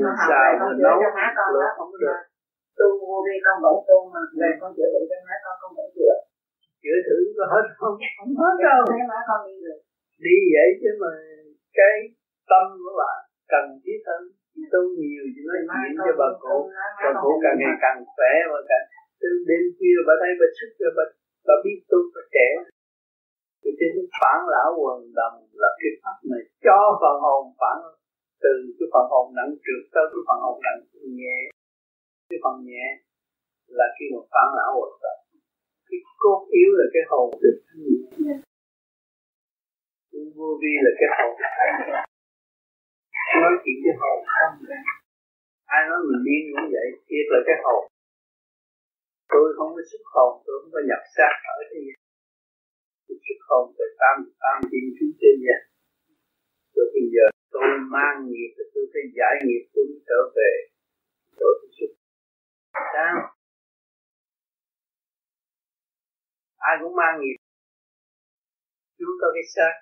mình xài mình nấu lửa không có được. tu vô vi con vẫn tu mà về con chữa bệnh cho má con con vẫn chữa. Chữa thử có hết không? Không hết đâu. Đi vậy chứ mà cái tâm của bạn cần thiết hơn tu nhiều thì nói chuyện cho bà cụ. bà cụ càng ngày càng khỏe và càng từ đêm khuya bà thấy bà sức rồi bà bà biết tu bà trẻ. Thì trên phản lão quần đồng là cái pháp này cho phần hồn phản. Từ cái phần hồn nặng trượt tới cái phần hồn nặng nhẹ. Cái phần nhẹ là khi mà phản lão quần đồng. Cái cốt yếu là cái hồn. Được vô vi là cái hồn nói chuyện cái hồn không ai nói mình điên cũng vậy, thiệt là cái hồn. Tôi không có xuất hồn, tôi không có nhập xác ở thế gian cái sức hồn từ tam tam thiên chúng trên gian rồi bây giờ tôi mang nghiệp tôi phải giải nghiệp, tôi mới trở về. Chỗ tôi xuất sao ai cũng mang nghiệp. Chúng có cái xác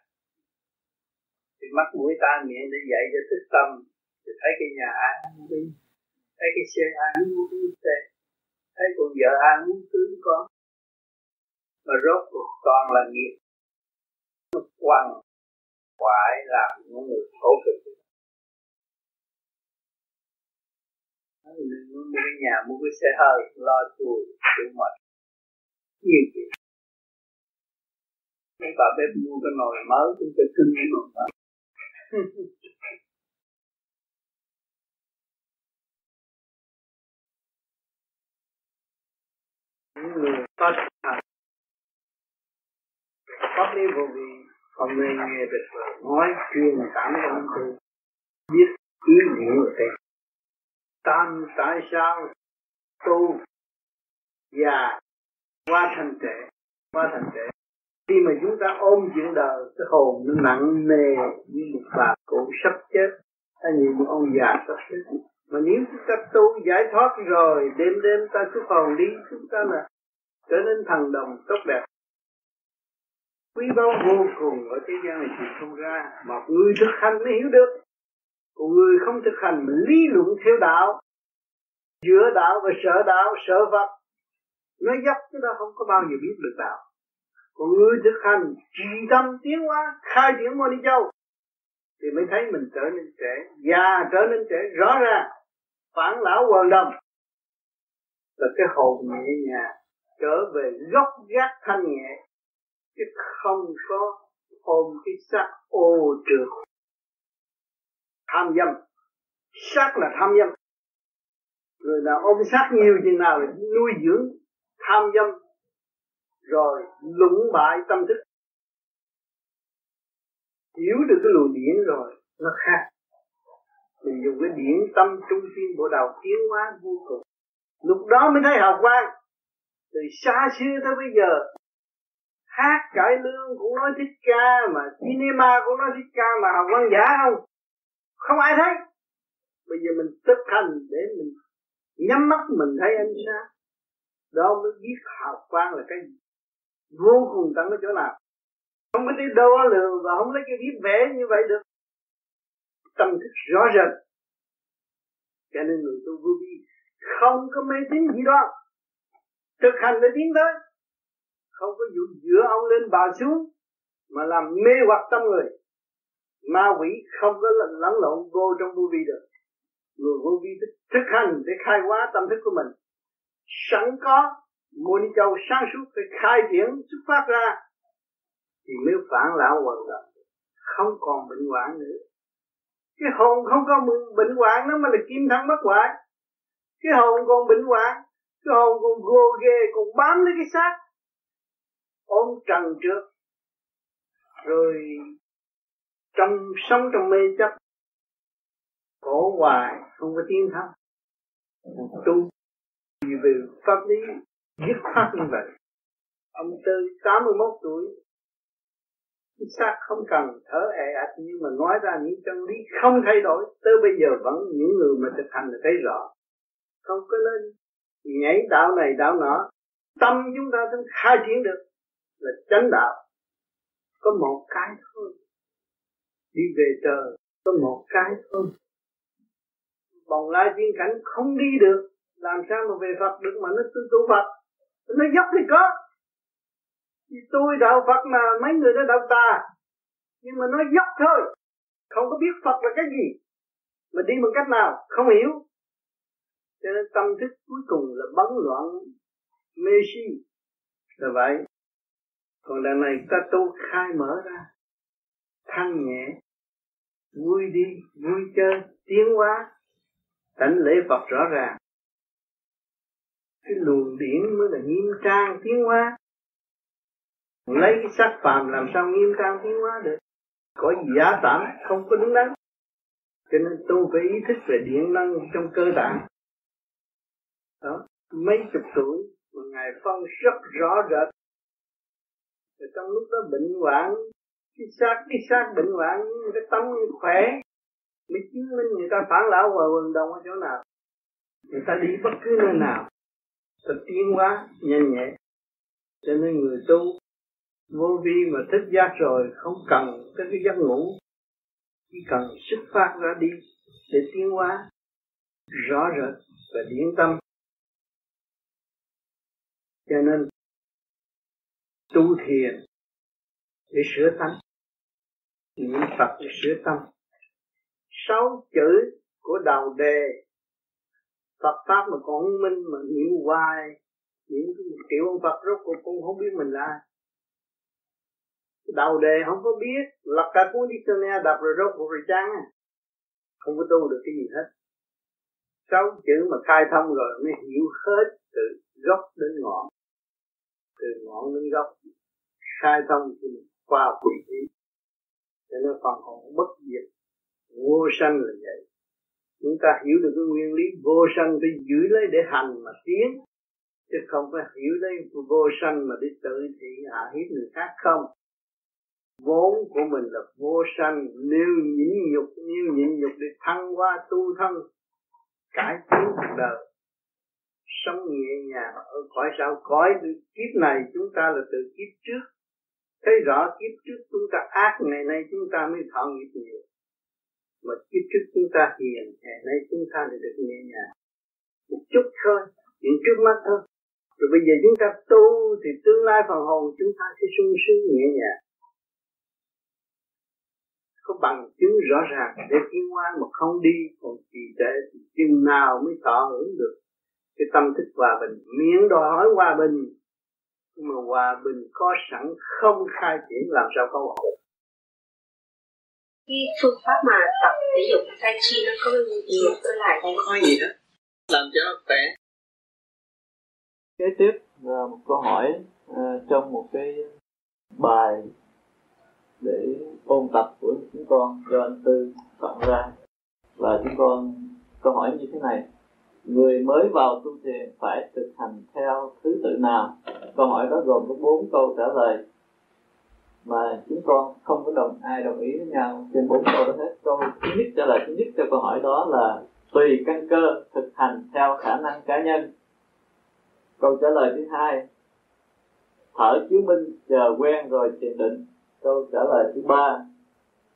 thì mắt mũi tai miệng để dạy cho thức tâm. Thì thấy cái nhà ai muốn đi. Thấy cái xe ai muốn đi xe. Thấy con vợ ai muốn cưới con. Mà rốt cuộc toàn là nghiệp. Nó quăng quại làm những người khổ cực. Đừng muốn mua cái nhà, mua cái xe hơi, lo chùi chịu mệt. Nhiều chuyện. Mấy bà bếp mua cái nồi mới cũng phải cưng cái nồi mới những người có thật pháp lý vô vi không nên nghe được nói chuyên cảm ơn tôi biết ý nghĩa của thế tam tại sao tu già qua thành trẻ qua thành trẻ khi mà chúng ta ôm chuyện đời, cái hồn nó nặng nề như một bà cụ sắp chết, hay như một ông già sắp chết. Mà nếu chúng ta tu giải thoát rồi, đêm đêm ta xuất hồn đi, chúng ta là trở nên thần đồng tốt đẹp. Quý báu vô cùng ở thế gian này thì không ra, mà người thực hành mới hiểu được. Còn người không thực hành, mà lý luận theo đạo, giữa đạo và sợ đạo, sợ Phật nó dốc chúng ta không có bao giờ biết được đạo còn người thực hành trì tâm tiến hóa, khai triển môn đi châu, thì mới thấy mình trở nên trẻ, già trở nên trẻ. Rõ ràng, phản lão hoàng đồng là cái hồn nhẹ nhàng, trở về gốc gác thanh nhẹ, chứ không có ôm cái xác ô trượt. Tham dâm, xác là tham dâm. Người nào ôm xác nhiều chừng nào nuôi dưỡng tham dâm rồi lũng bại tâm thức. Hiểu được cái luồng điển rồi, nó khác. Mình dùng cái điển tâm trung thiên bộ đầu tiến hóa vô cùng. Lúc đó mới thấy học quan. Từ xa xưa tới bây giờ, hát cải lương cũng nói thích ca mà cinema cũng nói thích ca mà học quang giả không? Không ai thấy. Bây giờ mình thực hành để mình nhắm mắt, mình thấy ánh sáng. Đó mới biết học quan là cái gì vô cùng tận ở chỗ nào không có đi đo lường và không lấy cái biết vẽ như vậy được. Tâm thức rõ rệt. Cho nên người tu vô vi không có mê tín gì đó. Thực hành để tiến tới không có dụ dựa ông lên bà xuống mà làm mê hoặc tâm người. Ma quỷ không có lẫn lộn vô trong vô vi được. Người vô vi thực hành để khai hóa tâm thức của mình. Sẵn có muốn châu sáng suốt phải khai triển xuất phát ra, thì mới phản lão hoàn toàn không còn bệnh hoạn nữa. Cái hồn không có bệnh hoạn nó mà là kim thân bất hoại. Cái hồn còn bệnh hoạn, cái hồn còn gồ ghề, còn bám lấy cái xác. Ôm trần trước. Rồi, trong, sống trong mê chấp. Khổ hoài, không có tiến thắng tu về pháp lý dứt khoát như vậy. Ông tư 81 tuổi. Xác không cần thở ẹ ạch, nhưng mà nói ra những chân lý không thay đổi. Tới bây giờ vẫn những người mà thực hành là thấy rõ. Không có lên nhảy đạo này, đạo nọ. Tâm chúng ta cũng khai triển được. Là chánh đạo. Có một cái thôi. Đi về trời, có một cái thôi. Bồng lai tiên cảnh không đi được. Làm sao mà về Phật được mà nó tu tu Phật? Nó dốc thì có. Thì tôi đạo Phật mà mấy người đó đạo tà. Nhưng mà nói dốc thôi. Không có biết Phật là cái gì. Mà đi bằng cách nào? Không hiểu. Cho nên tâm thức cuối cùng là bấn loạn mê si. Là vậy. Còn đằng này ta tu khai mở ra. Thanh nhẹ. Vui đi, vui chơi, tiến hóa. Tánh lễ Phật rõ ràng cái luồng điển mới là nghiêm trang tiến hóa. Lấy cái sắc phàm làm sao nghiêm trang tiến hóa được? Có giả tạm không có đúng đắn. Cho nên tu phải ý thức về điện năng trong cơ tạng. Đó, mấy chục tuổi mà ngài phân rất rõ rệt. Rồi trong lúc đó bệnh hoạn, cái xác cái xác bệnh hoạn nhưng cái tâm khỏe, mới chứng minh người ta phản lão hòa quần đồng ở chỗ nào. Người ta đi bất cứ nơi nào ta tiến hóa, nhanh nhẹ cho nên người tu vô vi mà thích giác rồi không cần tới cái giấc ngủ. Chỉ cần xuất phát ra đi để tiến hóa, rõ rệt và điển tâm. Cho nên tu thiền để sửa tâm, niệm phật để sửa tâm. Sáu chữ của đầu đề Phật pháp mà còn không minh mà hiểu hoài những kiểu ông Phật rốt cuộc cũng không biết mình là ai. Đầu đề không có biết lật cả cuốn dictionary đọc rồi rốt cuộc rồi chán không có tu được cái gì hết. Sáu chữ mà khai thông rồi mới hiểu hết từ gốc đến ngọn. Từ ngọn đến gốc. Khai thông thì qua quỷ trí cho nên phần hồn bất diệt. Vô sanh là vậy chúng ta hiểu được cái nguyên lý vô sanh phải giữ lấy để hành mà tiến, chứ không phải hiểu lấy vô sanh mà đi tự thị hạ hiếp người khác không. Vốn của mình là vô sanh, nếu nhịn nhục, nếu nhịn nhục để thăng qua tu thân, cải tiến cuộc đời, sống nhẹ nhàng ở cõi sau. Cõi kiếp này chúng ta là từ kiếp trước. Thấy rõ kiếp trước chúng ta ác ngày nay, chúng ta mới thọ nghiệp nhiều mà kích trước chúng ta hiền ngày nay chúng ta thì được nhẹ nhàng. Một chút thôi, những trước mắt thôi. Rồi bây giờ chúng ta tu thì tương lai phần hồn chúng ta sẽ sung sướng nhẹ nhàng. Có bằng chứng rõ ràng để tiến hóa mà không đi, còn trì trệ thì chừng nào mới thọ hưởng được cái tâm thức hòa bình. Miễn đòi hỏi hòa bình, nhưng mà hòa bình có sẵn không khai triển làm sao có hòa bình cái phương pháp mà tập thể dục tai chi nó có nhiều cái lại không có gì hết. Làm cho nó khỏe. Kế tiếp là một câu hỏi uh, trong một cái bài để ôn tập của chúng con do anh tư soạn ra. Và chúng con câu hỏi như thế này. Người mới vào tu thiền phải thực hành theo thứ tự nào? Câu hỏi đó gồm có bốn câu trả lời mà chúng con không có đồng, ai đồng ý với nhau trên bốn câu đó hết. Câu thứ nhất, trả lời thứ nhất cho câu hỏi đó là tùy căn cơ thực hành theo khả năng cá nhân. Câu trả lời thứ hai, thở chiếu minh chờ quen rồi thiền định. Câu trả lời thứ ba,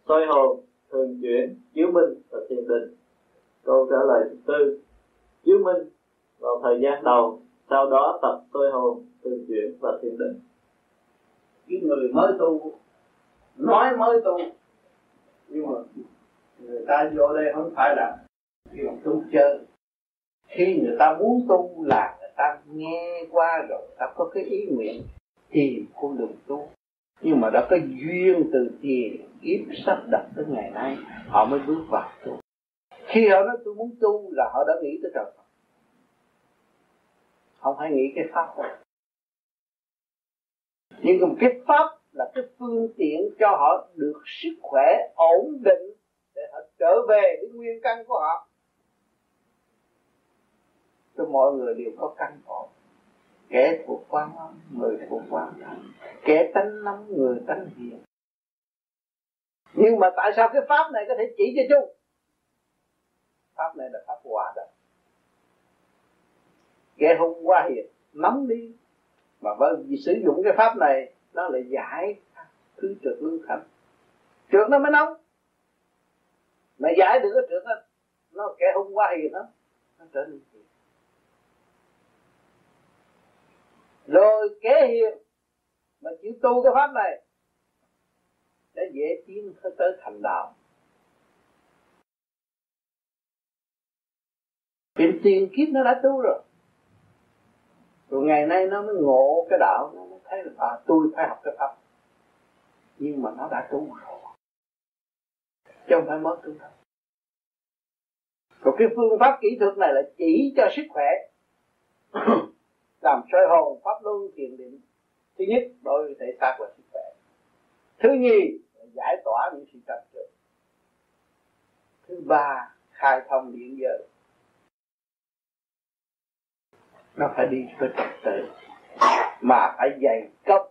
soi hồn thường chuyển chiếu minh và thiền định. Câu trả lời thứ tư chiếu minh vào thời gian đầu, sau đó tập soi hồn thường chuyển và thiền định cái người mới tu, nói mới tu, nhưng mà người ta vô đây không phải là kiểu tu chơi. Khi người ta muốn tu là người ta nghe qua rồi ta có cái ý nguyện tìm con đường tu. Nhưng mà đã có duyên từ tiền kiếp sắp đặt tới ngày nay, họ mới bước vào tu. Khi họ nói tôi muốn tu là họ đã nghĩ tới trời Phật. Không phải nghĩ cái pháp thôi nhưng còn cái pháp là cái phương tiện cho họ được sức khỏe ổn định để họ trở về với nguyên căn của họ. Cho mọi người đều có căn ổn. Kẻ thuộc quan, người thuộc quan. Kẻ tánh nóng người tánh hiền. Nhưng mà tại sao cái pháp này có thể chỉ cho chung pháp này là pháp hòa đó kẻ hung qua hiền nóng đi mà bởi vì sử dụng cái pháp này, nó lại giải thứ trượt lưu thẩm trượt nó mới nóng. Mà giải được cái trượt nó nó kẻ hung quá hiền lắm nó trở nên hiền rồi kẻ hiền mà chịu tu cái pháp này để dễ tiến tới thành đạo. Chuyện tiền kiếp nó đã tu rồi. Rồi ngày nay nó mới ngộ cái đạo Nó mới thấy là à, tôi phải học cái pháp. Nhưng mà nó đã tu rồi. Chứ không phải mới tu đâu. Còn cái phương pháp kỹ thuật này là chỉ cho sức khỏe. Làm soi hồn pháp luân thiền định. Thứ nhất đối với thể xác và sức khỏe. Thứ nhì là giải tỏa những sự trầm trượt. Thứ ba khai thông điện giới nó phải đi với trật tự. Mà phải dày công,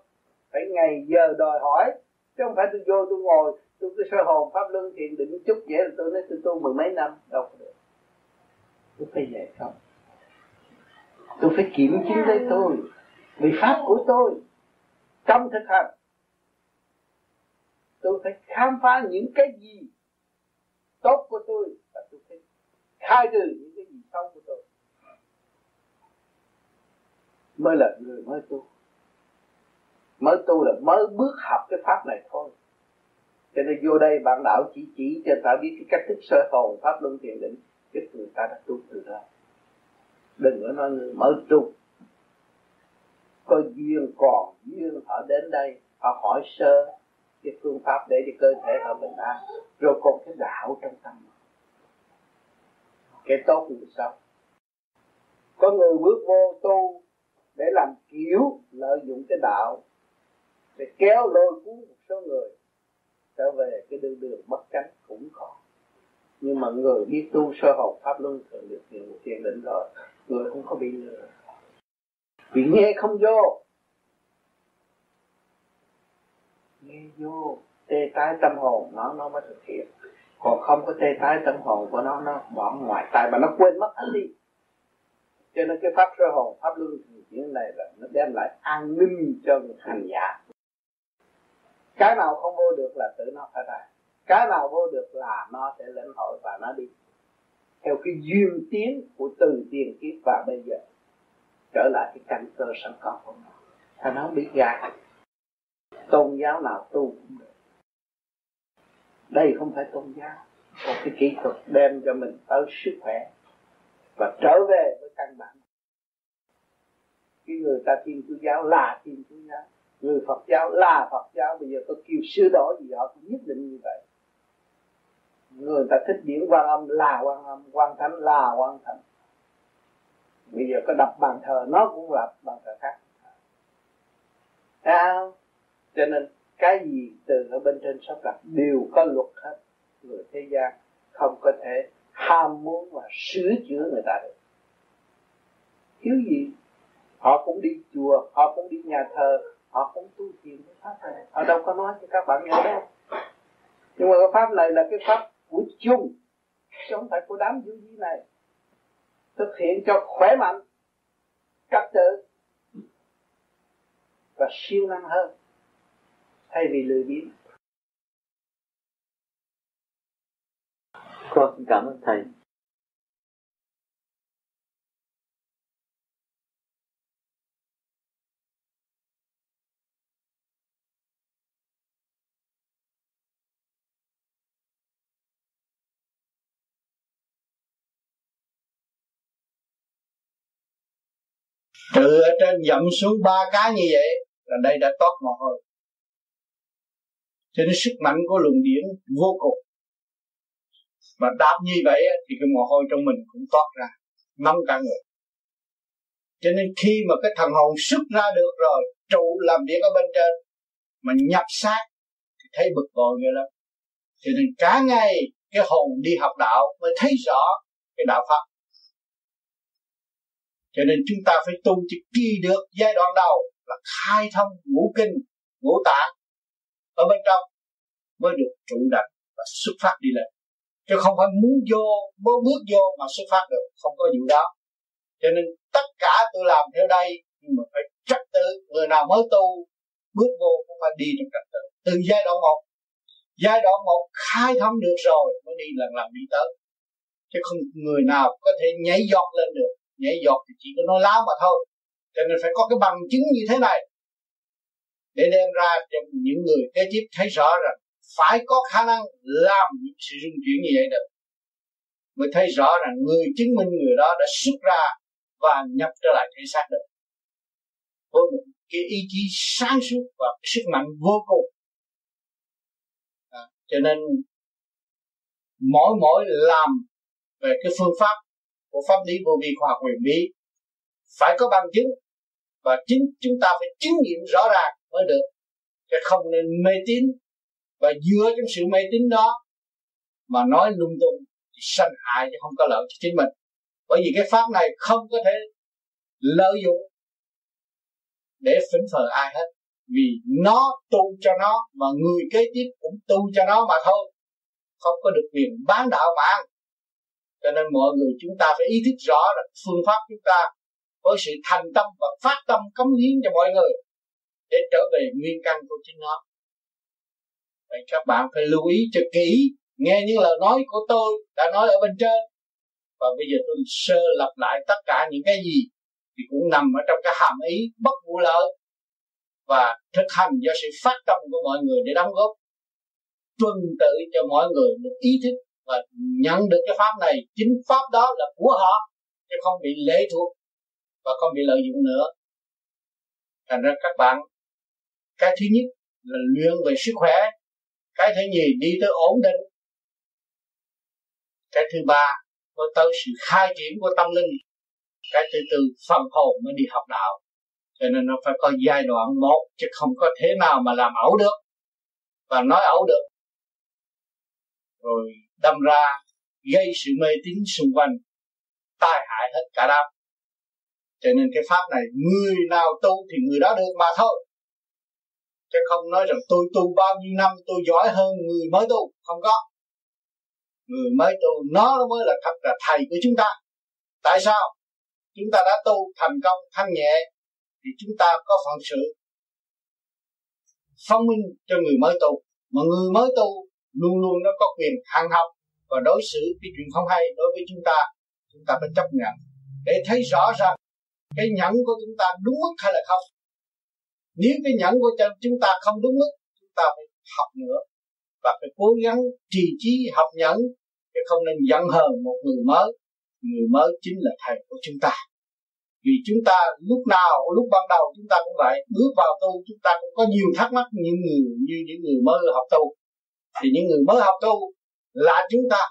phải ngày giờ đòi hỏi, chứ không phải tôi vô tôi ngồi, tôi cứ sơ hồn pháp luân thiền định chút vậy là tôi nói tôi tu mười mấy năm, đâu có được. Tôi phải dạy công. Tôi phải kiểm chứng lấy tôi vì pháp của tôi trong thực hành. Tôi phải khám phá những cái gì tốt của tôi và tôi phải khai trừ những cái gì xấu của tôi mới là người mới tu. Mới tu là mới bước học cái pháp này thôi. Cho nên vô đây bạn đạo chỉ chỉ cho ta biết cái cách thức sơ hồn, pháp luân thiền định cái người ta đã tu từ đó. Đừng có nói người mới tu. Có duyên còn, duyên họ đến đây, họ hỏi sơ cái phương pháp để cho cơ thể họ bình an. Rồi còn cái đạo trong tâm. Cái tốt người sao có người bước vô tu để làm kiểu lợi dụng cái đạo, để kéo lôi cuốn một số người trở về cái đường đường bất cánh cũng có nhưng mà người biết tu sơ hồn pháp luân thường được nhiều thiền định rồi, người không có bị lừa. Vì nghe không vô. Nghe vô, tê tái tâm hồn, nó nó mới thực hiện. Còn không có tê tái tâm hồn của nó nó bỏ ngoài tai, mà nó quên mất anh đi cho nên cái pháp sơ hồn, pháp luân thường chuyển này là nó đem lại an ninh cho người hành giả. Cái nào không vô được là tự nó phải ra. Cái nào vô được là nó sẽ lĩnh hội và nó đi. Theo cái duyên tiến của từ tiền kiếp và bây giờ, trở lại cái căn cơ sẵn có của nó. Ta nó biết gạt tôn giáo nào tu cũng được. Đây không phải tôn giáo, một cái kỹ thuật đem cho mình tới sức khỏe và trở về với căn bản. Cái người ta tin chúa giáo là tin chúa giáo, người phật giáo là phật giáo, bây giờ có kêu sửa đổi gì họ cũng nhất định như vậy. Người ta thích diễn quan âm là quan âm, quan thánh là quan thánh. Bây giờ có đập bàn thờ, nó cũng là bàn thờ khác. Sao Cho nên cái gì từ ở bên trên sắp đặt đều có luật hết. Người thế gian không có thể ham muốn và sửa chữa người ta được thiếu gì. Họ cũng đi chùa, họ cũng đi nhà thờ, họ cũng tu thiền cái pháp này. Họ đâu có nói cho các bạn nghe đâu. Nhưng mà cái pháp này là cái pháp của chung. Chứ không phải của đám du di này. Thực hiện cho khỏe mạnh, trật tự và siêu năng hơn. Thay vì lười biếng. Con cảm ơn thầy. Từ ở trên dậm xuống ba cái như vậy là đây đã toát mồ hôi cho nên sức mạnh của luồng điển vô cùng. Mà đáp như vậy thì cái mồ hôi trong mình cũng toát ra nóng cả người. Cho nên khi mà cái thần hồn xuất ra được rồi, trụ làm việc ở bên trên, mà nhập xác thì thấy bực bội người lắm. Cho nên cả ngày cái hồn đi học đạo mới thấy rõ cái đạo pháp cho nên chúng ta phải tu cho kỳ được giai đoạn đầu là khai thông ngũ kinh, ngũ tạng ở bên trong mới được trụ đảnh và xuất phát đi lên. Chứ không phải muốn vô, muốn bước vô mà xuất phát được, không có vụ đó. Cho nên tất cả tôi làm theo đây, nhưng mà phải trật tự, người nào mới tu, bước vô cũng phải đi trong trật tự. Từ giai đoạn một, giai đoạn một khai thông được rồi, mới đi lần lần đi tới. Chứ không người nào có thể nhảy giọt lên được nhảy giọt thì chỉ có nói láo mà thôi. Cho nên phải có cái bằng chứng như thế này. Để đem ra cho những người kế tiếp thấy rõ rằng phải có khả năng làm những sự rung chuyển như vậy được. Mới thấy rõ rằng người chứng minh người đó đã xuất ra và nhập trở lại thể xác được. Với một cái ý chí sáng suốt và sức mạnh vô cùng. À, cho nên mỗi mỗi làm về cái phương pháp của pháp lý vô vi khoa học huyền bí phải có bằng chứng. Và chính chúng ta phải chứng nghiệm rõ ràng mới được chứ không nên mê tín. Và dựa trong sự mê tín đó mà nói lung tung thì sanh hại chứ không có lợi cho chính mình. Bởi vì cái pháp này không có thể lợi dụng để phỉnh phờ ai hết. Vì nó tu cho nó mà người kế tiếp cũng tu cho nó mà thôi. Không có được quyền bán đạo mà ăn cho nên mọi người chúng ta phải ý thức rõ là phương pháp chúng ta với sự thành tâm và phát tâm cống hiến cho mọi người để trở về nguyên căn của chính nó. Vậy các bạn phải lưu ý cho kỹ, nghe những lời nói của tôi đã nói ở bên trên. Và bây giờ tôi sơ lặp lại tất cả những cái gì thì cũng nằm ở trong cái hàm ý bất vụ lợi và thực hành do sự phát tâm của mọi người để đóng góp. Tuân tự cho mọi người được ý thức và nhận được cái pháp này, chính pháp đó là của họ, chứ không bị lệ thuộc và không bị lợi dụng nữa. Thành ra các bạn, cái thứ nhất là luyện về sức khỏe, cái thứ nhì đi tới ổn định, cái thứ ba có tới sự khai triển của tâm linh, cái thứ tư phần hồn mới đi học đạo. Cho nên nó phải có giai đoạn một, chứ không có thế nào mà làm ẩu được. Và nói ẩu được. Rồi đâm ra gây sự mê tín xung quanh, tai hại hết cả đám. Cho nên cái pháp này, người nào tu thì người đó được mà thôi. Chứ không nói rằng tôi tu bao nhiêu năm, tôi giỏi hơn người mới tu, không có. Người mới tu, nó mới là thật là thầy của chúng ta. Tại sao? Chúng ta đã tu thành công, thanh nhẹ, thì chúng ta có phận sự. Phong minh cho người mới tu. Mà người mới tu luôn luôn nó có quyền hàng học và đối xử cái chuyện không hay đối với chúng ta chúng ta phải chấp nhận. Để thấy rõ rằng cái nhẫn của chúng ta đúng mức hay là không. Nếu cái nhẫn của chúng ta không đúng mức, chúng ta phải học nữa và phải cố gắng trì trí học nhẫn chứ không nên giận hờn một người mới. Người mới chính là thầy của chúng ta. Vì chúng ta lúc nào, lúc ban đầu chúng ta cũng vậy, bước vào tu chúng ta cũng có nhiều thắc mắc như người như những người mới học tu thì những người mới học tu là chúng ta.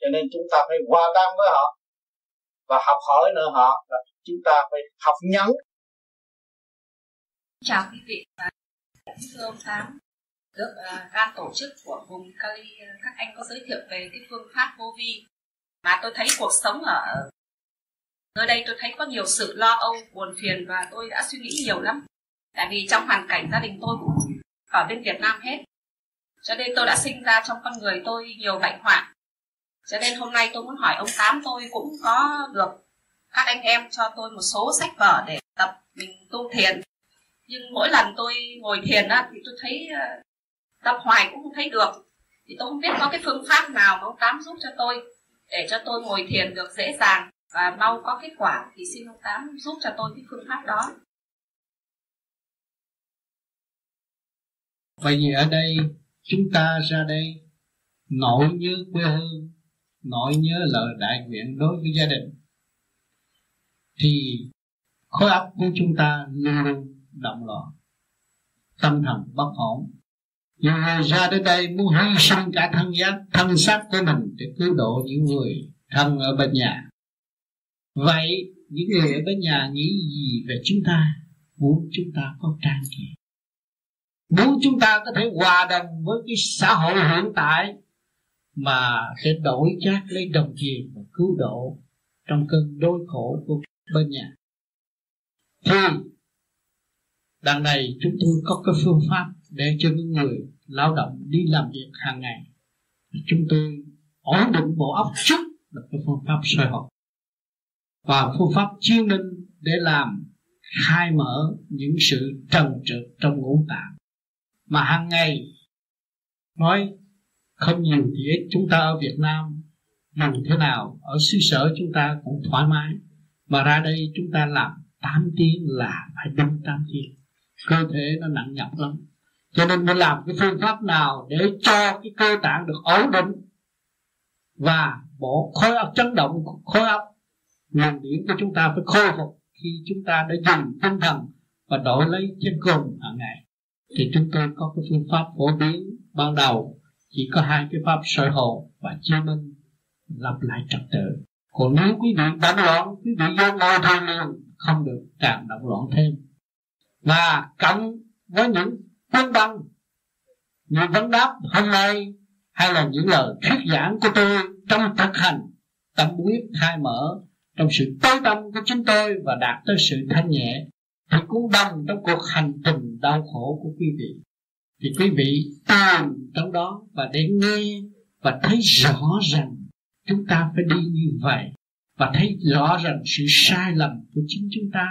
Cho nên chúng ta phải hòa tan với họ và học hỏi nữa họ là chúng ta phải học nhẫn chào quý vị và thưa ông tám. Được uh, ban tổ chức của vùng Cali à, các anh có giới thiệu về cái phương pháp vô vi. Mà tôi thấy cuộc sống ở nơi đây tôi thấy có nhiều sự lo âu buồn phiền và tôi đã suy nghĩ nhiều lắm. Tại vì trong hoàn cảnh gia đình tôi cũng ở bên Việt Nam hết cho nên tôi đã sinh ra trong con người tôi nhiều bệnh hoạn cho nên hôm nay tôi muốn hỏi ông tám, tôi cũng có được các anh em cho tôi một số sách vở để tập mình tu thiền. Nhưng mỗi lần tôi ngồi thiền á, thì tôi thấy ờ, tập hoài cũng không thấy được. Thì tôi không biết có cái phương pháp nào mà ông tám giúp cho tôi để cho tôi ngồi thiền được dễ dàng và mau có kết quả. Thì xin ông tám giúp cho tôi cái phương pháp đó. Vậy thì ở đây chúng ta ra đây nỗi nhớ quê hương nỗi nhớ lời đại nguyện đối với gia đình. Thì khối óc của chúng ta luôn luôn động loạn, tâm thần bất ổn. Nhiều người ra đến đây muốn hy sinh cả thân giác, thân xác của mình để cứu độ những người thân ở bên nhà. Vậy những người ở bên nhà nghĩ gì về chúng ta? Muốn chúng ta có trang kiện muốn chúng ta có thể hòa đồng với cái xã hội hiện tại mà sẽ đổi chác lấy đồng tiền và cứu độ trong cơn đôi khổ của bên nhà. Thì, đằng này chúng tôi có cái phương pháp để cho những người lao động đi làm việc hàng ngày. Chúng tôi ổn định bộ óc trước là cái phương pháp soi học. Và phương pháp chuyên minh để làm, khai mở những sự trần trượt trong ngũ tạng mà hàng ngày nói không nhiều thì ít chúng ta ở Việt Nam làm thế nào, ở xứ sở chúng ta cũng thoải mái. Mà ra đây chúng ta làm 8 tiếng là phải đúng 8 tiếng. Cơ thể nó nặng nhọc lắm. Cho nên mình làm cái phương pháp nào để cho cái cơ tạng được ổn định và bộ khối óc chấn động, khối óc nguồn điển của chúng ta phải khôi phục khi chúng ta đã dùng tinh thần và đổi lấy chân cùng hàng ngày thì chúng tôi có cái phương pháp phổ biến ban đầu, chỉ có hai cái pháp sở hồn và chiêu minh lập lại trật tự. Còn nếu quý vị đánh loạn, quý vị vô ngồi thôi liền không được càng động loạn thêm. Và cộng với những quân băng những vấn đáp hôm nay hay là những lời thuyết giảng của tôi trong thực hành, tâm quyết khai mở, trong sự tối tâm của chúng tôi và đạt tới sự thanh nhẹ thì cũng đồng trong cuộc hành trình đau khổ của quý vị. Thì quý vị tan trong đó và để nghe và thấy rõ rằng chúng ta phải đi như vậy và thấy rõ rằng sự sai lầm của chính chúng ta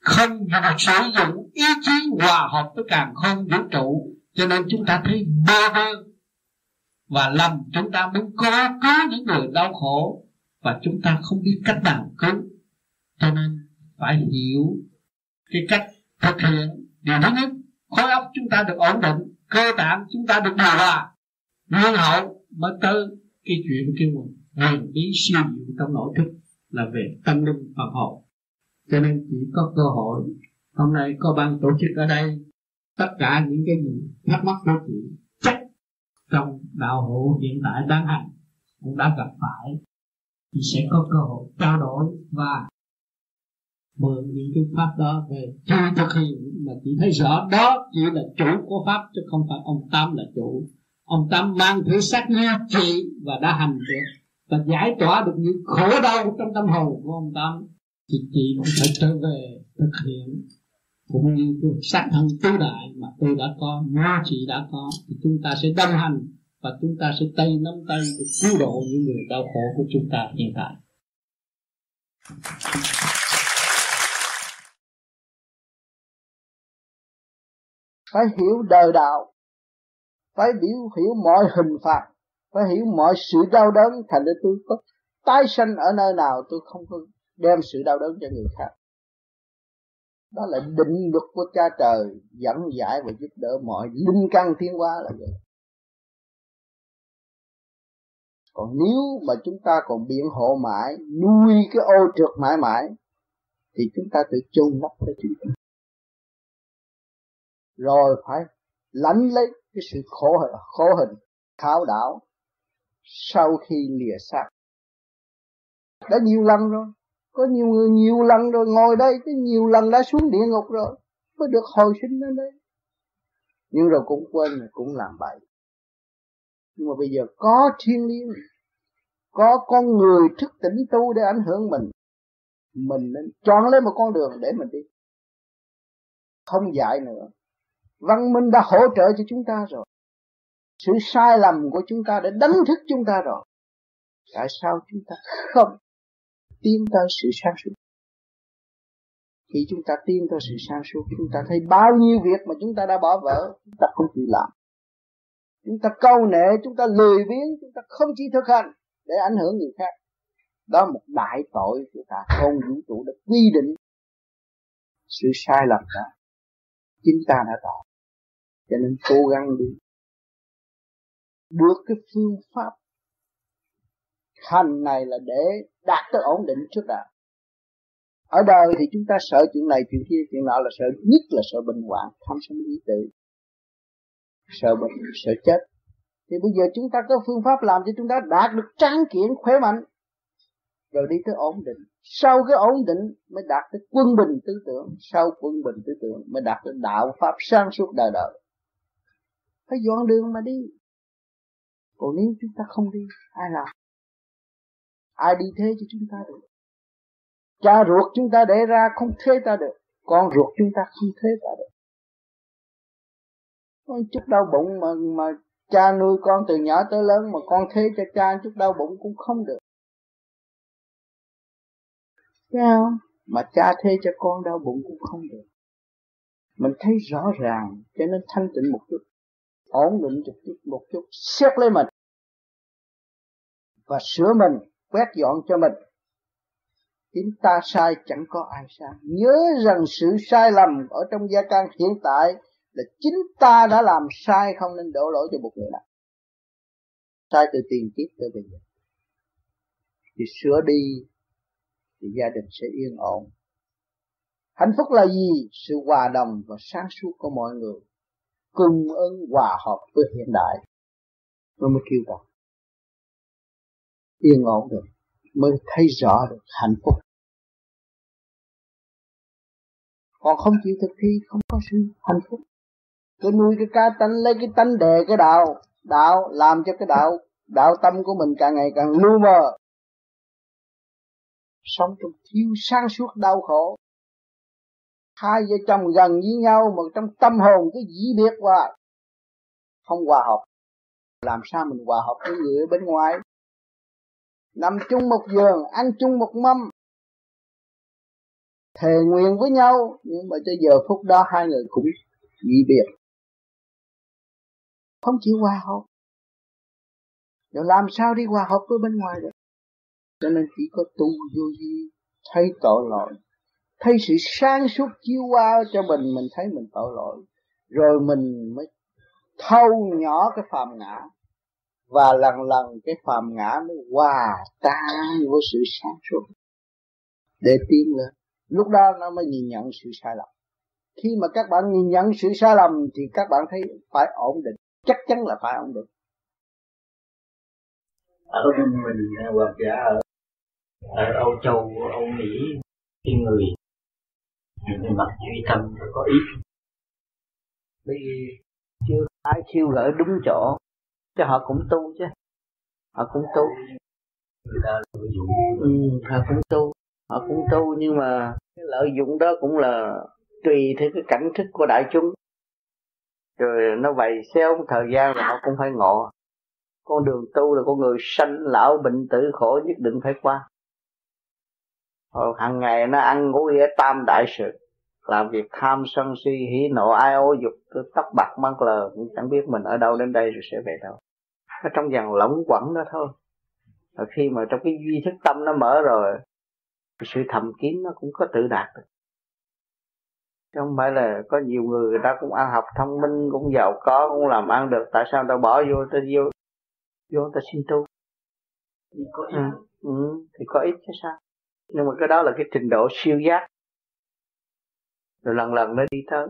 không được sử dụng ý chí hòa hợp với càng không vũ trụ. Cho nên chúng ta thấy bơ vơ và lầm chúng ta muốn có có những người đau khổ và chúng ta không biết cách nào cứu. Cho nên phải hiểu cái cách thực hiện điều thứ nhất khối óc chúng ta được ổn định, cơ tạng chúng ta được điều hòa. Nguyên hậu mới tới cái chuyện kêu là huyền bí siêu diệu trong nội thức là về tâm linh Phật hồn cho nên chỉ có cơ hội, hôm nay có ban tổ chức ở đây, tất cả những cái gì thắc mắc của chị chắc trong đạo hộ hiện tại đang hành, cũng đã gặp phải, thì sẽ có cơ hội trao đổi và mượn những cái pháp đó về tra thực hiện. Mà chỉ thấy rõ đó chỉ là chủ của pháp, chứ không phải ông tam là chủ. Ông tam mang thứ xác như chị và đã hành được và giải tỏa được những khổ đau trong tâm hồn của ông tam thì chị cũng phải trở về thực hiện. Cũng như cái sát thân tứ đại mà tôi đã có mà chị đã có, thì chúng ta sẽ đồng hành và chúng ta sẽ tay nắm tay để cứu độ những người đau khổ của chúng ta hiện tại. Phải hiểu đời đạo. Phải hiểu hiểu mọi hình phạt. Phải hiểu mọi sự đau đớn thành ra tôi có tái sanh ở nơi nào tôi không có đem sự đau đớn cho người khác. Đó là định luật của cha trời, dẫn giải và giúp đỡ mọi linh căn thiên hóa là vậy. Còn nếu mà chúng ta còn biện hộ mãi, nuôi cái ô trượt mãi mãi, thì chúng ta tự chôn lấp cái chuyện rồi phải lãnh lấy cái sự khổ khổ hình khảo đảo sau khi lìa xác. Đã nhiều lần rồi, có nhiều người nhiều lần rồi ngồi đây, cái nhiều lần đã xuống địa ngục rồi, mới được hồi sinh lên đây. Nhưng rồi cũng quên, cũng làm bậy. Nhưng mà bây giờ có thiên liêng, có con người thức tỉnh tu để ảnh hưởng mình mình nên chọn lấy một con đường để mình đi. Không dạy nữa văn minh đã hỗ trợ cho chúng ta rồi sự sai lầm của chúng ta đã đánh thức chúng ta rồi tại sao chúng ta không tiến tới sự sáng suốt khi chúng ta tiến tới sự sáng suốt chúng ta thấy bao nhiêu việc mà chúng ta đã bỏ vỡ chúng ta không chịu làm chúng ta câu nệ chúng ta lười biếng chúng ta không chỉ thực hành để ảnh hưởng người khác đó là một đại tội của cả con vũ trụ đã quy định sự sai lầm đó chính ta đã tạo cho nên cố gắng đi. Được cái phương pháp hành này là để đạt tới ổn định trước đã. Ở đời thì chúng ta sợ chuyện này chuyện kia chuyện nọ là sợ nhất là sợ bệnh hoạn tham sân ý tự, sợ bệnh sợ chết. Thì bây giờ chúng ta có phương pháp làm cho chúng ta đạt được tráng kiện khỏe mạnh rồi đi tới ổn định. Sau cái ổn định mới đạt tới quân bình tư tưởng sau quân bình tư tưởng mới đạt tới đạo pháp sáng suốt đời đời phải dọn đường mà đi. Còn nếu chúng ta không đi, ai làm? Ai đi thế cho chúng ta được? Cha ruột chúng ta để ra không thế ta được, con ruột chúng ta không thế ta được. Con chút đau bụng mà mà cha nuôi con từ nhỏ tới lớn mà con thế cho cha, chút đau bụng cũng không được. Sao mà cha thế cho con đau bụng cũng không được. Mình thấy rõ ràng, cho nên thanh tịnh một chút ổn định trực chút, một chút. Xét lấy mình. Và sửa mình, quét dọn cho mình. Chính ta sai, chẳng có ai sai. Nhớ rằng sự sai lầm ở trong gia can hiện tại là chính ta đã làm sai, không nên đổ lỗi cho một người nào. Sai từ tiền kiếp tới bây giờ. Thì sửa đi, thì gia đình sẽ yên ổn. Hạnh phúc là gì? Sự hòa đồng và sáng suốt của mọi người cung ứng hòa hợp với hiện đại. Nó mới kêu gọi yên ổn được, mới thấy rõ được hạnh phúc. Còn không chịu thực thi, không có sự hạnh phúc. Cứ nuôi cái cá tánh, lấy cái tánh đề cái đạo. Đạo làm cho cái đạo đạo tâm của mình càng ngày càng lu mờ. Sống trong thiếu sáng suốt đau khổ hai vợ chồng gần với nhau mà trong tâm hồn cái dĩ biệt hoài không hòa hợp. Làm sao mình hòa hợp với người ở bên ngoài? Nằm chung một giường, ăn chung một mâm. Thề nguyện với nhau, nhưng mà tới giờ phút đó hai người cũng dĩ biệt. Không chịu hòa hợp. Rồi làm sao đi hòa hợp với bên ngoài được? Cho nên chỉ có tu vô vi, thấy tội lỗi thấy sự sáng suốt chiếu qua cho mình mình thấy mình tội lỗi. Rồi mình mới thâu nhỏ cái phàm ngã. Và lần lần cái phàm ngã mới hòa tan với sự sáng suốt. Để tiến lên lúc đó nó mới nhìn nhận sự sai lầm. Khi mà các bạn nhìn nhận sự sai lầm thì các bạn thấy phải ổn định. Chắc chắn là phải ổn định. Ở bên mình à, hoặc giả ở, ở Âu Châu Âu Mỹ khi người về mặt duy tâm có ý. Bởi vì chưa ai chiêu gỡ đúng chỗ chứ họ cũng tu chứ. Họ cũng tu. Người ta lợi dụng ừ, họ cũng tu. Họ cũng tu nhưng mà cái lợi dụng đó cũng là tùy theo cái cảnh thức của đại chúng. Rồi nó vậy xéo thời gian rồi họ cũng phải ngộ. Con đường tu là con người sanh lão bệnh tử khổ nhất định phải qua rồi hàng ngày nó ăn ngủ ở tam đại sự làm việc tham sân si hỉ nộ ai ô dục tóc bạc mang lờ cũng chẳng biết mình ở đâu đến đây rồi sẽ về đâu. Ở trong dàn lỏng quẩn đó thôi. Và khi mà trong cái duy thức tâm nó mở rồi sự thầm kín nó cũng có tự đạt được. Chứ không phải là có nhiều người người ta cũng ăn học thông minh cũng giàu có cũng làm ăn được tại sao ta bỏ vô ta vô vô ta xin tu? Có ít. Ừ, ừ, thì có ít chứ sao nhưng mà cái đó là cái trình độ siêu giác. Rồi lần lần nó đi tới.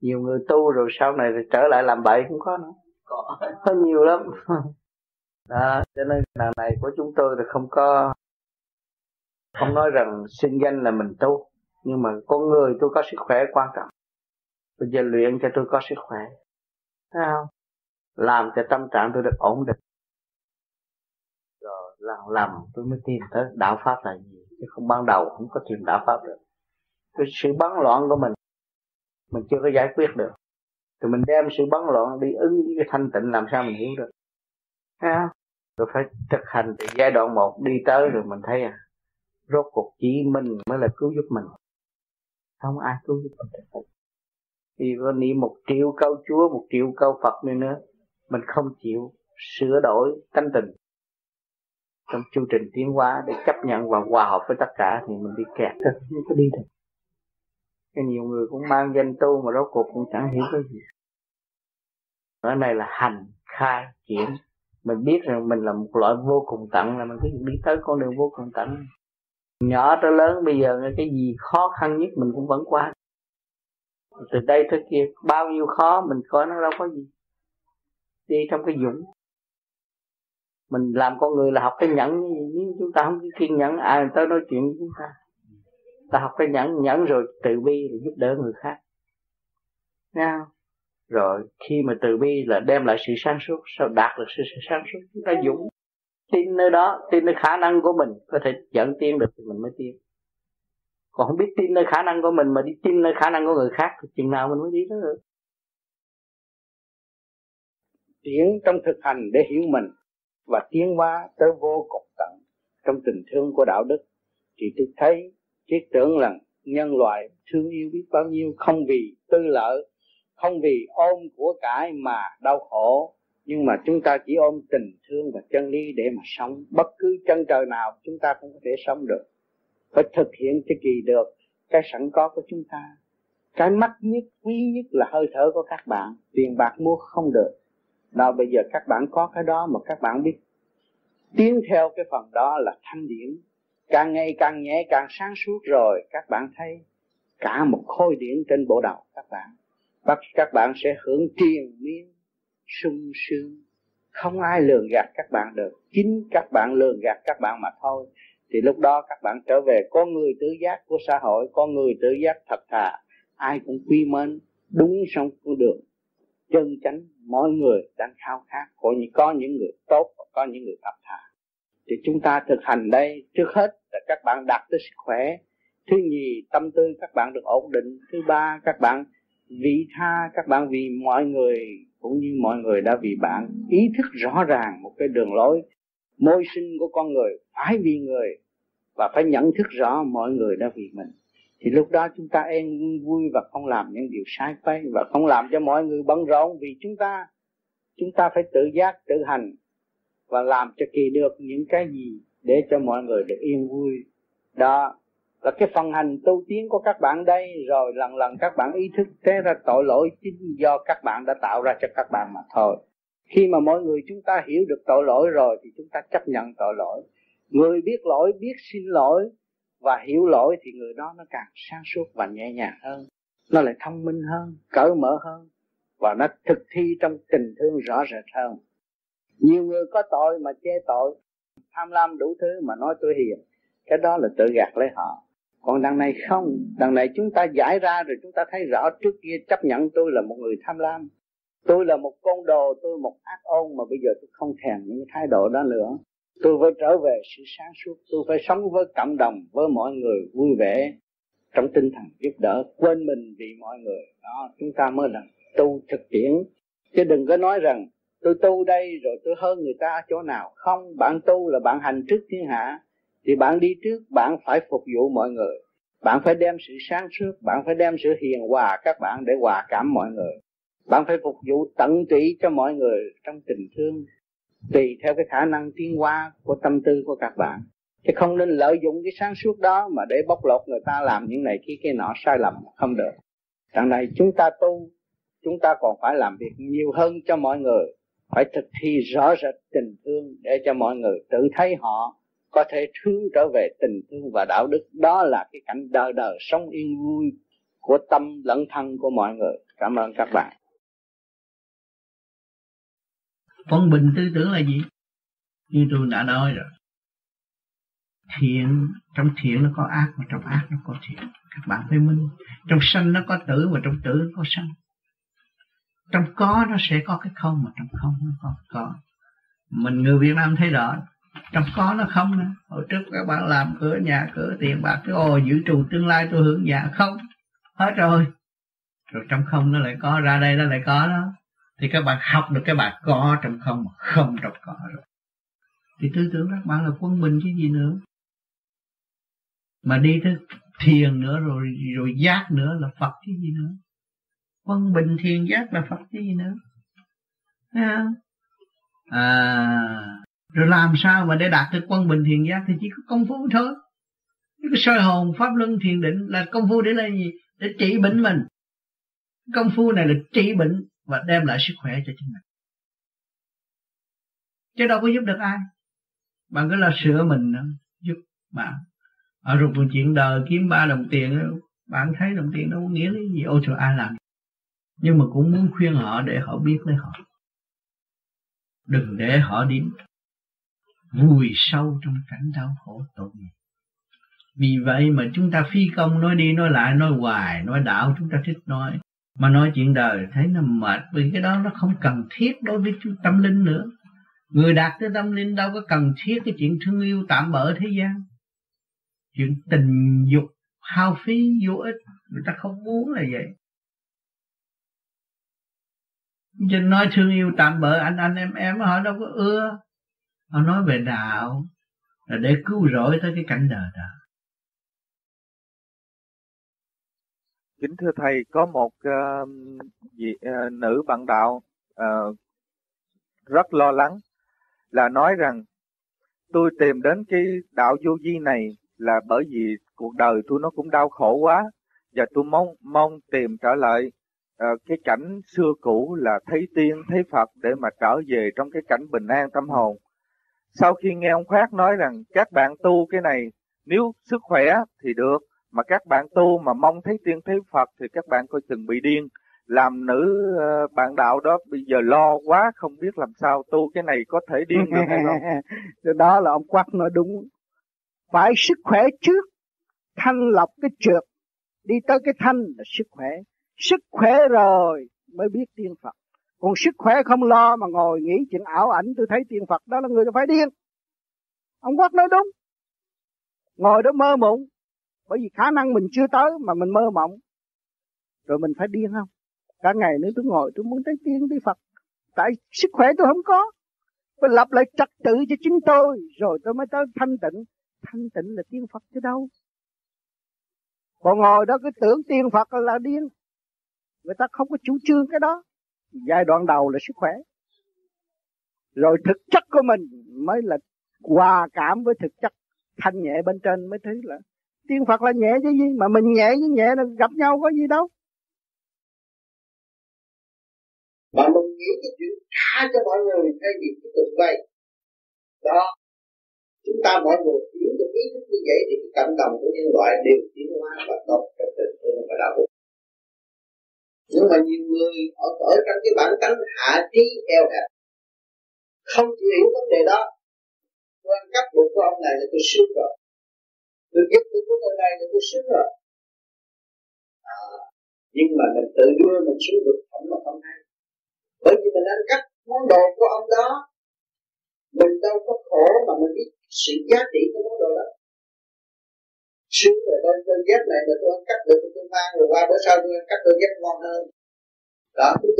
Nhiều người tu rồi sau này thì trở lại làm bậy cũng có nữa. Có. Có nhiều lắm. Đó cho nên lần này của chúng tôi là không có không nói rằng sinh danh là mình tu. Nhưng mà con người tôi có sức khỏe quan trọng. Bây giờ luyện cho tôi có sức khỏe. Thấy không? Làm cho tâm trạng tôi được ổn định. Rồi lần lần tôi mới tìm tới đạo pháp là gì chứ không ban đầu, không có thiền đạo pháp được. Cái sự bắn loạn của mình mình chưa có giải quyết được. Thì mình đem sự bắn loạn đi ứng với cái thanh tịnh, làm sao mình hiểu được? Thấy không? Rồi phải thực hành từ giai đoạn một đi tới rồi mình thấy à rốt cuộc chỉ mình mới là cứu giúp mình. Không ai cứu giúp mình được thì có niệm một triệu câu chúa, một triệu câu phật nữa nữa, mình không chịu sửa đổi tánh tình trong chương trình tiến hóa để chấp nhận và hòa hợp với tất cả thì mình đi kẹt. Thôi không có đi được. Cái nhiều người cũng mang danh tu mà rốt cuộc cũng chẳng hiểu cái gì. Cái này là hành khai triển mình biết rằng mình là một loại vô cùng tận là mình cứ đi tới con đường vô cùng tận. Nhỏ tới lớn bây giờ cái gì khó khăn nhất mình cũng vẫn qua. Từ đây tới kia bao nhiêu khó mình coi nó đâu có gì. Đi trong cái dũng mình làm con người là học cái nhẫn nhưng chúng ta không có kiên nhẫn ai tới nói chuyện với chúng ta? Ta học cái nhẫn nhẫn rồi từ bi để giúp đỡ người khác. Nha. rồi khi mà từ bi là đem lại sự sáng suốt sao đạt được sự, sự sáng suốt? Chúng ta dũng tin nơi đó tin nơi khả năng của mình có thể dẫn tiên được thì mình mới tiên còn không biết tin nơi khả năng của mình mà đi tin nơi khả năng của người khác thì chừng nào mình mới đi đó được? Tiến trong thực hành để hiểu mình và tiến hóa tới vô cùng tận trong tình thương của đạo đức. Thì tôi thấy thiết tưởng rằng nhân loại thương yêu biết bao nhiêu không vì tư lợi, không vì ôm của cải mà đau khổ. Nhưng mà chúng ta chỉ ôm tình thương và chân lý để mà sống. Bất cứ chân trời nào chúng ta cũng có thể sống được. Phải thực hiện cho kỳ được cái sẵn có của chúng ta. Cái mắt nhất, quý nhất là hơi thở của các bạn. Tiền bạc mua không được nào, bây giờ các bạn có cái đó mà các bạn biết. Tiến theo cái phần đó là thanh điển. Càng ngày càng nhẹ, càng sáng suốt rồi, các bạn thấy cả một khối điển trên bộ đầu các bạn. Và các bạn sẽ hưởng triền miên, sung sướng. Không ai lường gạt các bạn được. Chính các bạn lường gạt các bạn mà thôi. Thì lúc đó các bạn trở về con người tự giác của xã hội con người tự giác thật thà. Ai cũng quy mến. Đúng xong cũng được chân chánh mỗi người đang khao khát, có những có những người tốt và có những người thật thà. Thì chúng ta thực hành đây trước hết là các bạn đạt tới sức khỏe. Thứ nhì, tâm tư các bạn được ổn định. Thứ ba, các bạn vị tha, các bạn vì mọi người, cũng như mọi người đã vì bạn. Ý thức rõ ràng một cái đường lối. Môi sinh của con người phải vì người và phải nhận thức rõ mọi người đã vì mình thì lúc đó chúng ta em vui và không làm những điều sai quay và không làm cho mọi người bận rộn vì chúng ta chúng ta phải tự giác, tự hành và làm cho kỳ được những cái gì để cho mọi người được yên vui. Đó là cái phần hành tu tiến của các bạn đây. Rồi lần lần các bạn ý thức thế ra tội lỗi chính do các bạn đã tạo ra cho các bạn mà thôi. Khi mà mọi người chúng ta hiểu được tội lỗi rồi thì chúng ta chấp nhận tội lỗi. Người biết lỗi biết xin lỗi và hiểu lỗi thì người đó nó càng sáng suốt và nhẹ nhàng hơn. Nó lại thông minh hơn, cởi mở hơn. Và nó thực thi trong tình thương rõ rệt hơn. Nhiều người có tội mà chê tội. Tham lam đủ thứ mà nói tôi hiền. Cái đó là tự gạt lấy họ. Còn đằng này không. Đằng này chúng ta giải ra rồi chúng ta thấy rõ trước kia chấp nhận tôi là một người tham lam. Tôi là một con đồ, tôi một ác ôn mà bây giờ tôi không thèm những thái độ đó nữa tôi phải trở về sự sáng suốt. Tôi phải sống với cộng đồng, với mọi người vui vẻ trong tinh thần giúp đỡ, quên mình vì mọi người. Đó, chúng ta mới là tu thực tiễn. Chứ đừng có nói rằng, tôi tu đây rồi tôi hơn người ta chỗ nào. Không, bạn tu là bạn hành trước thiên hạ. Thì bạn đi trước, bạn phải phục vụ mọi người. Bạn phải đem sự sáng suốt, bạn phải đem sự hiền hòa các bạn để hòa cảm mọi người. Bạn phải phục vụ tận tụy cho mọi người trong tình thương tùy theo cái khả năng tiến hóa của tâm tư của các bạn. Chứ không nên lợi dụng cái sáng suốt đó mà để bóc lột người ta làm những này kia kia nọ, sai lầm, không được. Đằng này chúng ta tu, chúng ta còn phải làm việc nhiều hơn cho mọi người. Phải thực thi rõ rệt tình thương để cho mọi người tự thấy họ có thể hướng trở về tình thương và đạo đức. Đó là cái cảnh đời đời sống yên vui của tâm lẫn thân của mọi người. Cảm ơn các bạn quân bình tư tưởng là gì? Như tôi đã nói rồi. Thiện, trong thiện nó có ác mà trong ác nó có thiện. Các bạn phải minh trong sanh nó có tử và trong tử nó có sanh. Trong có nó sẽ có cái không mà trong không nó có có. Mình người Việt Nam thấy rõ. Trong có nó không nữa. Hồi trước các bạn làm cửa nhà, cửa tiền bạc cái ồ, giữ trù tương lai tôi hưởng dạ không? Hết rồi. Rồi trong không nó lại có, ra đây nó lại có đó thì các bạn học được cái bài có trong không mà không trong có rồi. Thì tư tưởng các bạn là quân bình chứ gì nữa. Mà đi tới thiền nữa rồi rồi giác nữa là Phật chứ gì nữa. Quân bình thiền giác là Phật chứ gì nữa. À, à rồi làm sao mà để đạt được quân bình thiền giác thì chỉ có công phu thôi. Cái soi hồn pháp luân thiền định là công phu để làm gì? Để trị bệnh mình. Công phu này là trị bệnh và đem lại sức khỏe cho chính mình. Chứ đâu có giúp được ai. Bạn cứ là sửa mình, giúp bạn. Ở rồi một chuyện đời kiếm ba đồng tiền, bạn thấy đồng tiền đâu có nghĩa lý gì ôi trời, ai làm nhưng mà cũng muốn khuyên họ để họ biết lấy họ. Đừng để họ đi vùi sâu trong cảnh đau khổ tội nghiệp. Vì vậy mà chúng ta phi công, nói đi nói lại, nói hoài, nói đạo, chúng ta thích nói mà nói chuyện đời, thấy nó mệt vì cái đó nó không cần thiết đối với tâm linh nữa. Người đạt tới tâm linh đâu có cần thiết cái chuyện thương yêu tạm bỡ thế gian. Chuyện tình dục, hao phí vô ích, người ta không muốn là vậy. Cho nói thương yêu tạm bỡ anh anh em em họ đâu có ưa. Họ nói về đạo, là để cứu rỗi tới cái cảnh đời đó. Kính thưa thầy có một uh, dị, uh, nữ bạn đạo uh, rất lo lắng là nói rằng tôi tìm đến cái đạo vô vi này là bởi vì cuộc đời tôi nó cũng đau khổ quá và tôi mong mong tìm trở lại uh, cái cảnh xưa cũ là thấy tiên thấy Phật để mà trở về trong cái cảnh bình an tâm hồn. Sau khi nghe ông Khoát nói rằng các bạn tu cái này nếu sức khỏe thì được mà các bạn tu mà mong thấy tiên thấy Phật thì các bạn coi chừng bị điên. Làm nữ ờ, bạn đạo đó bây giờ lo quá, không biết làm sao tu. Cái này có thể điên được hay không. đó là ông Quắc nói đúng. Phải sức khỏe trước. Thanh lọc cái trượt. Đi tới cái thanh là sức khỏe. Sức khỏe rồi mới biết tiên phật. Còn sức khỏe không lo mà ngồi nghĩ chuyện ảo ảnh, tôi thấy tiên phật đó là người phải điên. Ông quắc nói đúng. Ngồi đó mơ mộng bởi vì khả năng mình chưa tới mà mình mơ mộng. Rồi mình phải điên không? Cả ngày nữa tôi ngồi tôi muốn thấy tiên đi phật, tại sức khỏe tôi không có. Phải lập lại trật tự cho chính tôi, rồi tôi mới tới thanh tịnh. Thanh tịnh là tiên phật chứ đâu. Còn ngồi đó cứ tưởng tiên Phật là điên. Người ta không có chủ trương cái đó. Giai đoạn đầu là sức khỏe. Rồi thực chất của mình mới là hòa cảm với thực chất thanh nhẹ bên trên mới thấy là tiên Phật là nhẹ chứ gì mà mình nhẹ với nhẹ là gặp nhau có gì đâu. Mà mình nghĩ cái chuyện tha cho mọi người thay vì cái tự vậy. đó. Chúng ta mọi người hiểu được ý thức như vậy thì cái cộng đồng của nhân loại đều tiến hóa và tốt cho tình thương và đạo đức. Nhưng mà nhiều người ở ở trong cái bản tánh hạ trí eo hẹp, không chịu hiểu vấn đề đó. Tôi cấp cắp của ông này là tôi sướng rồi tôi giúp tôi của người này là tôi sướng rồi à, nhưng mà mình tự đưa mình xuống được không mà không hay bởi vì mình ăn cắp món đồ của ông đó. Mình đâu có khổ mà mình biết sự giá trị của món đồ đó. Sướng rồi tôi tôi dép này là tôi ăn cắt được tôi mang rồi qua bữa sau tôi ăn cắt tôi dép ngon hơn. Đó tôi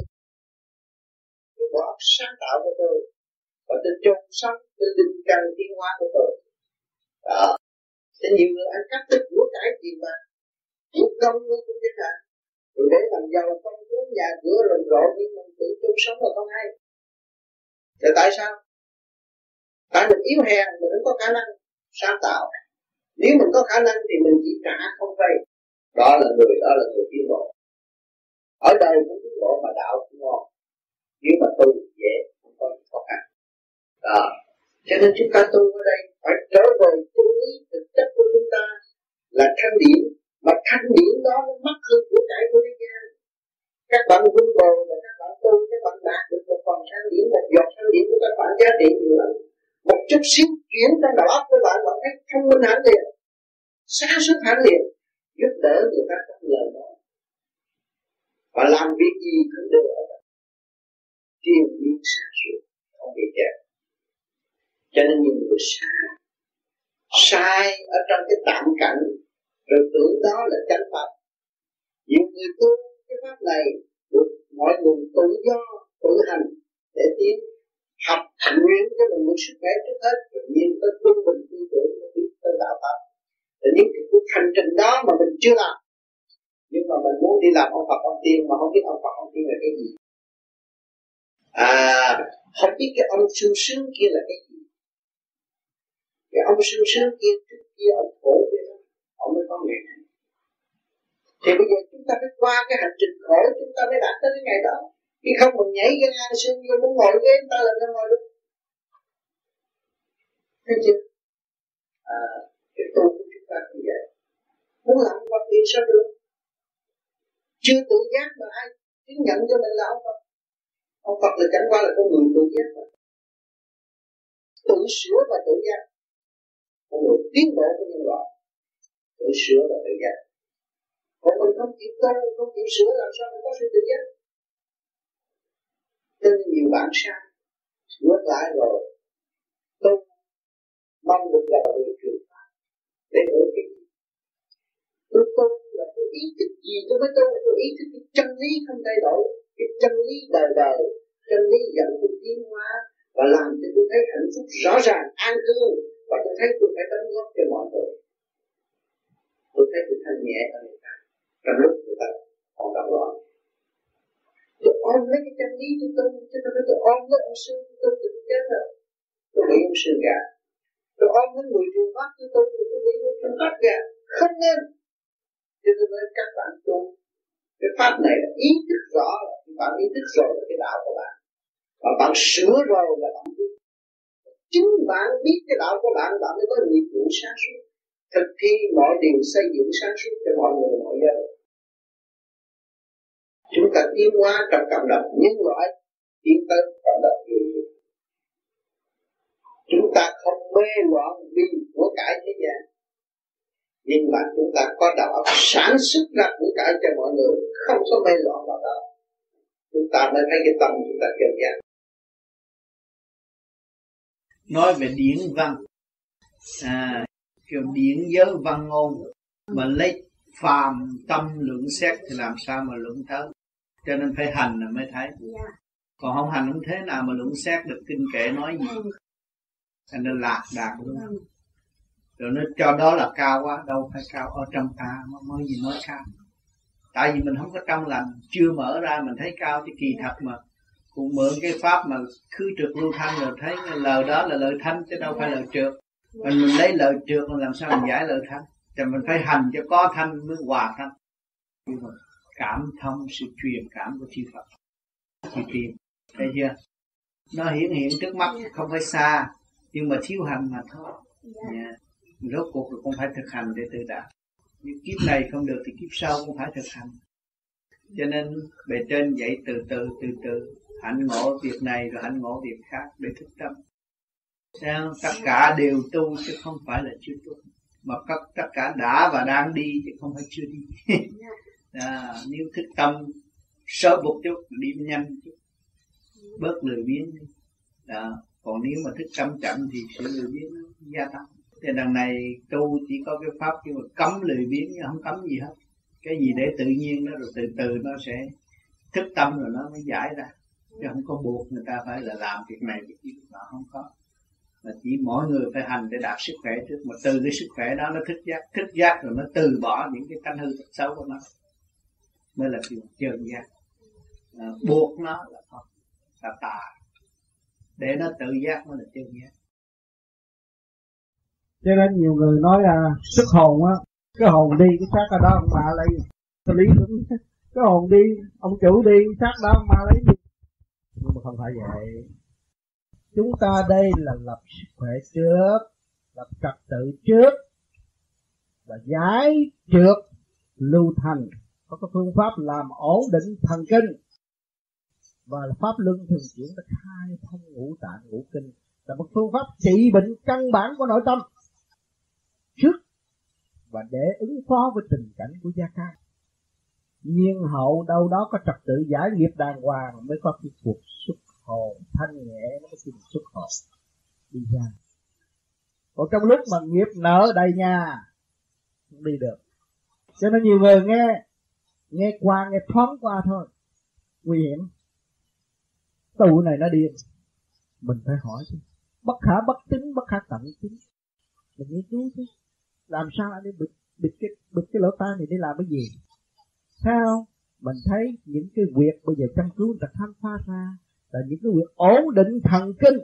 cái bộ óc sáng tạo của tôi. Và tôi trông sống tôi linh căn tiến hóa của tôi. Đó thế nhiều người ăn cắp tức của cải gì mà Chút công nó cũng thế nào rồi để làm giàu công cuốn nhà cửa rồi rộ, nhưng mình tự chung sống là không hay. Là tại sao? Tại mình yếu hèn mình không có khả năng sáng tạo. Nếu mình có khả năng thì mình chỉ trả, không vay. Đó là người, đó là người tiến bộ. Ở đây cũng tiến bộ mà đạo cũng ngon. Nếu mà tu dễ, không có khó khăn. Đó cho nên chúng ta tu ở đây phải trở về chân lý thực chất của chúng ta là thanh điển mà thanh điển đó nó mất hơn của cải của thế gian. Các bạn vun bồi và các bạn tu các bạn đạt được một phần thanh điển một giọt thanh điển của các bạn giá trị nhiều lắm. Một chút xíu chuyển trong đầu óc của bạn bạn thấy thông minh hẳn liền sáng suốt hẳn liền giúp đỡ người ta trong lời nói. Và làm việc gì cũng được, ở đó triền miên sáng suốt không bị kẹt cho nên nhiều người sai. Sai ở trong cái tạm cảnh. Rồi tưởng đó là chánh pháp nhiều người tu cái pháp này được mọi người tự do, tự hành để tiến học nguyện cho mình muốn sức khỏe trước hết tự nhiên tới quân bình tư tưởng nó biết tới đạo pháp là những cái cuộc hành trình đó mà mình chưa làm, nhưng mà mình muốn đi làm ông Phật ông Tiên, mà không biết ông Phật ông Tiên là cái gì. À không biết cái ông sung sướng kia là cái gì. Thì ông sương sướng kia trước kia ông khổ kia ông mới có ngày này. Thì bây giờ chúng ta phải qua cái hành trình khổ chúng ta mới đạt tới cái ngày đó. Khi không mình nhảy ra ngang xương vô muốn ngồi ghế ta làm ra ngồi được? Thấy chưa? À, cái tu của chúng ta cũng vậy. Muốn làm Phật điện sao được? Chưa tự giác mà ai chứng nhận cho mình là ông Phật. Ông Phật là chẳng qua là con người tự giác mà. Tự sửa và tự giác con được tiến bộ của nhân loại. Tự sửa và tự giác. Còn mình không chịu tu không chịu sửa, làm sao mình có sự tự giác? Tên nhiều bạn sai ngược lại rồi, tôi mong được là người truyền pháp để hưởng cái gì tôi tu là tôi ý thức gì tôi mới tu tôi ý thức cái chân lý không thay đổi, cái chân lý đời đời, chân lý dẫn tôi tiến hóa và làm cho tôi thấy hạnh phúc rõ ràng, an cư và tôi thấy tôi phải đóng góp cho mọi người. Tôi thấy tôi thanh nhẹ hơn người ta. Trong lúc người ta còn động loạn tôi ôm lấy cái chân lý tôi tu chứ tôi nói tôi ôm lấy ông sư tôi tu tôi chết rồi. Tôi bị ông sư gạt tôi ôm lấy người trường pháp tôi tôi tôi ông sư pháp kìa không nên. Cho tôi nói, các bạn tu. Cái pháp này là ý thức rõ. Là bạn ý thức rồi là cái đạo của bạn. Và bạn sửa rồi là bạn chính bạn biết cái đạo của bạn bạn mới có nhiệm vụ sáng suốt, thực thi mọi điều xây dựng sáng suốt cho mọi người, mọi dân. Chúng ta tiến hóa trong cộng đồng, nhân loại tiến tới cộng đồng. Nhiều chúng ta không mê loạn vì của cải thế gian, nhưng mà chúng ta có đạo sản xuất ra của cải cho mọi người, không có mê loạn vào đó. Chúng ta mới thấy cái tâm chúng ta kiên giác nói về điển văn. À, kiểu điển giới văn ngôn mà lấy phàm tâm lượng xét thì làm sao mà lượng tới? Cho nên phải hành là mới thấy. Còn không hành không thế nào mà lượng xét được kinh kệ nói gì? Thành nên lạc đạt luôn. Rồi nó cho đó là cao quá đâu phải cao. Ở trong ta mới gì nói cao tại vì mình không có trong lành chưa mở ra mình thấy cao thì kỳ thật mà cũng mượn cái pháp mà khứ trượt lưu thanh rồi thấy lời đó là lời thanh chứ đâu phải lời trượt. Mình mình lấy lời trượt làm sao mình giải lời thanh? Thì mình phải hành cho có thanh mới hòa thanh. Nhưng mà cảm thông sự truyền cảm của chư Phật. Chư tiên thấy chưa? Nó hiển hiện trước mắt không phải xa nhưng mà thiếu hành mà thôi. Yeah. Dạ. rốt cuộc là cũng phải thực hành để tự đạt. Nhưng kiếp này không được thì kiếp sau cũng phải thực hành. Cho nên bề trên dạy từ từ từ từ hạnh ngộ việc này rồi hạnh ngộ việc khác để thức tâm. Sao? tất cả đều tu chứ không phải là chưa tu? Mà tất tất cả đã và đang đi chứ không phải chưa đi. À, nếu thức tâm sớm một chút đi nhanh chút bớt lười biếng đi. À, còn nếu mà thức tâm chậm thì sự lười biếng nó gia tăng. Thì đằng này tu chỉ có cái pháp nhưng mà cấm lười biếng nhưng không cấm gì hết. Cái gì để tự nhiên nó rồi từ từ nó sẽ thức tâm rồi nó mới giải ra chứ không có buộc người ta phải là làm việc này việc kia mà không có. Mà chỉ mỗi người phải hành để đạt sức khỏe trước. Mà từ cái sức khỏe đó nó thức giác. Thức giác rồi nó từ bỏ những cái tánh hư tật xấu của nó. Mới là chuyện chân giác. À, buộc nó là không. Là tà. Để nó tự giác mới là chân giác. Cho nên nhiều người nói là sức hồn á cái hồn đi cái xác ở đó ông bà lấy. Cái lý đúng cái hồn đi ông chủ đi xác đó ông bà lấy gì nhưng mà không phải vậy. Chúng ta đây là lập sức khỏe trước, lập trật tự trước, và giải trượt lưu thành. Có cái phương pháp làm ổn định thần kinh. Và pháp luân thường chuyển ta khai thông ngũ tạng, ngũ kinh. Là một phương pháp trị bệnh căn bản của nội tâm. Trước và để ứng phó với tình cảnh của gia cang nhiên hậu đâu đó có trật tự giải nghiệp đàng hoàng mới có cái cuộc xuất hồn thanh nhẹ, nó mới xin xuất hồn. Đi ra. Còn trong lúc mà nghiệp nở đầy nhà, không đi được. Cho nên nhiều người nghe nghe qua, nghe thoáng qua thôi. Nguy hiểm. Tụ này nó điên. Mình phải hỏi chứ. Bất khả bất tính bất khả tận tính mình nghiên cứu chứ. Làm sao anh đi bịt bịt cái bịt cái lỗ tai này để làm cái gì? Sao? Mình thấy những cái việc bây giờ chăm cứu người ta khám phá ra là những cái việc ổn định thần kinh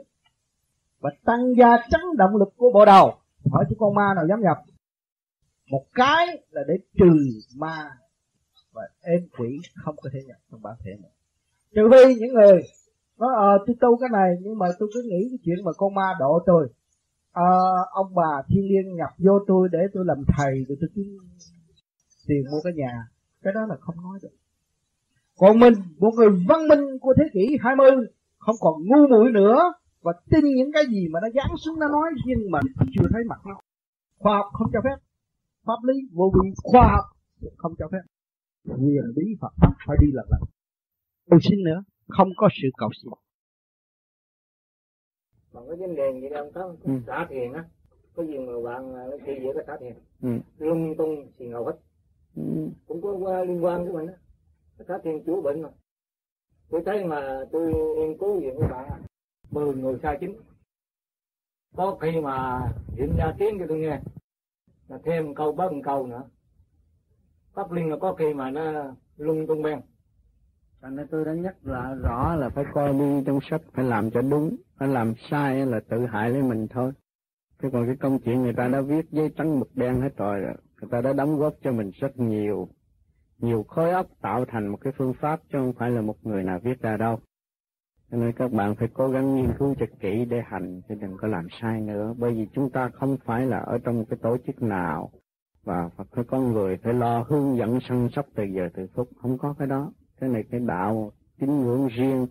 và tăng gia chấn động lực của bộ đầu. Hỏi chứ con ma nào dám nhập? Một cái là để trừ ma và êm quỷ không có thể nhập trong bản thể này trừ phi những người nói ờ tôi tu cái này nhưng mà tôi cứ nghĩ cái chuyện mà con ma độ tôi. À, ông bà thiên liên nhập vô tôi để tôi làm thầy rồi tôi kiếm tiền mua cái nhà cái đó là không nói được. Còn mình một người văn minh của thế kỷ 20 không còn ngu muội nữa và tin những cái gì mà nó giáng xuống nó nói nhưng mà chưa thấy mặt nó. Khoa học không cho phép. Pháp lý vô vi khoa học không cho phép. Quyền bí Phật pháp phải đi lần lần. Tôi xin nữa không có sự cầu xin. Còn cái vấn đề gì đâu có ừ. trả tiền á. Có gì mà bạn nó kia dễ có trả tiền ừ. lung tung xì ngầu hết ừ. cũng có liên quan với mình á trả tiền chữa bệnh mà. Tôi thấy mà tôi nghiên cứu về các bạn mười người sai chính có khi mà hiện ra tiếng cho tôi nghe là thêm câu bớt một câu nữa. Pháp linh là có khi mà nó lung tung ben cho nên tôi đã nhắc là rõ là phải coi đi trong sách phải làm cho đúng phải làm sai là tự hại lấy mình thôi. Thế còn cái công chuyện người ta đã viết giấy trắng mực đen hết rồi người ta đã đóng góp cho mình rất nhiều nhiều khối óc tạo thành một cái phương pháp chứ không phải là một người nào viết ra đâu. Cho nên các bạn phải cố gắng nghiên cứu cho kỹ để hành, chứ đừng có làm sai nữa. Bởi vì chúng ta không phải là ở trong cái tổ chức nào, và phải có người phải lo hướng dẫn săn sóc từ giờ từ phút. Không có cái đó. Cái này cái đạo tín ngưỡng riêng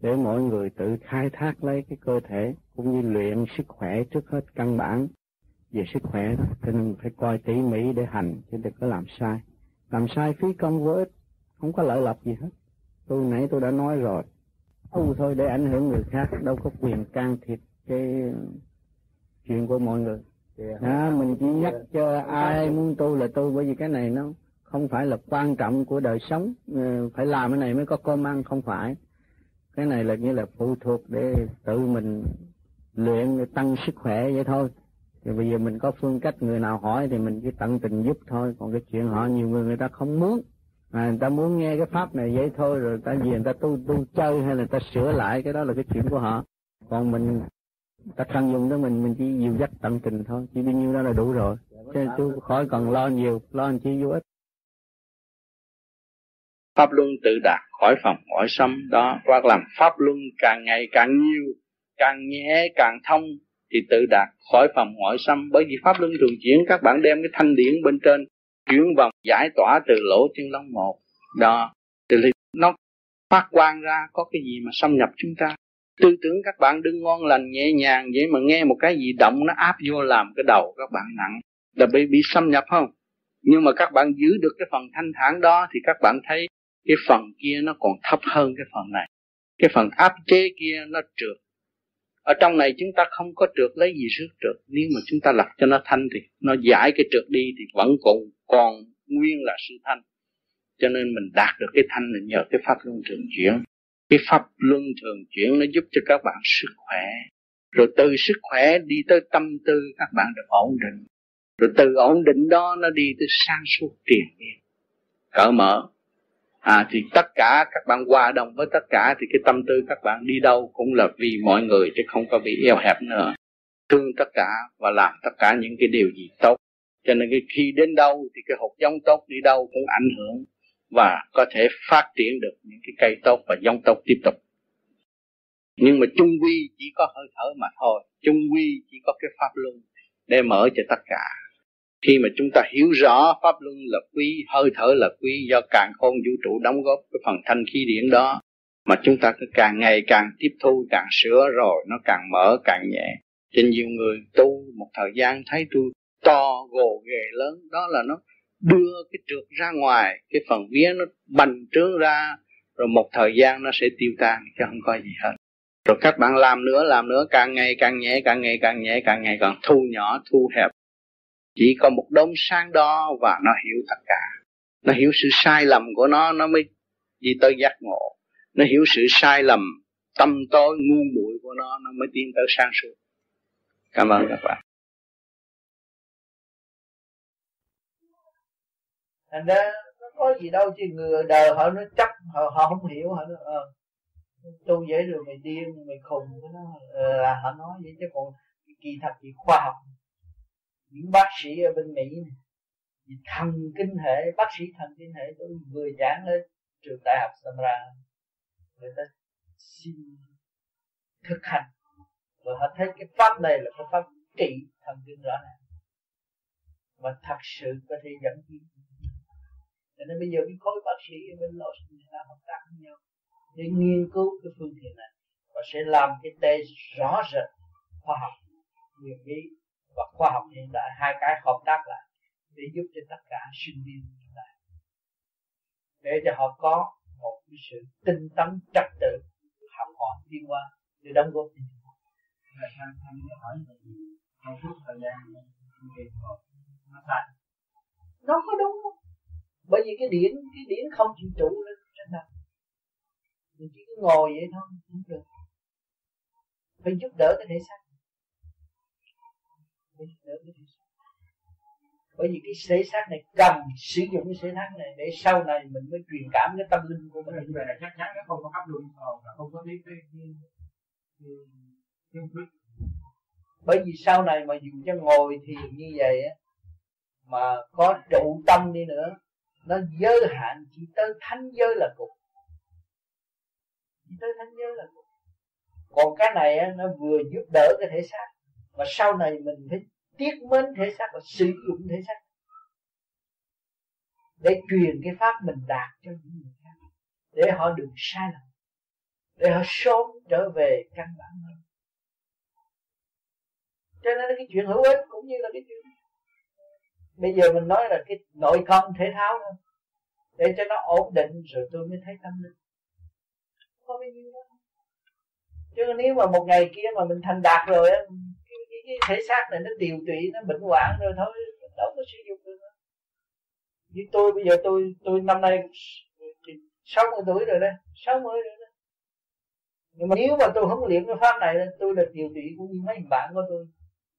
để mỗi người tự khai thác lấy cái cơ thể, cũng như luyện sức khỏe trước hết căn bản về sức khỏe đó. Cho nên phải coi tỉ mỉ để hành chứ đừng có làm sai. Làm sai phí công vô ích không có lợi lộc gì hết. Tôi nãy tôi đã nói rồi. Tu thôi để ảnh hưởng người khác đâu có quyền can thiệp cái chuyện của mọi người. À, mình chỉ nhắc cho ai muốn tu là tu bởi vì cái này nó không phải là quan trọng của đời sống. Ờ, phải làm cái này mới có cơm ăn không phải. Cái này là như là phụ thuộc để tự mình luyện để tăng sức khỏe vậy thôi thì bây giờ mình có phương cách người nào hỏi thì mình chỉ tận tình giúp thôi. Còn cái chuyện họ nhiều người người ta không muốn. À, người ta muốn nghe cái pháp này vậy thôi rồi người ta gì người ta tu tu chơi hay là người ta sửa lại cái đó là cái chuyện của họ. Còn mình ta cần dùng đó mình mình chỉ dìu dắt tận tình thôi chỉ bao nhiêu đó là đủ rồi. Nên chú khỏi cần lo nhiều lo làm chi vô ích. Pháp luân tự đạt khỏi phòng khỏi xâm đó hoặc làm pháp luân càng ngày càng nhiều càng nhẹ càng thông thì tự đạt khỏi phòng ngoại xâm bởi vì pháp luân thường chuyển, các bạn đem cái thanh điển bên trên chuyển vòng giải tỏa từ lỗ chân lông một. Đó thì nó phát quang ra, có cái gì mà xâm nhập chúng ta? Tư tưởng các bạn đừng ngon lành nhẹ nhàng vậy mà nghe một cái gì động nó áp vô làm cái đầu các bạn nặng. Là bị bị xâm nhập không? Nhưng mà các bạn giữ được cái phần thanh thản đó thì các bạn thấy cái phần kia nó còn thấp hơn cái phần này. Cái phần áp chế kia nó trượt ở trong này chúng ta không có trượt lấy gì sức trượt. Nếu mà chúng ta lập cho nó thanh thì nó giải cái trượt đi thì vẫn còn còn nguyên là sự thanh. Cho nên mình đạt được cái thanh là nhờ cái pháp luân thường chuyển. Cái pháp luân thường chuyển nó giúp cho các bạn sức khỏe. Rồi từ sức khỏe đi tới tâm tư, các bạn được ổn định. Rồi từ ổn định đó nó đi tới sang suốt tiền miên. Cỡ mở à thì tất cả các bạn hòa đồng với tất cả thì cái tâm tư các bạn đi đâu cũng là vì mọi người chứ không có bị eo hẹp nữa. Thương tất cả và làm tất cả những cái điều gì tốt. Cho nên cái khi đến đâu thì cái hột giống tốt đi đâu cũng ảnh hưởng và có thể phát triển được những cái cây tốt và giống tốt tiếp tục. Nhưng mà chung quy chỉ có hơi thở mà thôi. Chung quy chỉ có cái pháp luân để mở cho tất cả khi mà chúng ta hiểu rõ pháp luân là quý, hơi thở là quý, do càng khôn vũ trụ đóng góp cái phần thanh khí điển đó, mà chúng ta cứ càng ngày càng tiếp thu, càng sửa rồi nó càng mở, càng nhẹ. Trên nhiều người tu một thời gian thấy tôi to, gồ, ghề lớn, đó là nó đưa cái trượt ra ngoài, cái phần vía nó bành trướng ra, rồi một thời gian nó sẽ tiêu tan, chứ không có gì hết. Rồi các bạn làm nữa làm nữa, càng ngày càng nhẹ, càng ngày càng nhẹ, càng ngày càng thu nhỏ, thu hẹp chỉ có một đống sáng đó và nó hiểu tất cả. Nó hiểu sự sai lầm của nó nó mới đi tới giác ngộ. Nó hiểu sự sai lầm tâm tối ngu muội của nó nó mới tiến tới sáng suốt. Cảm ơn các bạn. Thành ra nó có gì đâu chứ người đời họ nó chấp họ, họ không hiểu họ nói, ờ, tu vậy rồi mày điên mày khùng nó là ờ, họ nói vậy chứ còn kỳ thật thì khoa học những bác sĩ ở bên Mỹ này thần kinh hệ, bác sĩ thần kinh hệ tôi vừa giảng ở trường đại học samra người ta xin thực hành. Và họ thấy cái pháp này là cái pháp trị thần kinh rõ ràng. Và thật sự có thể dẫn tiến. Cho nên bây giờ cái khối bác sĩ ở bên Los người ta hợp tác với nhau để nghiên cứu cái phương tiện này. Và sẽ làm cái tê rõ rệt khoa học nguyên lý và khoa học hiện đại hai cái hợp tác lại để giúp cho tất cả sinh viên hiện đại để cho họ có một cái sự tinh tấn trật tự học hỏi tiến qua để đóng góp cho chúng là sang thăm hỏi là trong suốt thời gian nó sai. Nó có đúng không? Bởi vì cái điển cái điển không chịu trụ lên trên đầu mình chỉ cứ ngồi vậy thôi không được. Phải giúp đỡ cái thể xác bởi vì cái thể xác này cần sử dụng cái thể xác này để sau này mình mới truyền cảm cái tâm linh của mình. Như vậy là chắc chắn nó không có pháp luân và không có biết cái cái cái bởi vì sau này mà dù cho ngồi thiền như vậy á mà có trụ tâm đi nữa nó giới hạn chỉ tới thánh giới là cùng. Chỉ tới thánh giới là cùng. Còn cái này á, nó vừa giúp đỡ cái thể xác mà sau này mình phải tiếc mến thể xác và sử dụng thể xác để truyền cái pháp mình đạt cho những người khác, để họ đừng sai lầm, để họ sớm trở về căn bản hơn. Cho nên cái chuyện hữu ích cũng như là cái chuyện bây giờ mình nói là cái nội công thể thao thôi để cho nó ổn định rồi tôi mới thấy tâm linh. Có bao nhiêu đó chứ nếu mà một ngày kia mà mình thành đạt rồi á cái, thể xác này nó điều trị nó bệnh hoạn rồi thôi đâu có sử dụng được nữa. Như tôi bây giờ tôi tôi năm nay sáu mươi tuổi rồi đấy sáu mươi rồi đấy nhưng mà nếu mà tôi không luyện cái pháp này tôi là điều trị cũng như mấy bạn của tôi.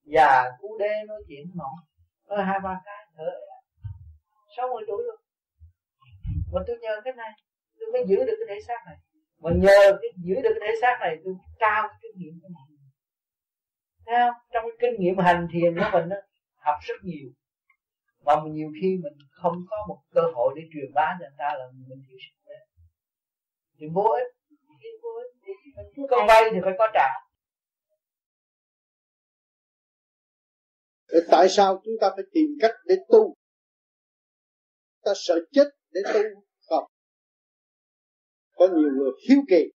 Già cú đê nói chuyện nọ nói hai ba cái thở sáu mươi tuổi rồi. Mà tôi nhờ cái này tôi mới giữ được cái thể xác này. Mà nhờ cái giữ được cái thể xác này tôi cao cái kinh nghiệm cái này Thấy không? Trong cái kinh nghiệm hành thiền của mình đó, học rất nhiều. Mà nhiều khi mình không có một cơ hội để truyền bá cho người ta là mình thiếu sự đấy Thì vô ích. Vô có vay thì phải có trả. Để tại sao chúng ta phải tìm cách để tu? Ta sợ chết để tu Không? Có nhiều người hiếu kỳ.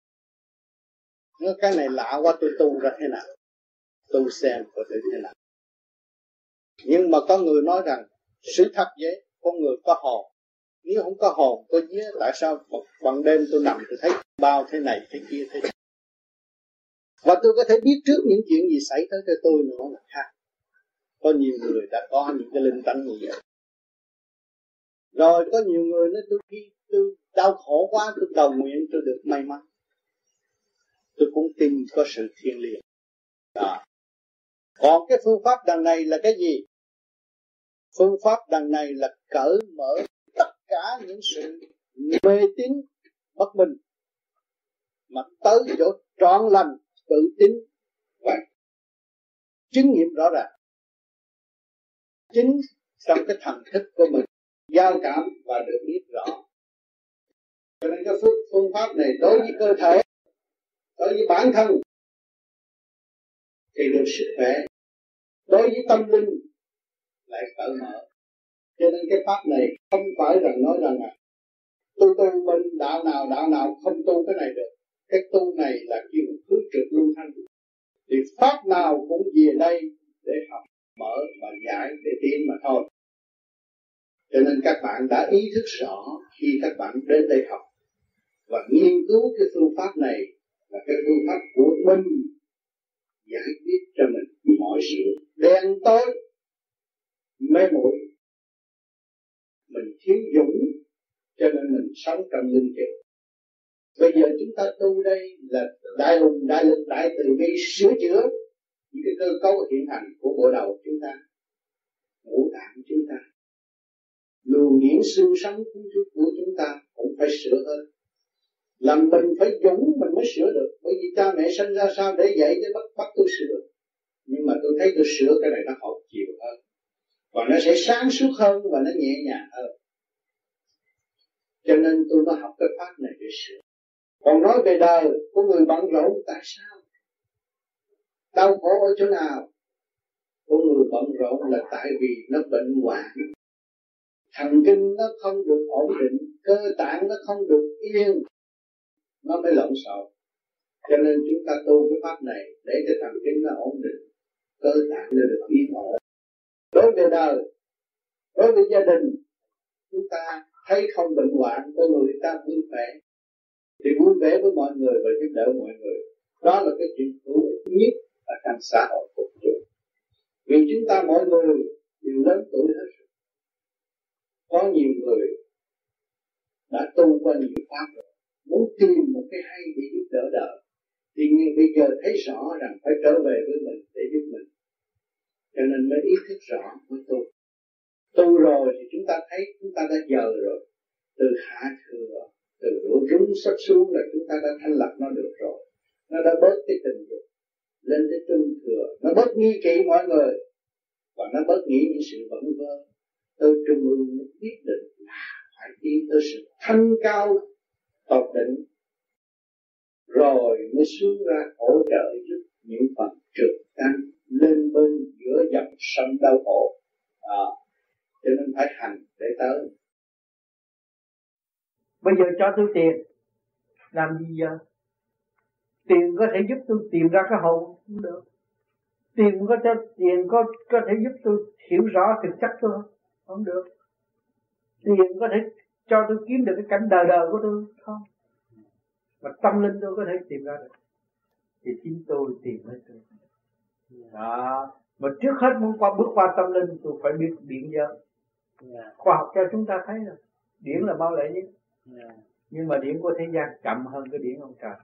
Nói cái này lạ quá tôi tu ra thế nào? Tu xem có thể thế nào. Nhưng mà có người nói rằng, Sự thật vậy, Con người có hồn. Nếu không có hồn, có vía, Tại sao bằng đêm tôi nằm tôi thấy bao thế này, thế kia, thế này và tôi có thể biết trước những chuyện gì xảy tới cho tôi nữa là khác. Có nhiều người đã có những cái linh tánh như vậy. Rồi có nhiều người nói tôi khi tôi đau khổ quá, tôi cầu nguyện tôi được may mắn. Tôi cũng tin có sự thiêng liêng. Đó còn cái phương pháp đằng này là cái gì? Phương pháp đằng này là cởi mở tất cả những sự mê tín bất minh. Mà tới chỗ trọn lành tự tin và chứng nghiệm rõ ràng. Chính trong cái thần thức của mình giao cảm và được biết rõ. Cho nên cái phương, phương pháp này đối với cơ thể đối với bản thân thì được sức khỏe. Đối với tâm linh, lại cởi mở. Cho nên cái pháp này không phải rằng nói rằng là tu tu bên đạo nào đạo nào không tu cái này được. Cái tu này là kêu thứ trực lưu thanh. Thì pháp nào cũng về đây để học, mở và giải, để tiến mà thôi. Cho nên các bạn đã ý thức rõ khi các bạn đến đây học và nghiên cứu cái phương pháp này là cái phương pháp của mình giải quyết cho mình mọi sự. Đen tối, mê muội. Mình thiếu dũng, cho nên mình sống trong linh kiện bây giờ chúng ta tu đây là đại hùng, đại lực, đại từ bi, sửa chữa những cái cơ cấu hiện hành của bộ đầu chúng ta, ngũ tạng chúng ta. Luồng điển xương sống của chúng ta cũng phải sửa hơn làm mình phải dũng mình mới sửa được. Bởi vì cha mẹ sinh ra sao để dạy để bắt bắt tôi sửa nhưng mà tôi thấy tôi sửa cái này nó học chiều hơn. Và nó sẽ sáng suốt hơn và nó nhẹ nhàng hơn. Cho nên tôi mới học cái pháp này để sửa. Còn nói về đời của người bận rộn, tại sao? Đau khổ ở chỗ nào? Của người bận rộn là tại vì nó bệnh hoạn. Thần kinh nó không được ổn định, cơ tạng nó không được yên nó mới lộn xộn. Cho nên chúng ta tu cái pháp này để cho thần kinh nó ổn định, cơ tạng nó được yên ổn. Đối với đời, đối với gia đình, chúng ta thấy không bệnh hoạn con người ta vui vẻ, thì vui vẻ với mọi người và giúp đỡ mọi người. Đó là cái chuyện hữu ích nhất ở trong xã hội của chúng vì chúng ta mọi người đều lớn tuổi hết rồi. Có nhiều người đã tu qua nhiều pháp rồi muốn tìm một cái hay để giúp đỡ đời thì nhiên bây giờ thấy rõ rằng phải trở về với mình để giúp mình. Cho nên mới ý thức rõ mới tu. Tu rồi thì chúng ta thấy chúng ta đã giờ rồi. Từ hạ thừa, từ lũ trúng sắp xuống là chúng ta đã thanh lập nó được rồi. Nó đã bớt cái tình dục lên tới trung thừa. Nó bớt nghi kỵ mọi người. Và nó bớt nghĩ những sự vẩn vơ. Tôi trung ương nó quyết định là phải tiến tới sự thanh cao tột định. Rồi mới xuống ra hỗ trợ giúp những phần trực tăng lên bên giữa dòng sông đau khổ. À, cho nên phải hành để tới. Bây giờ cho tôi tiền. Làm gì giờ? Tiền có thể giúp tôi tìm ra cái hồn cũng được. Tiền có cho tiền có có thể giúp tôi hiểu rõ thực chất tôi không? Không được. Tiền có thể cho tôi kiếm được cái cảnh đời đời của tôi không? Mà tâm linh tôi có thể tìm ra được. Thì chính tôi tìm lấy tôi đó mà trước hết muốn qua bước qua tâm linh tôi phải biết điện giới khoa học cho chúng ta thấy rồi điển là bao lệ nhất. Nhưng mà điển của thế gian chậm hơn cái điển ông trời.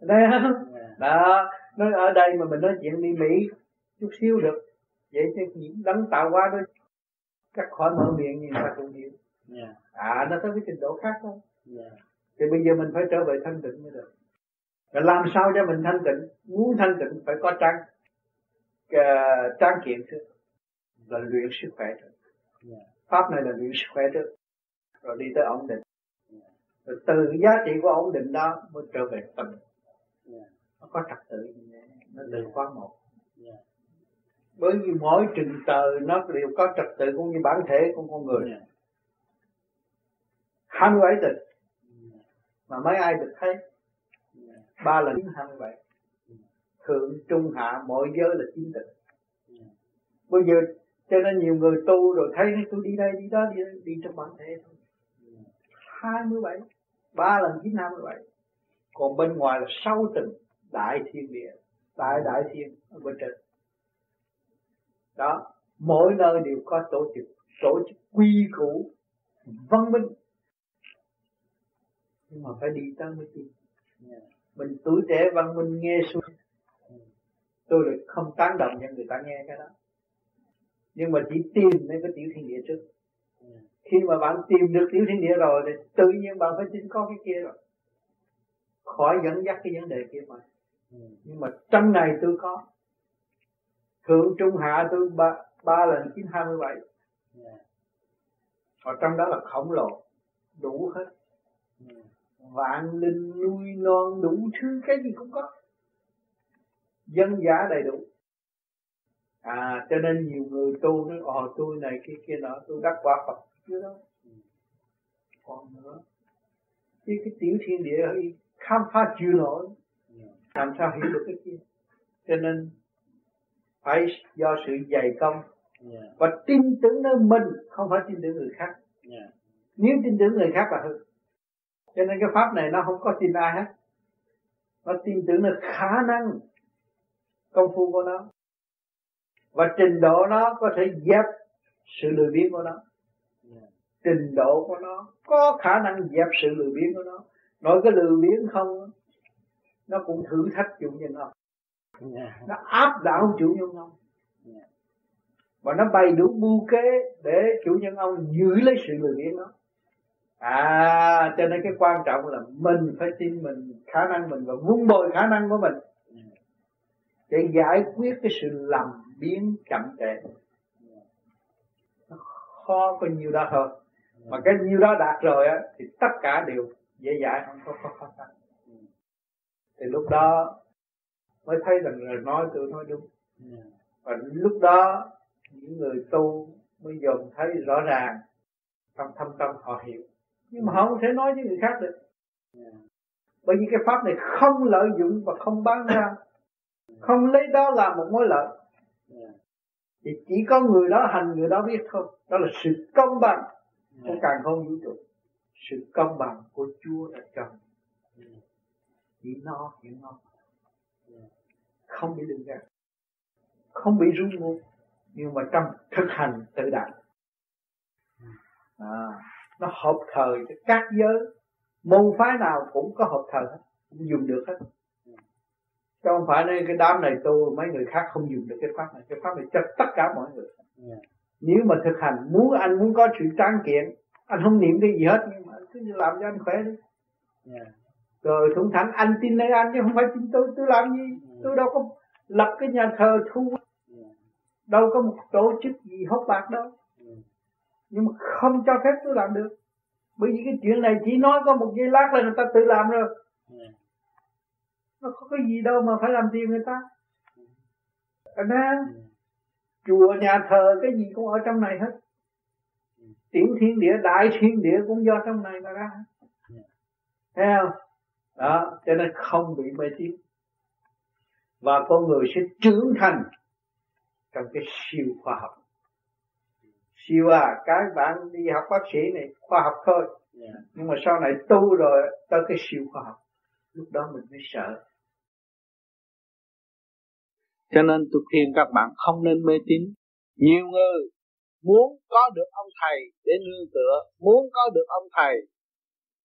Đây không đó. Nói ở đây mà mình nói chuyện đi mỹ chút xíu được. Vậy chứ những đấng tạo hóa đó cắt khỏi mở miệng nhưng mà cũng hiểu à nó tới cái trình độ khác thôi. Thì bây giờ mình phải trở về thanh tịnh mới được. Và làm sao cho mình thanh tịnh? Muốn thanh tịnh phải có trang uh, trang kiện trước là luyện sức khỏe trước. Pháp này là luyện sức khỏe trước rồi đi tới ổn định. Rồi từ giá trị của ổn định đó mới trở về tâm. Nó có trật tự nó từ khóa một. Bởi vì mỗi trình tờ nó đều có trật tự cũng như bản thể của con người hai mươi bảy tịch. Mà mấy ai được thấy? Ba lần hai mươi bảy thượng trung hạ mọi giới là chín tịch. Bây giờ cho nên nhiều người tu rồi thấy tôi đi đây đi đó đi, đi trong bản thể thôi. Hai mươi bảy. Ba lần chín hai mươi bảy còn bên ngoài là sâu tình đại thiên địa đại đại thiên ở bên trên. Đó mỗi nơi đều có tổ chức tổ chức quy củ văn minh nhưng mà phải đi tới mới tin. Mình tuổi trẻ văn minh nghe xuống. Tôi lại không tán đồng cho người ta nghe cái đó. Nhưng mà chỉ tìm đến cái tiểu thiên địa trước. Khi mà bạn tìm được tiểu thiên địa rồi thì tự nhiên bạn phải tin có cái kia rồi. Khỏi dẫn dắt cái vấn đề kia mà. Nhưng mà trong này tôi có. Thượng trung hạ tôi ba, ba lần chín hai mươi bảy. Ở trong đó là khổng lồ. Đủ hết vạn linh nuôi non đủ thứ cái gì cũng có. Dân giả đầy đủ. À cho nên nhiều người tu nói ồ tôi này kia kia nọ tôi đắc quả phật. Chưa đâu. Còn nữa. Chứ cái tiểu thiên địa khám phá chưa nổi. Làm sao hiểu được cái kia? Cho nên phải do sự dày công và tin tưởng nơi mình không phải tin tưởng người khác. Nếu tin tưởng người khác là hư cho nên cái pháp này nó không có tin ai hết. Nó tin tưởng là khả năng công phu của nó. Và trình độ nó có thể dẹp sự lười biếng của nó. Trình độ của nó có khả năng dẹp sự lười biếng của nó. Nói cái lười biếng không, nó cũng thử thách chủ nhân ông. Nó áp đảo chủ nhân ông. Và nó bày đủ mưu kế để chủ nhân ông giữ lấy sự lười biếng đó à cho nên cái quan trọng là mình phải tin mình, khả năng mình và vun bồi khả năng của mình. Để giải quyết cái sự lầm biến chậm trễ. Nó khó có nhiều đó thôi. Mà cái nhiêu đó đạt rồi á, thì tất cả đều dễ dãi, không có khó khó khăn. Thì lúc đó mới thấy rằng là nói tôi nói đúng. Và lúc đó, những người tu mới dòm thấy rõ ràng trong thâm tâm họ hiểu nhưng mà họ không thể nói với người khác được. Bởi vì cái pháp này không lợi dụng và không bán ra. Không lấy đó làm một mối lợi. Thì chỉ có người đó hành người đó biết thôi. Đó là sự công bằng. Của càng không vũ trụ. Sự công bằng của Chúa đã trồng chỉ no hiểu no không bị đường ra không bị rung ngôn nhưng mà trong thực hành tự đạt à, nó hợp thời cho các giới. Môn phái nào cũng có hợp thời hết cũng dùng được hết. Chứ không phải nên cái đám này tu mấy người khác không dùng được cái pháp này. Cái pháp này cho tất cả mọi người. Yeah. nếu mà thực hành muốn anh muốn có sự tráng kiện anh không niệm cái gì hết nhưng mà cứ làm cho anh khỏe đi. Yeah. rồi thủng thẳng anh tin nơi anh chứ không phải tin tôi. Tôi làm gì? Tôi đâu có lập cái nhà thờ thu. Đâu có một tổ chức gì hốt bạc đâu nhưng mà không cho phép tôi làm được. Bởi vì cái chuyện này chỉ nói có một giây lát là người ta tự làm rồi. Nó có cái gì đâu mà phải làm tiền người ta. Anh thấy chùa nhà thờ cái gì cũng ở trong này hết. Tiểu thiên địa đại thiên địa cũng do trong này mà ra. Thấy không? Đó cho nên không bị mê tín. Và con người sẽ trưởng thành trong cái siêu khoa học siêu à các bạn đi học bác sĩ này khoa học thôi. Yeah. Dạ. nhưng mà sau này tu rồi tới cái siêu khoa học lúc đó mình mới sợ. Cho nên tôi khuyên các bạn không nên mê tín. Nhiều người muốn có được ông thầy để nương tựa muốn có được ông thầy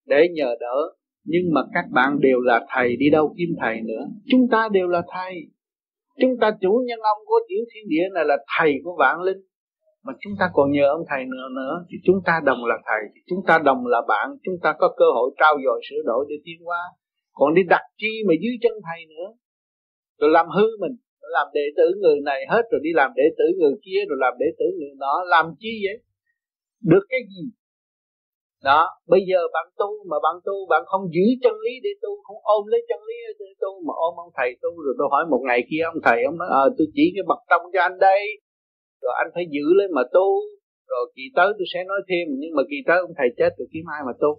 để nhờ đỡ. Nhưng mà các bạn đều là thầy đi đâu kiếm thầy nữa. Chúng ta đều là thầy. Chúng ta chủ nhân ông của tiểu thiên địa này là thầy của vạn linh mà chúng ta còn nhờ ông thầy nữa nữa. Thì chúng ta đồng là thầy, thì chúng ta đồng là bạn, chúng ta có cơ hội trao dồi sửa đổi để tiến qua còn đi đặt chi mà dưới chân thầy nữa, rồi làm hư mình, rồi làm đệ tử người này hết, rồi đi làm đệ tử người kia, rồi làm đệ tử người đó làm chi vậy? Được cái gì? Đó, bây giờ bạn tu mà bạn tu, bạn không giữ chân lý để tu, không ôm lấy chân lý để tu, mà ôm ông thầy tu, rồi tôi hỏi một ngày kia ông thầy, ông nói ờ tôi chỉ cái bậc tông cho anh đây rồi anh phải giữ lên mà tu. Rồi kỳ tới tôi sẽ nói thêm, nhưng mà kỳ tới ông thầy chết rồi, kiếm ai mà tu?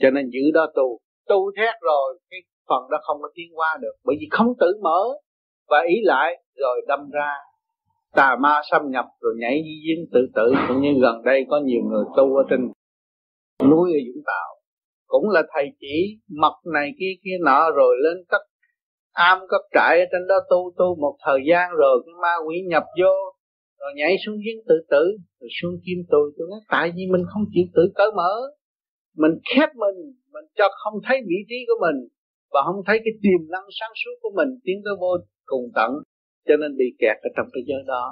Cho nên giữ đó tu. Tu thét rồi, cái phần đó không có tiến qua được, bởi vì không tự mở. Và ý lại, rồi đâm ra, tà ma xâm nhập, rồi nhảy di diên tự tử. Cũng như gần đây có nhiều người tu ở trên núi ở Vũng Tàu. Cũng là thầy chỉ mật này kia kia nọ, rồi lên cấp am cấp trại ở trên đó tu tu một thời gian rồi cái ma quỷ nhập vô rồi nhảy xuống giếng tự tử, rồi xuống kim tôi tôi nói, tại vì mình không chịu tự cởi mở. Mình khép mình mình cho không thấy vị trí của mình và không thấy cái tiềm năng sáng suốt của mình, tiến tới vô cùng tận, cho nên bị kẹt ở trong cái giới đó.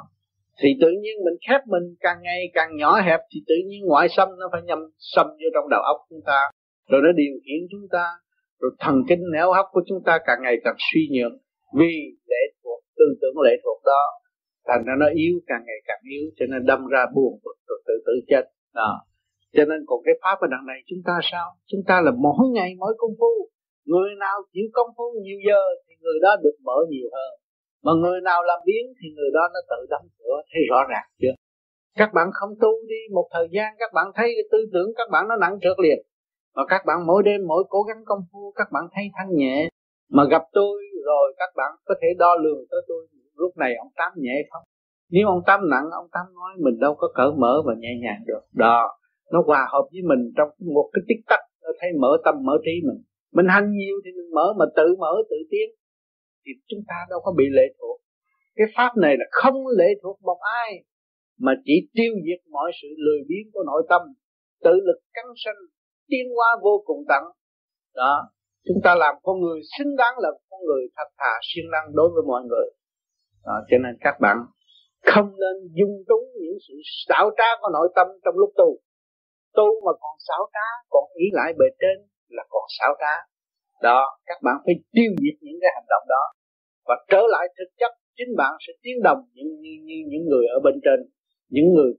Thì tự nhiên mình khép mình, càng ngày càng nhỏ hẹp, thì tự nhiên ngoại xâm nó phải nhâm xâm vô trong đầu óc chúng ta. Rồi nó điều khiển chúng ta, rồi thần kinh não óc của chúng ta càng ngày càng suy nhược vì lệ thuộc, tư tưởng lệ thuộc đó thành ra nó yếu càng ngày càng yếu cho nên đâm ra buồn bực rồi tự tử chết. Đó. Cho nên còn cái pháp ở đằng này chúng ta sao? Chúng ta là mỗi ngày mỗi công phu. Người nào chịu công phu nhiều giờ thì người đó được mở nhiều hơn. Mà người nào làm biến thì người đó nó tự đóng cửa. Thấy rõ ràng chưa? Các bạn không tu đi một thời gian các bạn thấy cái tư tưởng các bạn nó nặng trượt liền. Mà các bạn mỗi đêm mỗi cố gắng công phu các bạn thấy thanh nhẹ. Mà gặp tôi rồi các bạn có thể đo lường tới tôi lúc này ông tám nhẹ không? Nếu ông tám nặng, ông tám nói mình đâu có cởi mở và nhẹ nhàng được. Đó, nó hòa hợp với mình trong một cái tích tắc, nó thấy mở tâm, mở trí mình. Mình hành nhiều thì mình mở, mà tự mở, tự tiến. Thì chúng ta đâu có bị lệ thuộc. Cái pháp này là không lệ thuộc một ai, mà chỉ tiêu diệt mọi sự lười biếng của nội tâm. Tự lực căng sanh, tiến hóa vô cùng tận đó, chúng ta làm con người xứng đáng là con người thật thà, siêng năng đối với mọi người đó, cho nên các bạn không nên dung túng những sự xảo trá của nội tâm trong lúc tu. Tu mà còn xảo trá còn ý lại bề trên là còn xảo trá. Đó các bạn phải tiêu diệt những cái hành động đó và trở lại thực chất. Chính bạn sẽ tiến đồng những như, như những người ở bên trên những người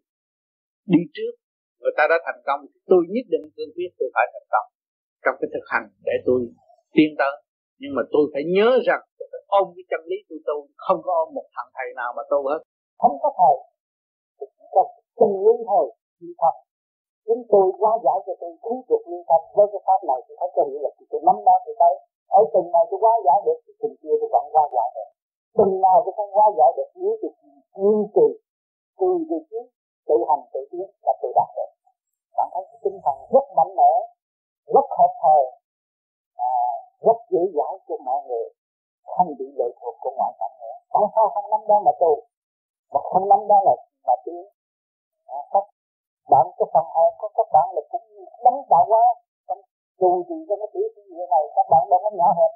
đi trước. Người ta đã thành công tôi nhất định tôi quyết tôi phải thành công trong cái thực hành để tôi tiến tới. Nhưng mà tôi phải nhớ rằng tôi ôm cái chân lý tôi tu không có ôm một thằng thầy nào mà tu hết. Không có thầy. Chỉ cần chân lý thôi như thật. Chúng tôi quá giải cho tôi cứu được liên tâm với cái pháp này thì thấy có nghĩa là tôi nắm đó tôi tới ở từng này tôi quá giải được thì từng kia tôi vẫn quá giải được. Từng nào tôi không quá giải được nếu tôi kiên trì từ vị trí tự hành tự tiến là tôi đạt được. Bạn thấy cái tinh thần rất mạnh mẽ rất hợp thời à, rất dễ dãi cho mọi người không bị lệ thuộc của ngoại cảnh nữa. Tại sao không nắm đó mà tu mà không nắm đó là mà tiến à, các bạn cái phần hồn có các bạn là cũng đánh tạo quá. Trong dù gì cho nó tiểu như thế này các bạn đâu có nhỏ hẹp.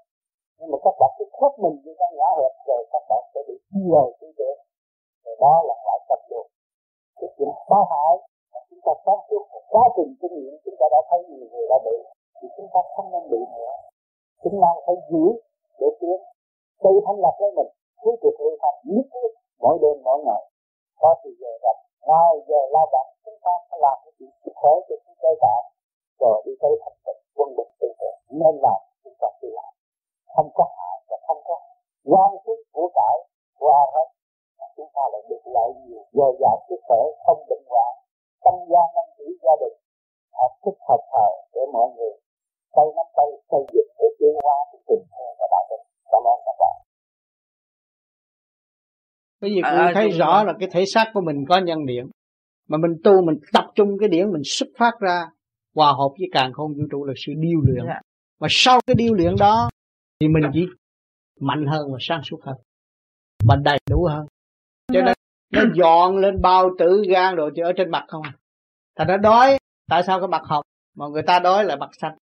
Nhưng mà các bạn cứ khép mình như cái nhỏ hẹp rồi các bạn sẽ bị nhiều tư tưởng. Rồi đó là ngoại cảnh được. cái chuyện tai hại chúng ta sáng suốt quá trình kinh nghiệm chúng ta đã thấy nhiều người đã bị thì chúng ta không nên bị nữa. Chúng ta phải giữ để tiến tự thanh lập lấy mình cứ việc lưu thanh nhất quyết mỗi đêm mỗi ngày. Có thì giờ rảnh, ngoài giờ lao động, chúng ta phải làm những chuyện sức khỏe cho chúng cơ bản rồi đi tới thành tựu quân bình tự tưởng nên làm chúng ta tự làm không có hại và không có gian sức của cải qua hết. Chúng ta lại được lợi nhiều, dồi dào sức khỏe, không bệnh hoạn, tâm gia năng chỉ gia đình, hợp thức hợp thờ để mọi người tay nắm tay, xây dựng để tiến hóa cái tình thương và đạo đức cảm ơn các bạn. Bởi vì à, thấy rõ là cái thể xác của mình có nhân điện Mà mình tu mình tập trung cái điển mình xuất phát ra Hòa hợp với càng không vũ trụ là sự điêu luyện. Yeah. Dạ. Mà sau cái điêu luyện đó Thì mình chỉ mạnh hơn và sáng suốt hơn. Mà đầy đủ hơn. Cho nên nó dọn lên bao tử gan rồi chỉ ở trên mặt không Thành nó đói Tại sao cái mặt hồng Mà người ta đói là mặt xanh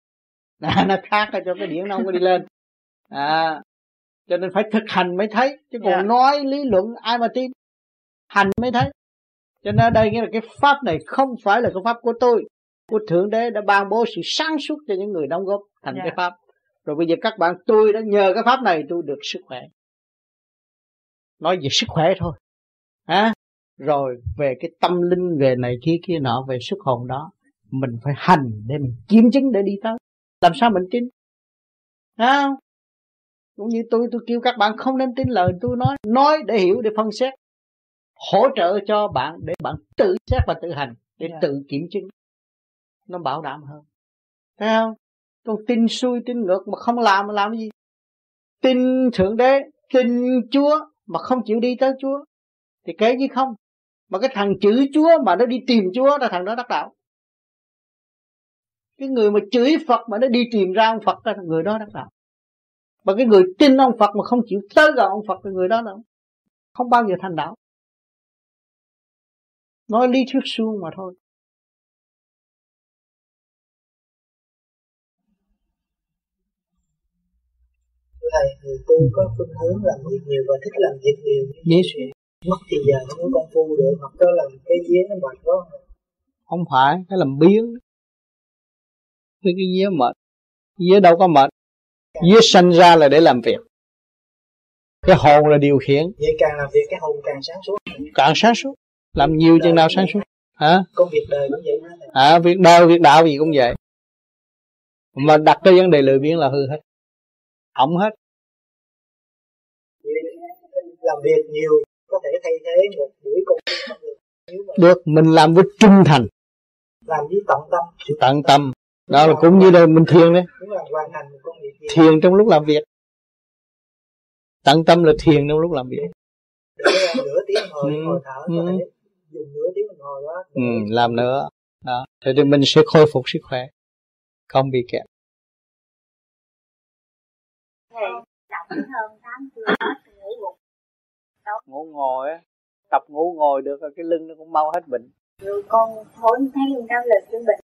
à, Nó khác cho cái điển nó không có đi lên. À, cho nên phải thực hành mới thấy chứ còn yeah. Dạ. nói lý luận ai mà tin hành mới thấy cho nên ở đây nghĩa là cái pháp này không phải là cái pháp của tôi của thượng đế đã ban bố sự sáng suốt cho những người đóng góp thành yeah. cái dạ. pháp rồi bây giờ các bạn tôi đã nhờ cái pháp này tôi được sức khỏe nói về sức khỏe thôi à, rồi về cái tâm linh về này kia kia nọ về sức hồn đó mình phải hành để mình kiểm chứng để đi tới làm sao mình tin à, cũng như tôi tôi kêu các bạn không nên tin lời tôi nói. Nói để hiểu để phân xét. Hỗ trợ cho bạn để bạn tự xét và tự hành để yeah. Dạ. tự kiểm chứng. Nó bảo đảm hơn. Thấy không? Còn tin xuôi tin ngược mà không làm mà làm cái gì? Tin thượng đế tin chúa mà không chịu đi tới chúa thì cái gì không? Mà cái thằng chửi chúa mà nó đi tìm chúa là thằng đó đắc đạo. Cái người mà chửi phật mà nó đi tìm ra ông phật là người đó đắc đạo mà cái người tin ông Phật mà không chịu tới gần ông Phật thì người đó đâu không bao giờ thành đạo. Nói lý thuyết suông mà thôi. Thầy người tu có phương hướng làm việc nhiều và thích làm việc nhiều yes. mất thì giờ không có công phu được hoặc có làm cái vía nó mệt quá. Không phải cái làm biến. Cái cái vía mệt. Vía đâu có mệt Vía sanh ra là để làm việc. Cái hồn là điều khiển. Vậy càng làm việc cái hồn càng sáng suốt. Càng sáng suốt. Làm nhiều chừng nào sáng suốt. Hả? Công việc đời cũng vậy À việc đời, việc đạo gì cũng vậy. Mà đặt cái vấn đề lười biếng là hư hết. Hỏng hết. Làm việc nhiều Có thể thay thế một buổi công việc. Được mình làm với trung thành. Làm với tận tâm. Tận tâm đó là cũng như là mình thiền đấy. Thiền. Trong lúc làm việc. Tận tâm là thiền trong lúc làm việc. Nửa tiếng hồi ừ. hồi thở thể dùng nửa tiếng đồng hồ đó ừ, làm nữa. Đó thì mình sẽ khôi phục sức khỏe. Không bị kẹt. Ngủ ngồi á tập ngủ ngồi được rồi cái lưng nó cũng mau hết bệnh. Rồi con thôi thấy lưng đau là chữa bệnh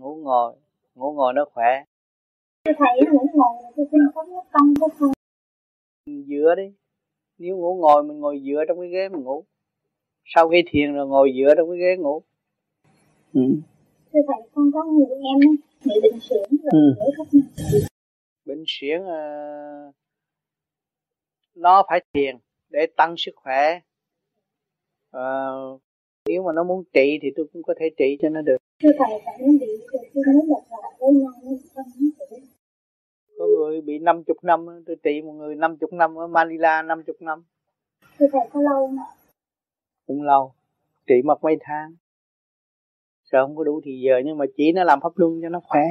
ngủ ngồi ngủ ngồi nó khỏe. Thầy ngủ ngồi tôi xin có tâm có không? Dựa đi. Nếu ngủ ngồi mình ngồi dựa trong cái ghế mình ngủ. Sau khi thiền rồi ngồi dựa trong cái ghế ngủ. Ừ. thưa thầy con có người em bị bệnh suyễn rồi ừ. bệnh suyễn uh, nó phải thiền để tăng sức khỏe. Uh, nếu mà nó muốn trị thì tôi cũng có thể trị cho nó được thưa thầy tại nó bị tôi nói là với nhau nó có người bị 50 năm tôi trị một người 50 năm ở Manila 50 năm. Thưa thầy có lâu không cũng lâu trị mất mấy tháng. Sợ không có đủ thì giờ nhưng mà chỉ nó làm pháp luân cho nó khỏe.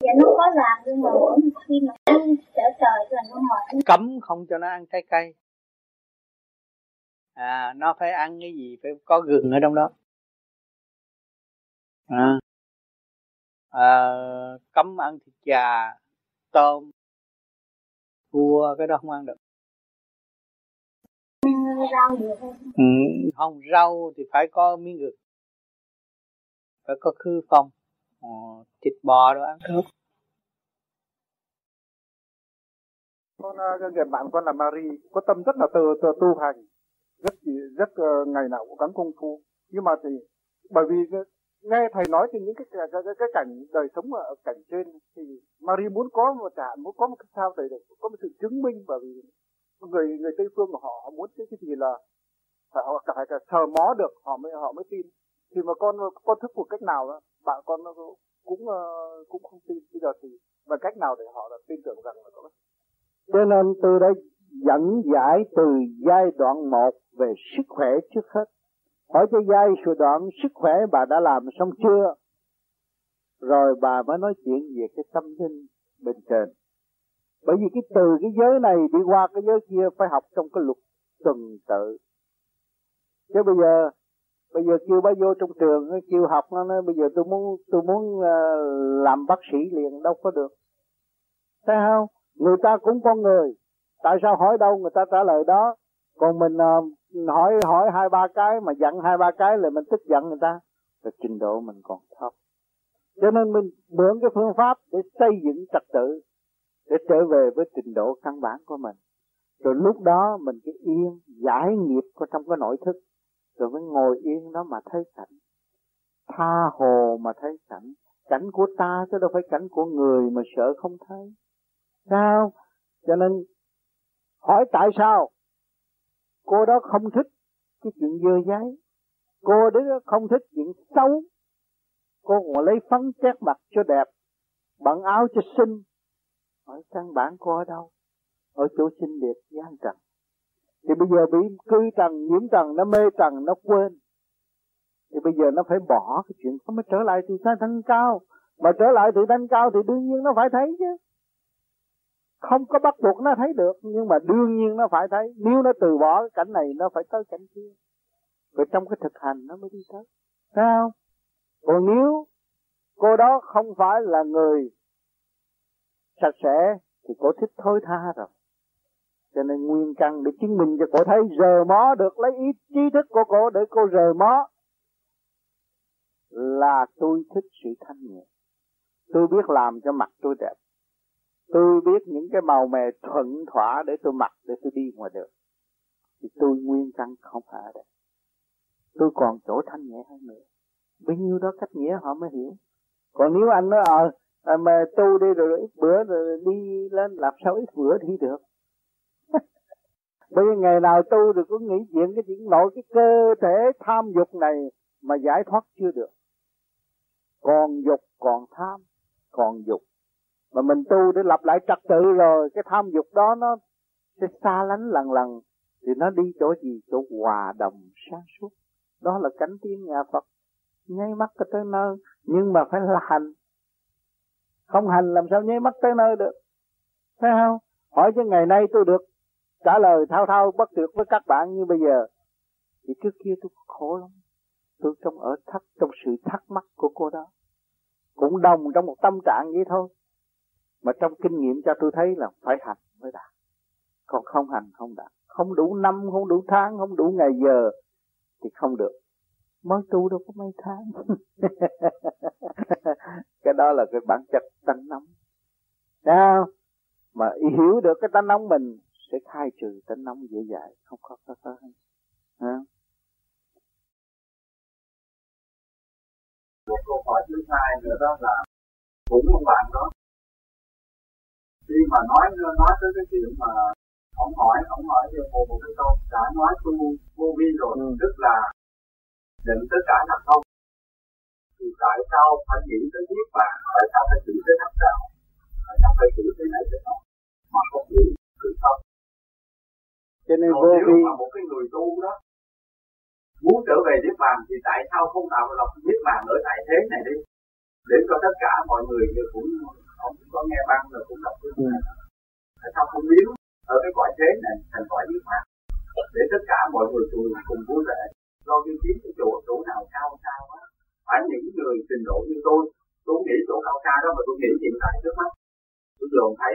Dạ nó có làm nhưng mà mỗi khi mà nó trở trời là nó mệt. Cấm không cho nó ăn trái cây. À nó phải ăn cái gì phải có gừng ở trong đó à, à cấm ăn thịt gà tôm. Cua cái đó không ăn được. Rau được không? Ừ, không rau thì phải có miếng gừng. Phải có khư phong. Ờ, thịt bò đó ăn. Được. Con người bạn con là Marie có tâm rất là tu, tu, tu hành. Rất rất uh, ngày nào cũng gắng công phu. Nhưng mà thì bởi vì nghe thầy nói thì những cái cái, cái, cái cảnh đời sống ở cảnh trên thì Marie muốn có một trạng muốn có một cái sao được có một sự chứng minh bởi vì người người tây phương của họ, họ muốn cái, cái gì là phải họ phải cả sờ mó được họ mới họ mới tin. Thì mà con con thức phục cách nào đó bạn con nó cũng cũng ờ, không tin. Bây giờ thì và cách nào để họ là tin tưởng rằng là có cho nên tôi đã dẫn giải từ giai đoạn một về sức khỏe trước hết hỏi cho giai đoạn sức khỏe bà đã làm xong chưa? Rồi bà mới nói chuyện về cái tâm linh bên trên. Bởi vì cái từ cái giới này đi qua cái giới kia phải học trong cái luật tuần tự. Chứ bây giờ bây giờ kêu bác vô trong trường, kêu học nó nói, bây giờ tôi muốn tôi muốn ờ, làm bác sĩ liền, đâu có được. Thấy không? Người ta cũng con người. Tại sao hỏi đâu, người ta trả lời đó còn mình uh, hỏi hỏi hai ba cái mà giận hai ba cái là mình tức giận người ta. Rồi trình độ mình còn thấp. Cho nên mình mượn cái phương pháp để xây dựng trật tự để trở về với trình độ căn bản của mình. Rồi lúc đó mình cái yên giải nghiệp của trong cái nội thức. Rồi mới ngồi yên đó mà thấy cảnh. Tha hồ mà thấy cảnh. Cảnh của ta chứ đâu phải cảnh của người mà sợ không thấy. Sao? Cho nên hỏi tại sao? Cô đó không thích cái chuyện dơ giấy cô đó không thích chuyện xấu. Cô còn lấy phấn chét mặt cho đẹp bận áo cho xinh. Hỏi, căn bản cô ở đâu? Ở chỗ xinh đẹp gian trần. Thì bây giờ bị cư trần, nhiễm trần, nó mê trần, nó quên. Thì bây giờ nó phải bỏ cái chuyện nó mới trở lại từ thanh cao. Mà trở lại từ thanh cao thì đương nhiên nó phải thấy chứ không có bắt buộc nó thấy được, nhưng mà đương nhiên nó phải thấy. Nếu nó từ bỏ cái cảnh này, nó phải tới cảnh kia. Rồi trong cái thực hành nó mới đi tới. Thấy không? Còn nếu cô đó không phải là người sạch sẽ, thì cô thích thôi tha rồi. Cho nên nguyên căn để chứng minh cho cô thấy rờ mó được, lấy ý trí thức của cô để cô rờ mó là tôi thích sự thanh nhẹ. Tôi biết làm cho mặt tôi đẹp tôi biết những cái màu mè thuận thỏa để tôi mặc để tôi đi ngoài đường. Thì tôi nguyên căn không phải ở đây. Tôi còn chỗ thanh nhẹ hơn nữa. Bấy nhiêu đó cách nghĩa họ mới hiểu. Còn nếu anh nói ờ à, mà tu đi rồi, rồi ít bữa rồi đi lên làm sao ít bữa thì được? Bây giờ ngày nào tu được cũng nghĩ chuyện cái chuyện nội cái cơ thể tham dục này mà giải thoát chưa được. Còn dục còn tham, còn dục. Mà mình tu để lập lại trật tự rồi, cái tham dục đó nó sẽ xa lánh lần lần. Thì nó đi chỗ gì? Chỗ hòa đồng sáng suốt. Đó là cảnh tiếng nhà Phật. Nháy mắt tới nơi, nhưng mà phải là hành. Không hành làm sao nháy mắt tới nơi được. Thấy không? Hỏi cho ngày nay tôi được trả lời thao thao bất tuyệt với các bạn như bây giờ thì trước kia tôi khổ lắm tôi trong ở thắc trong sự thắc mắc của cô đó cũng đồng trong một tâm trạng vậy thôi mà trong kinh nghiệm cho tôi thấy là phải hành mới đạt. Còn không hành không đạt. Không đủ năm, không đủ tháng, không đủ ngày giờ thì không được. Mới tu đâu có mấy tháng. Cái đó là cái bản chất tánh nóng. Sao mà hiểu được cái tánh nóng mình sẽ khai trừ tánh nóng dễ dàng, không có khó khăn. Ha một câu hỏi thứ hai nữa đó là, cũng một bạn đó khi mà nói nói tới cái chuyện mà ông hỏi ông hỏi về một một cái câu đã nói tu vô vi rồi ừ. tức là định tất cả là không. Thì tại sao phải nghĩ tới niết bàn tại sao phải nghĩ tới thất đạo tại sao phải nghĩ tới này tới nọ mà không nghĩ từ không cho nên vô vi mà một cái người tu đó muốn trở về niết bàn thì tại sao không tạo lập niết bàn ở tại thế này đi? Để cho tất cả mọi người cũng không có nghe băng rồi cũng đọc cái này tại sao không biết? Ở cái cõi thế này, thành cõi niết bàn để tất cả mọi người cùng cùng vui vẻ. Lo đi kiếm cái chỗ chỗ nào cao cao á, phải những người trình độ như tôi. Tôi nghĩ chỗ cao xa đó mà tôi nghĩ hiện tại trước mắt. Tôi dồn thấy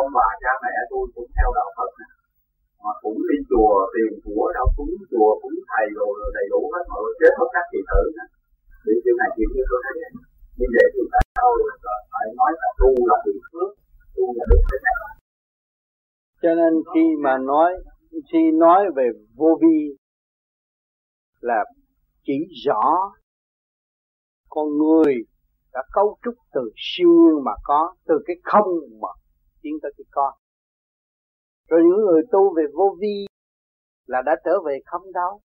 ông bà, cha mẹ tôi cũng theo đạo Phật này mà cũng đi chùa, tiền của đâu cúng, chùa cúng thầy rồi đầy đủ hết mọi chết hết các kỳ tử những chuyện này chuyện như tôi thấy vậy như vậy thì tại phải nói là tu là được phước, tu là được thế này cho nên khi mà nói, khi nói về vô vi là chỉ rõ con người đã cấu trúc từ siêu mà có, từ cái không mà tiến tới cái con. Rồi những người tu về vô vi là đã trở về không đâu.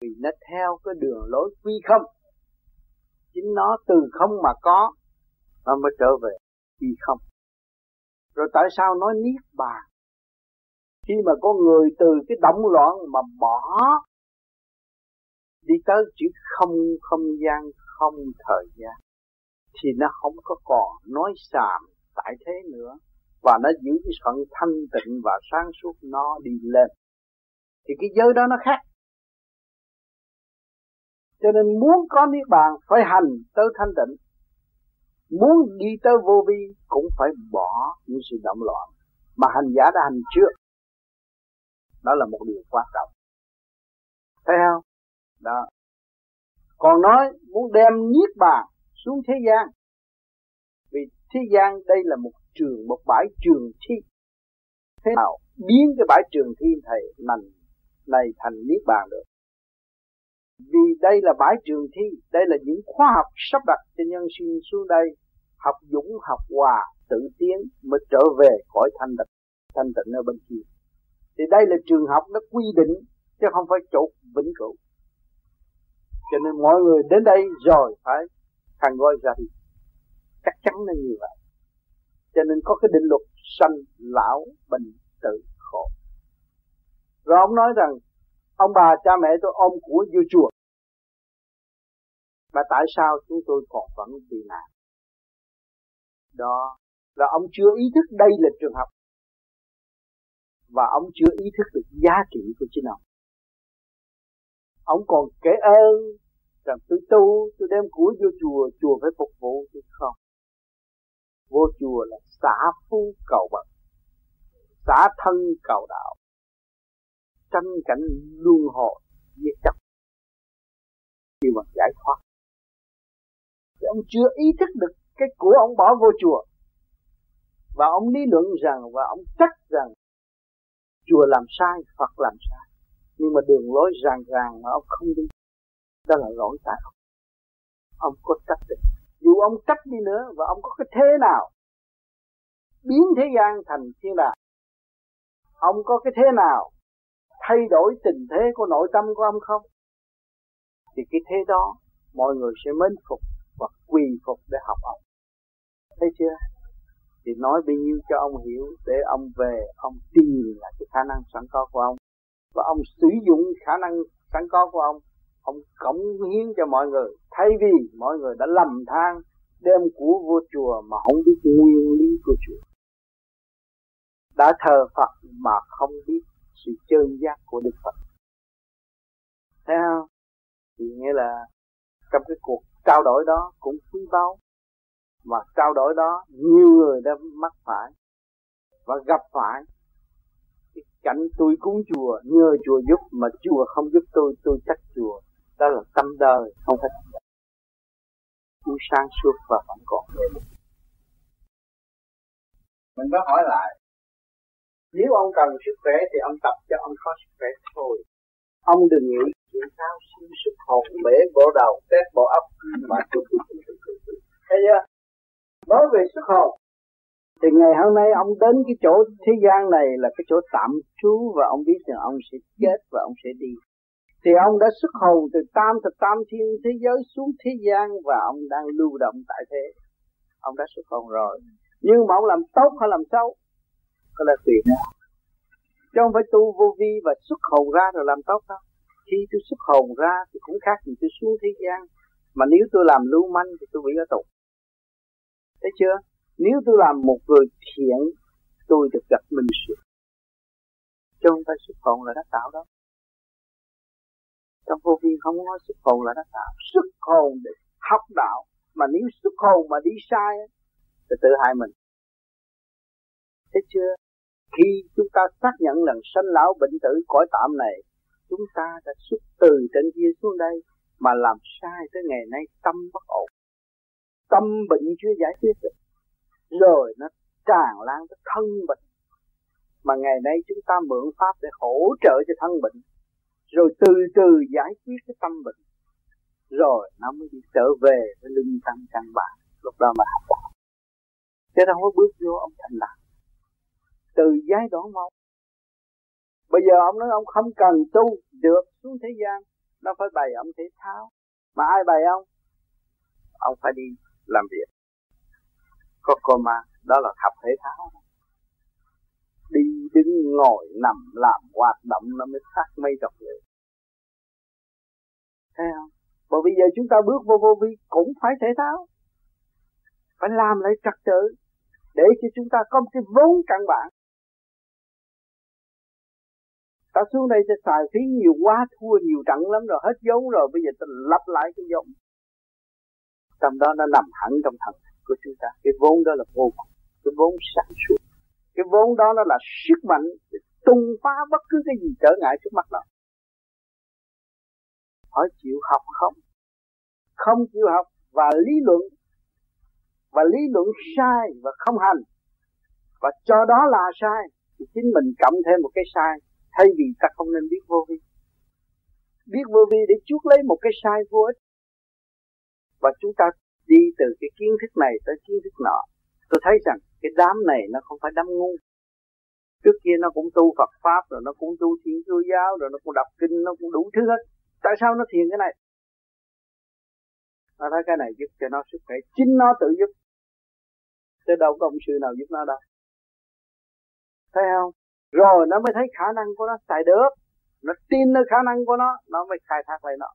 Vì nó theo cái đường lối quy không chính nó từ không mà có, nó mới trở về đi không. Rồi tại sao nói niết bàn? Khi mà có người từ cái động loạn mà bỏ đi tới chữ không không gian, không thời gian, thì nó không có còn nói xàm tại thế nữa. Và nó giữ cái phận thanh tịnh và sáng suốt nó đi lên. Thì cái giới đó nó khác cho nên muốn có niết bàn phải hành tới thanh tịnh. Muốn đi tới vô vi cũng phải bỏ những sự động loạn mà hành giả đã hành trước. Đó là một điều quan trọng. Thấy không? Đó. Còn nói muốn đem niết bàn xuống thế gian. Vì thế gian đây là một trường, một bãi trường thi. Thế nào? Biến cái bãi trường thi thầy này này thành niết bàn được vì đây là bãi trường thi, đây là những khoa học sắp đặt cho nhân sinh xuống đây, học dũng, học hòa, tự tiến mới trở về khỏi thanh tịnh thanh tịnh ở bên kia. Thì đây là trường học nó quy định, chứ không phải chỗ vĩnh cửu. Cho nên mọi người đến đây rồi phải thằng gọi ra thì chắc chắn là như vậy. Cho nên có cái định luật sanh lão bệnh tử khổ. Rồi ông nói rằng ông bà cha mẹ tôi ôm của vô chùa. Và tại sao chúng tôi còn vẫn bị nạn? Đó là ông chưa ý thức đây là trường học và ông chưa ý thức được giá trị của chính ông. Ông còn kể ơn rằng tôi tu, tôi đem của vô chùa chùa phải phục vụ tôi không? Vô chùa là xã phu cầu bậc, xã thân cầu đạo tranh cảnh luân hồi diệt chấp khi mà giải thoát, thì ông chưa ý thức được cái của ông bỏ vô chùa. Và ông lý luận rằng và ông trách rằng chùa làm sai, Phật làm sai. Nhưng mà đường lối ràng ràng mà ông không đi, đó là lỗi tại ông. Ông có trách được. Dù ông trách đi nữa và ông có cái thế nào biến thế gian thành thiên đàng ông có cái thế nào thay đổi tình thế của nội tâm của ông không? Thì cái thế đó, mọi người sẽ mến phục và quỳ phục để học ông. Thấy chưa? Thì nói bao nhiêu cho ông hiểu để ông về, ông tìm lại cái khả năng sẵn có của ông. Và ông sử dụng khả năng sẵn có của ông ông cống hiến cho mọi người. Thay vì mọi người đã lầm than, đem của vua chùa mà không biết nguyên lý của chùa. Đã thờ Phật mà không biết sự chân giác của Đức Phật. Thấy không? Thì nghĩa là trong cái cuộc trao đổi đó cũng quý báu. Mà trao đổi đó nhiều người đã mắc phải và gặp phải. Cái cảnh tôi cúng chùa, nhờ chùa giúp mà chùa không giúp tôi tôi trách chùa. Đó là tâm đời, không phải tâm đời. Tôi sáng suốt và vẫn còn. Mình có hỏi lại nếu ông cần sức khỏe thì ông tập cho ông có sức khỏe thôi. Ông đừng nghĩ chuyện sao sinh sức hồn bể bộ đầu, tét bộ óc mà thấy chưa? Nói về sức hồn, thì ngày hôm nay ông đến cái chỗ thế gian này là cái chỗ tạm trú và ông biết rằng ông sẽ chết và ông sẽ đi. Thì ông đã xuất hồn từ tam thập tam thiên thế giới xuống thế gian và ông đang lưu động tại thế. Ông đã xuất hồn rồi. Nhưng mà ông làm tốt hay làm xấu? Có là tùy nữa chứ không phải tu vô vi và xuất hồn ra rồi làm tốt đâu. Khi tôi xuất hồn ra thì cũng khác gì tôi xuống thế gian. Mà nếu tôi làm lưu manh thì tôi bị ở tù. Thấy chưa? Nếu tôi làm một người thiện, tôi được gặp minh sự. Chứ không phải xuất hồn là đã tạo đâu. Trong vô vi không nói xuất hồn là đã tạo xuất hồn để học đạo. Mà nếu xuất hồn mà đi sai thì tự hại mình. Thấy chưa? Khi chúng ta xác nhận lần sanh lão bệnh tử cõi tạm này, chúng ta đã xuất từ trên kia xuống đây mà làm sai tới ngày nay tâm bất ổn. Tâm bệnh chưa giải quyết được, rồi nó tràn lan tới thân bệnh. Mà ngày nay chúng ta mượn pháp để hỗ trợ cho thân bệnh, rồi từ từ giải quyết cái tâm bệnh, rồi nó mới đi trở về với lưng tâm căn bản lúc đó mà học đạo chứ đâu có bước vô ông thành đạt từ giai đoạn một. Bây giờ ông nói ông không cần tu được xuống thế gian, nó phải bày ông thể thao. Mà ai bày ông? Ông phải đi làm việc. Có coma đó là học thể thao. Đi đứng ngồi nằm làm hoạt động nó mới khác mây độc người thấy không? Và bây giờ chúng ta bước vô vô vi cũng phải thể thao. Phải làm lại trật tự để cho chúng ta có một cái vốn căn bản ta xuống đây sẽ xài phí nhiều quá, thua nhiều trận lắm rồi, hết vốn rồi, bây giờ ta lặp lại cái vốn. Trong đó nó nằm hẳn trong thần của chúng ta. Cái vốn đó là vô cùng, cái vốn sản xuất. cái vốn đó nó là sức mạnh để tung phá bất cứ cái gì trở ngại trước mắt đó hỏi chịu học không? Không chịu học và lý luận, và lý luận sai và không hành. Và cho đó là sai, thì chính mình cộng thêm một cái sai thay vì ta không nên biết vô vi. Biết vô vi để chuốc lấy một cái sai vô ích. Và chúng ta đi từ cái kiến thức này tới kiến thức nọ. Tôi thấy rằng cái đám này nó không phải đám ngu. Trước kia nó cũng tu Phật pháp, rồi nó cũng tu Thiên Chúa giáo, rồi nó cũng đọc kinh, nó cũng đủ thứ hết. Tại sao nó thiền cái này? Nó thấy cái này giúp cho nó sức khỏe chính nó tự giúp. Chứ đâu có ông sư nào giúp nó đâu. Thấy không? Rồi, nó mới thấy khả năng của nó xài được. Nó tin nơi khả năng của nó nó mới khai thác lại nó.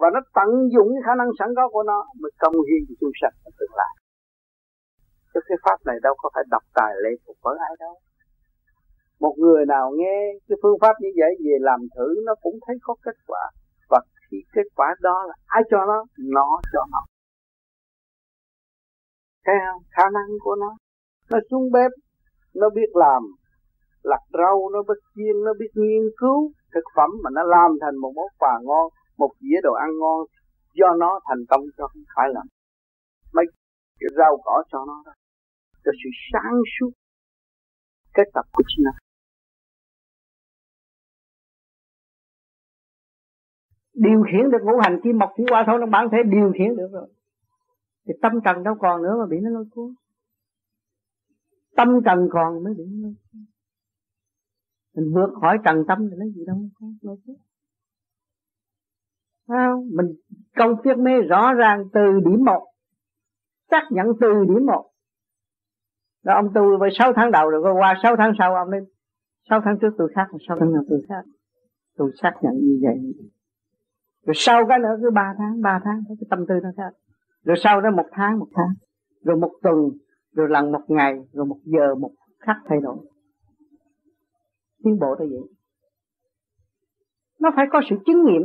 Và nó tận dụng cái khả năng sẵn có của nó mới công hiến cho chúng sanh ở tương lai. Chứ cái pháp này đâu có phải đọc tài lệ thuộc với ai đâu. Một người nào nghe cái phương pháp như vậy về làm thử, nó cũng thấy có kết quả. Và khi kết quả đó là ai cho nó nó cho nó. Thấy không? Khả năng của nó. Nó xuống bếp, nó biết làm lặt rau nó biết chiên, nó biết nghiên cứu. Thực phẩm mà nó làm thành một món quà ngon, một dĩa đồ ăn ngon, do nó thành công cho không phải là mấy cái rau cỏ cho nó đó cho sự sáng suốt kết tập của chính nó. Điều khiển được ngũ hành kim mộc thủy hỏa thổ nó bản thể điều khiển được rồi. Thì tâm trần đâu còn nữa mà bị nó lôi cuốn. Tâm trần còn mới bị nó lôi cuốn mình vượt khỏi trần tâm thì nó gì đâu có lôi không? mình công thuyết mê rõ ràng từ điểm một. Xác nhận từ điểm một. Đó ông tu với sáu tháng đầu rồi qua sáu tháng sau ông lên sáu tháng trước tôi khác, sáu tháng nào tôi khác. Tôi xác nhận như vậy. Rồi sau cái nữa cứ ba tháng ba tháng, cái tâm tư nó khác. Rồi sau đó một tháng một tháng. Rồi một tuần, rồi lần một ngày, rồi một giờ, một khắc thay đổi tiến bộ tới vậy. Nó phải có sự chứng nghiệm.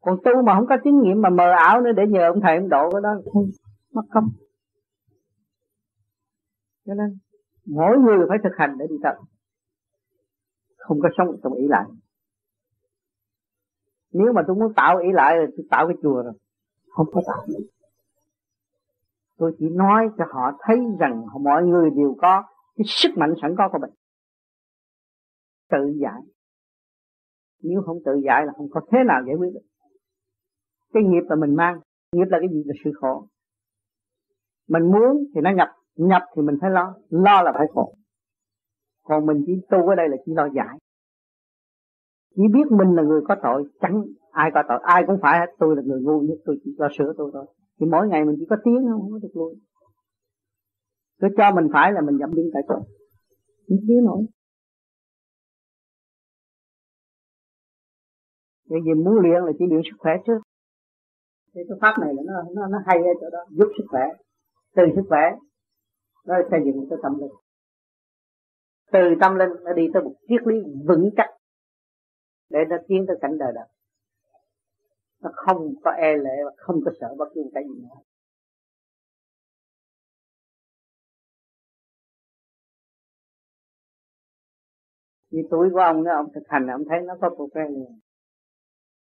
Còn tu mà không có chứng nghiệm mà mờ ảo nữa để nhờ ông thầy ông độ cái đó không, mất công. Cho nên, mỗi người phải thực hành để đi tập. Không có sống trong ý lại. Nếu mà tôi muốn tạo ý lại thì tôi tạo cái chùa rồi. Không có tạo nữa. Tôi chỉ nói cho họ thấy rằng mọi người đều có cái sức mạnh sẵn có của mình tự giải. Nếu không tự giải là không có thế nào giải quyết được. Cái nghiệp là mình mang nghiệp là cái gì? Là sự khổ. Mình muốn thì nó nhập nhập thì mình phải lo lo là phải khổ. Còn mình chỉ tu ở đây là chỉ lo giải. Chỉ biết mình là người có tội chẳng ai có tội. Ai cũng phải tôi là người ngu nhất tôi chỉ lo sửa tôi thôi. Thì mỗi ngày mình chỉ có tiếng không, không có được lui. Cứ cho mình phải là mình dậm đứng tại chỗ. Chỉ thiếu nổi Bởi vì muốn luyện là chỉ luyện sức khỏe trước thì cái pháp này là nó nó nó hay ở chỗ đó, giúp sức khỏe, từ sức khỏe, nó xây dựng cái tâm linh. Từ tâm linh nó đi tới một triết lý vững chắc, để nó tiến tới cảnh đời đời. Nó không có e lệ và không có sợ bất cứ cái gì nữa. Như tuổi của ông đó, ông thực hành, ông thấy nó có progress liền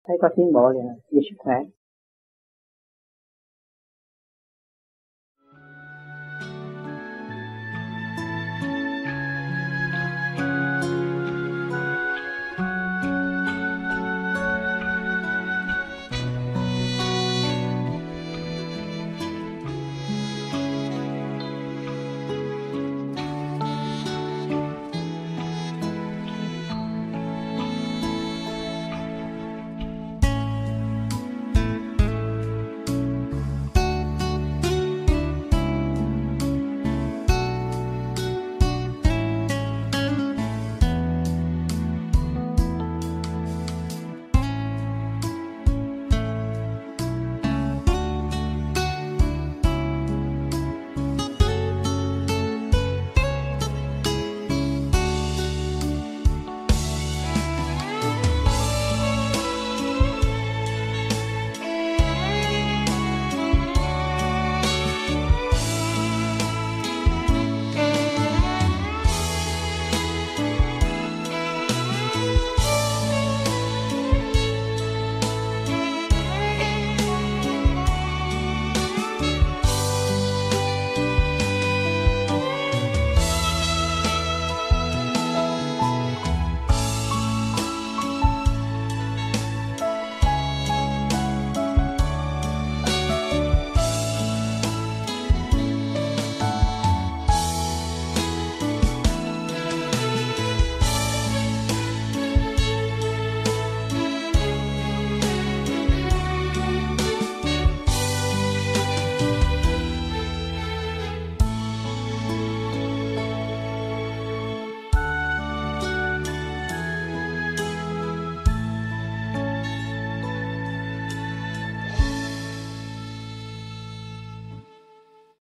thấy có tiến bộ liền về sức khỏe.